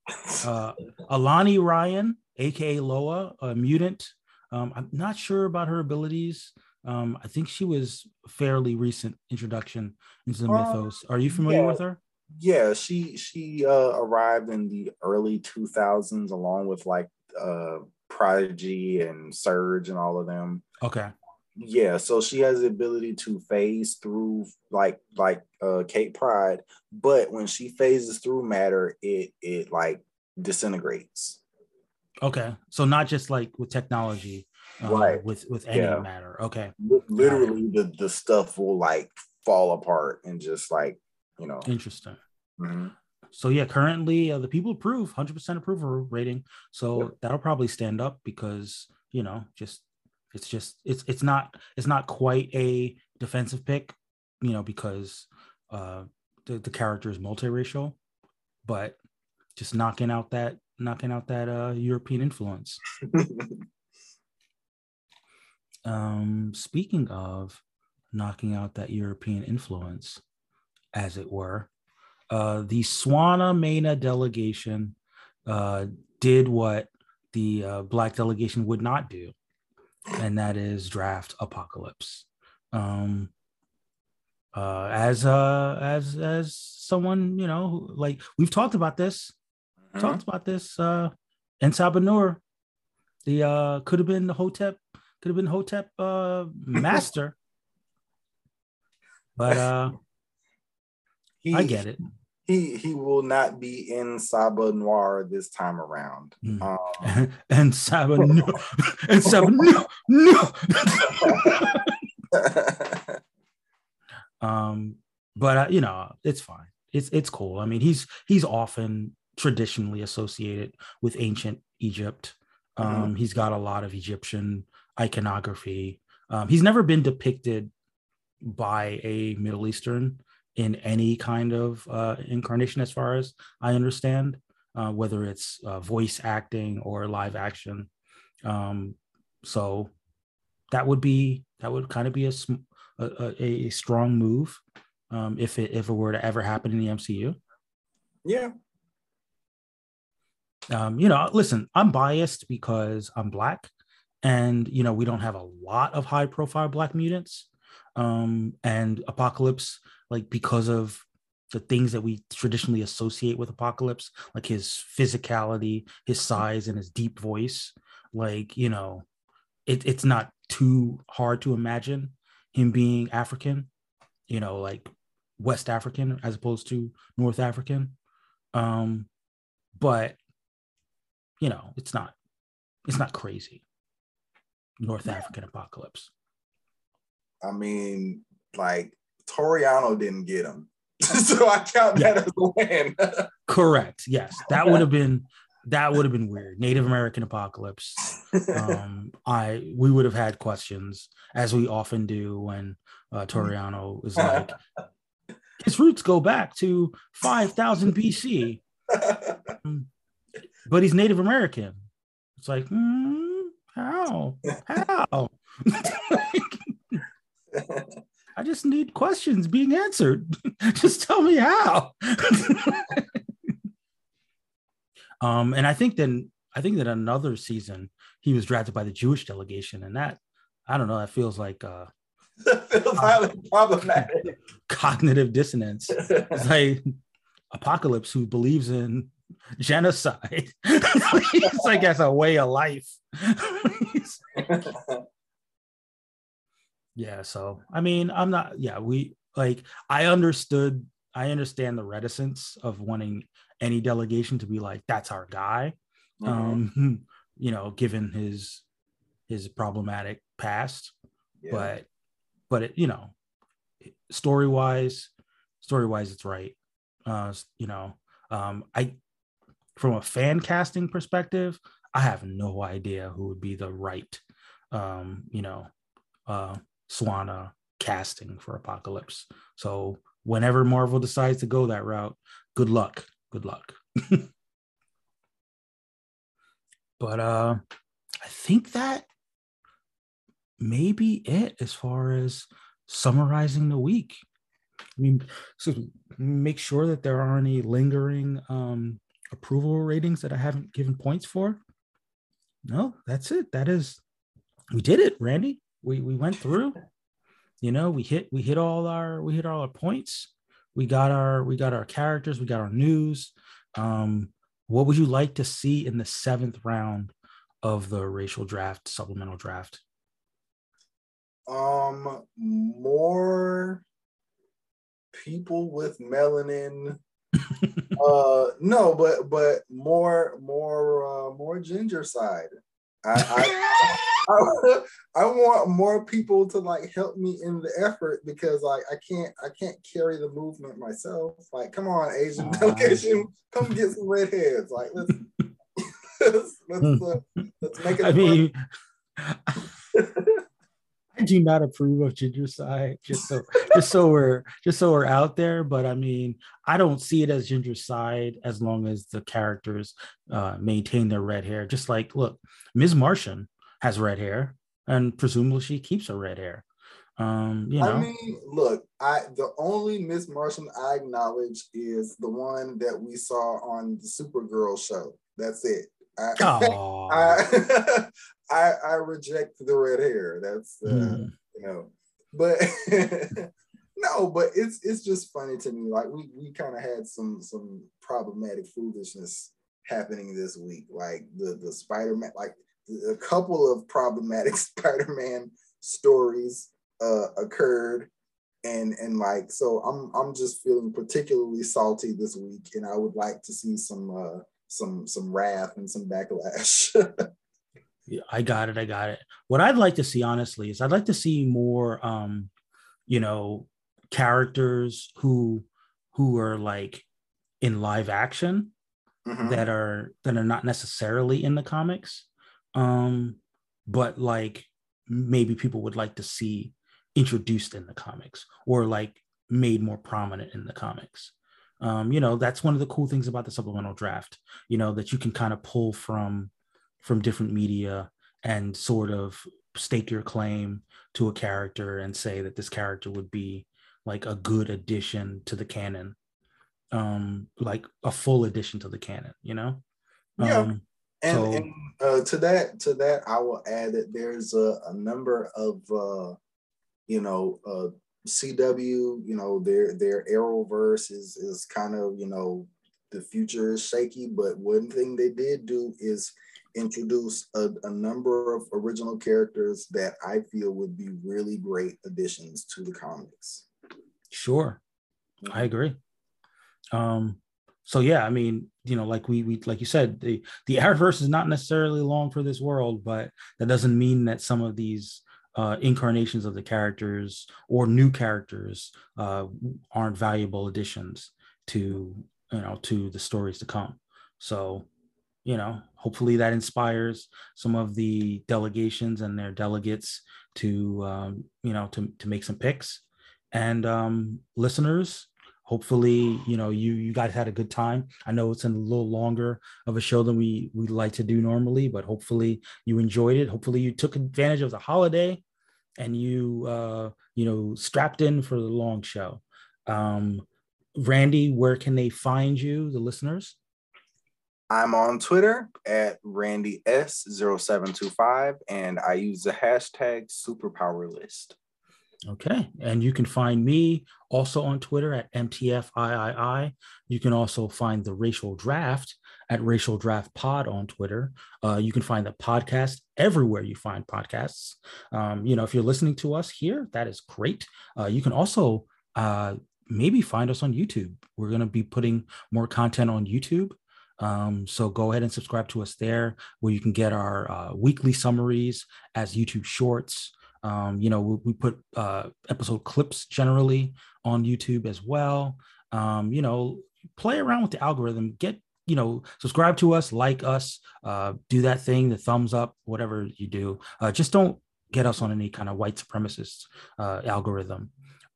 Uh, Alani Ryan, aka Loa, a mutant. Um, I'm not sure about her abilities. Um, I think she was fairly recent introduction into the uh, mythos. Are you familiar yeah, with her? Yeah, she she uh, arrived in the early 2000s along with like uh, Prodigy and Surge and all of them. Okay yeah so she has the ability to phase through like like uh Kate Pryde but when she phases through matter it it like disintegrates okay so not just like with technology uh, right with with any yeah. matter okay literally the the stuff will like fall apart and just like you know interesting mm-hmm. so yeah currently uh, the people approve 100% approval rating so yep. that'll probably stand up because you know just it's just it's it's not it's not quite a defensive pick, you know, because uh the, the character is multiracial, but just knocking out that knocking out that uh European influence. [laughs] um speaking of knocking out that European influence, as it were, uh the SWANA MENA delegation uh did what the uh, black delegation would not do and that is draft apocalypse. Um, uh, as uh, as as someone you know, like we've talked about this, mm-hmm. talked about this. Uh, in Sabah Nur, the uh, could have been the Hotep, could have been Hotep uh, [laughs] master, but uh, he, I get it he he will not be in Saba Noir this time around. Mm. Um, [laughs] and Saba no, and Saba no, no. um, but uh, you know, it's fine. It's it's cool. I mean, he's he's often traditionally associated with ancient Egypt. Um, mm-hmm. He's got a lot of Egyptian iconography. Um, he's never been depicted by a Middle Eastern in any kind of uh, incarnation, as far as I understand, uh, whether it's uh, voice acting or live action. Um, so that would be that would kind of be a a, a strong move um, if it if it were to ever happen in the MCU. Yeah. Um, you know, listen, I'm biased because I'm black, and you know we don't have a lot of high profile black mutants. Um, and Apocalypse, like because of the things that we traditionally associate with Apocalypse, like his physicality, his size, and his deep voice, like you know, it, it's not too hard to imagine him being African, you know, like West African as opposed to North African. Um, but you know, it's not it's not crazy. North. African apocalypse. I mean, like Toriano didn't get him. [laughs] so I count yeah. that as a win. [laughs] Correct. Yes. That would have [laughs] been that would have been weird. Native American apocalypse. Um, I we would have had questions, as we often do when uh, Toriano is like, his roots go back to 5000 BC, um, but he's Native American. It's like, mm, how? How? [laughs] I just need questions being answered. [laughs] just tell me how. [laughs] Um, and I think then I think that another season he was drafted by the Jewish delegation, and that I don't know, that feels like uh, feels highly problematic. Cognitive dissonance. It's like Apocalypse who believes in genocide. [laughs] it's like as a way of life. [laughs] yeah, so I mean, I'm not, yeah, we like I understood, I understand the reticence of wanting any delegation to be like that's our guy mm-hmm. um [laughs] you know given his his problematic past yeah. but but it, you know story wise story wise it's right uh you know um i from a fan casting perspective i have no idea who would be the right um you know uh swana casting for apocalypse so whenever marvel decides to go that route good luck good luck. [laughs] but uh I think that may be it as far as summarizing the week. I mean, so make sure that there aren't any lingering um, approval ratings that I haven't given points for. No, that's it. That is, we did it, Randy. We we went through. You know, we hit we hit all our we hit all our points we got our we got our characters we got our news um, what would you like to see in the seventh round of the racial draft supplemental draft um more people with melanin uh no but but more more uh more ginger side I, I, [laughs] I, I, want more people to like help me in the effort because like I can't I can't carry the movement myself. Like, come on, Asian delegation, come get some redheads. Like, let's [laughs] let's let's, uh, let's make it. I mean, [laughs] I do not approve of ginger side. Just so just so we're just so we're out there. But I mean, I don't see it as ginger side as long as the characters uh, maintain their red hair. Just like look, Ms. Martian has red hair, and presumably she keeps her red hair. Um, you know. I mean, look, I the only Miss Martian I acknowledge is the one that we saw on the Supergirl show. That's it. I, I, [laughs] I, I reject the red hair. That's uh, mm. you know, but [laughs] no, but it's it's just funny to me. Like we we kind of had some some problematic foolishness happening this week. Like the the Spider Man, like a couple of problematic [laughs] Spider Man stories uh, occurred and and like so i'm i'm just feeling particularly salty this week and i would like to see some uh some some wrath and some backlash. [laughs] yeah, I got it. I got it. What I'd like to see, honestly, is I'd like to see more, um, you know, characters who who are like in live action, mm-hmm. that are that are not necessarily in the comics um but like maybe people would like to see introduced in the comics or like made more prominent in the comics um you know that's one of the cool things about the supplemental draft you know that you can kind of pull from from different media and sort of stake your claim to a character and say that this character would be like a good addition to the canon. Um like a full addition to the canon you know? Yeah. Um, and, so, and uh, to that to that i will add that there's a, a number of uh you know uh cw you know their their arrowverse is is kind of you know the future is shaky but one thing they did do is introduce a, a, number of original characters that I feel would be really great additions to the comics. Sure. Mm-hmm. I agree. Um, so yeah, I mean, you know, like we we like you said, the the Arrowverse is not necessarily long for this world, but that doesn't mean that some of these uh, incarnations of the characters or new characters uh, aren't valuable additions to you know to the stories to come. So you know, hopefully that inspires some of the delegations and their delegates to, um, you know, to, to make some picks. And um, listeners, hopefully, you know, you you guys had a good time. I know it's a little longer of a show than we we like to do normally, but hopefully you enjoyed it. Hopefully you took advantage of the holiday and you uh, you know strapped in for the long show. Um, Randy, where can they find you, the listeners? I'm on Twitter at Randy S0725 and I use the hashtag superpower list. Okay. And you can find me also on Twitter at MTFIII. You can also find the Racial Draft at Racial Draft Pod on Twitter. Uh, you can find the podcast everywhere you find podcasts. Um, you know, if you're listening to us here, that is great. Uh, you can also uh, maybe find us on YouTube. We're going to be putting more content on YouTube. Um, so go ahead and subscribe to us there, where you can get our uh, weekly summaries as YouTube shorts. Um, you know, we, we put uh, episode clips generally on YouTube as well. Um, you know, play around with the algorithm, get you know, subscribe to us, like us, uh, do that thing, the thumbs up, whatever you do. Uh, just don't get us on any kind of white supremacist uh, algorithm.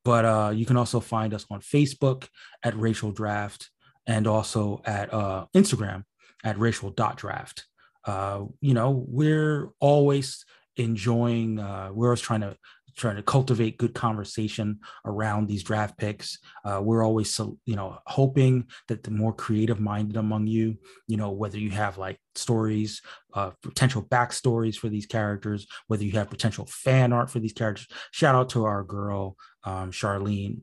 But uh, you can also find us on Facebook at Racial Draft and also at uh, Instagram at racial dot draft. Uh, you know, we're always enjoying. Uh, we're always trying to trying to cultivate good conversation around these draft picks. Uh, we're always, you know, hoping that the more creative minded among you, you know, whether you have like stories, uh, potential backstories for these characters, whether you have potential fan art for these characters. Shout out to our girl um, Charlene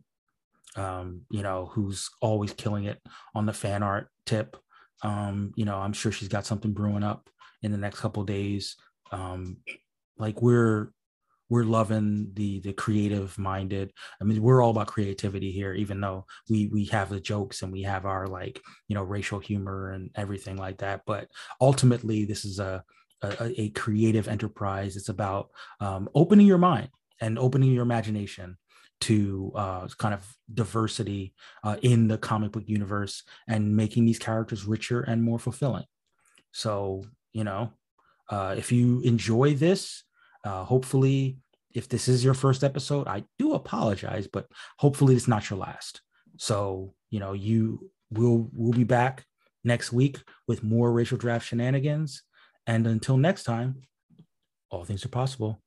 um, you know, who's always killing it on the fan art tip. Um, you know, I'm sure she's got something brewing up in the next couple days. Um, like we're we're loving the the creative minded. I mean, we're all about creativity here, even though we we have the jokes and we have our like you know racial humor and everything like that. But ultimately, this is a a, a creative enterprise. It's about um, opening your mind and opening your imagination to uh, kind of diversity uh, in the comic book universe and making these characters richer and more fulfilling. So, you know, uh, if you enjoy this, uh, hopefully, if this is your first episode, I do apologize, but hopefully it's not your last. So, you know, you will we'll be back next week with more racial draft shenanigans. And until next time, all things are possible.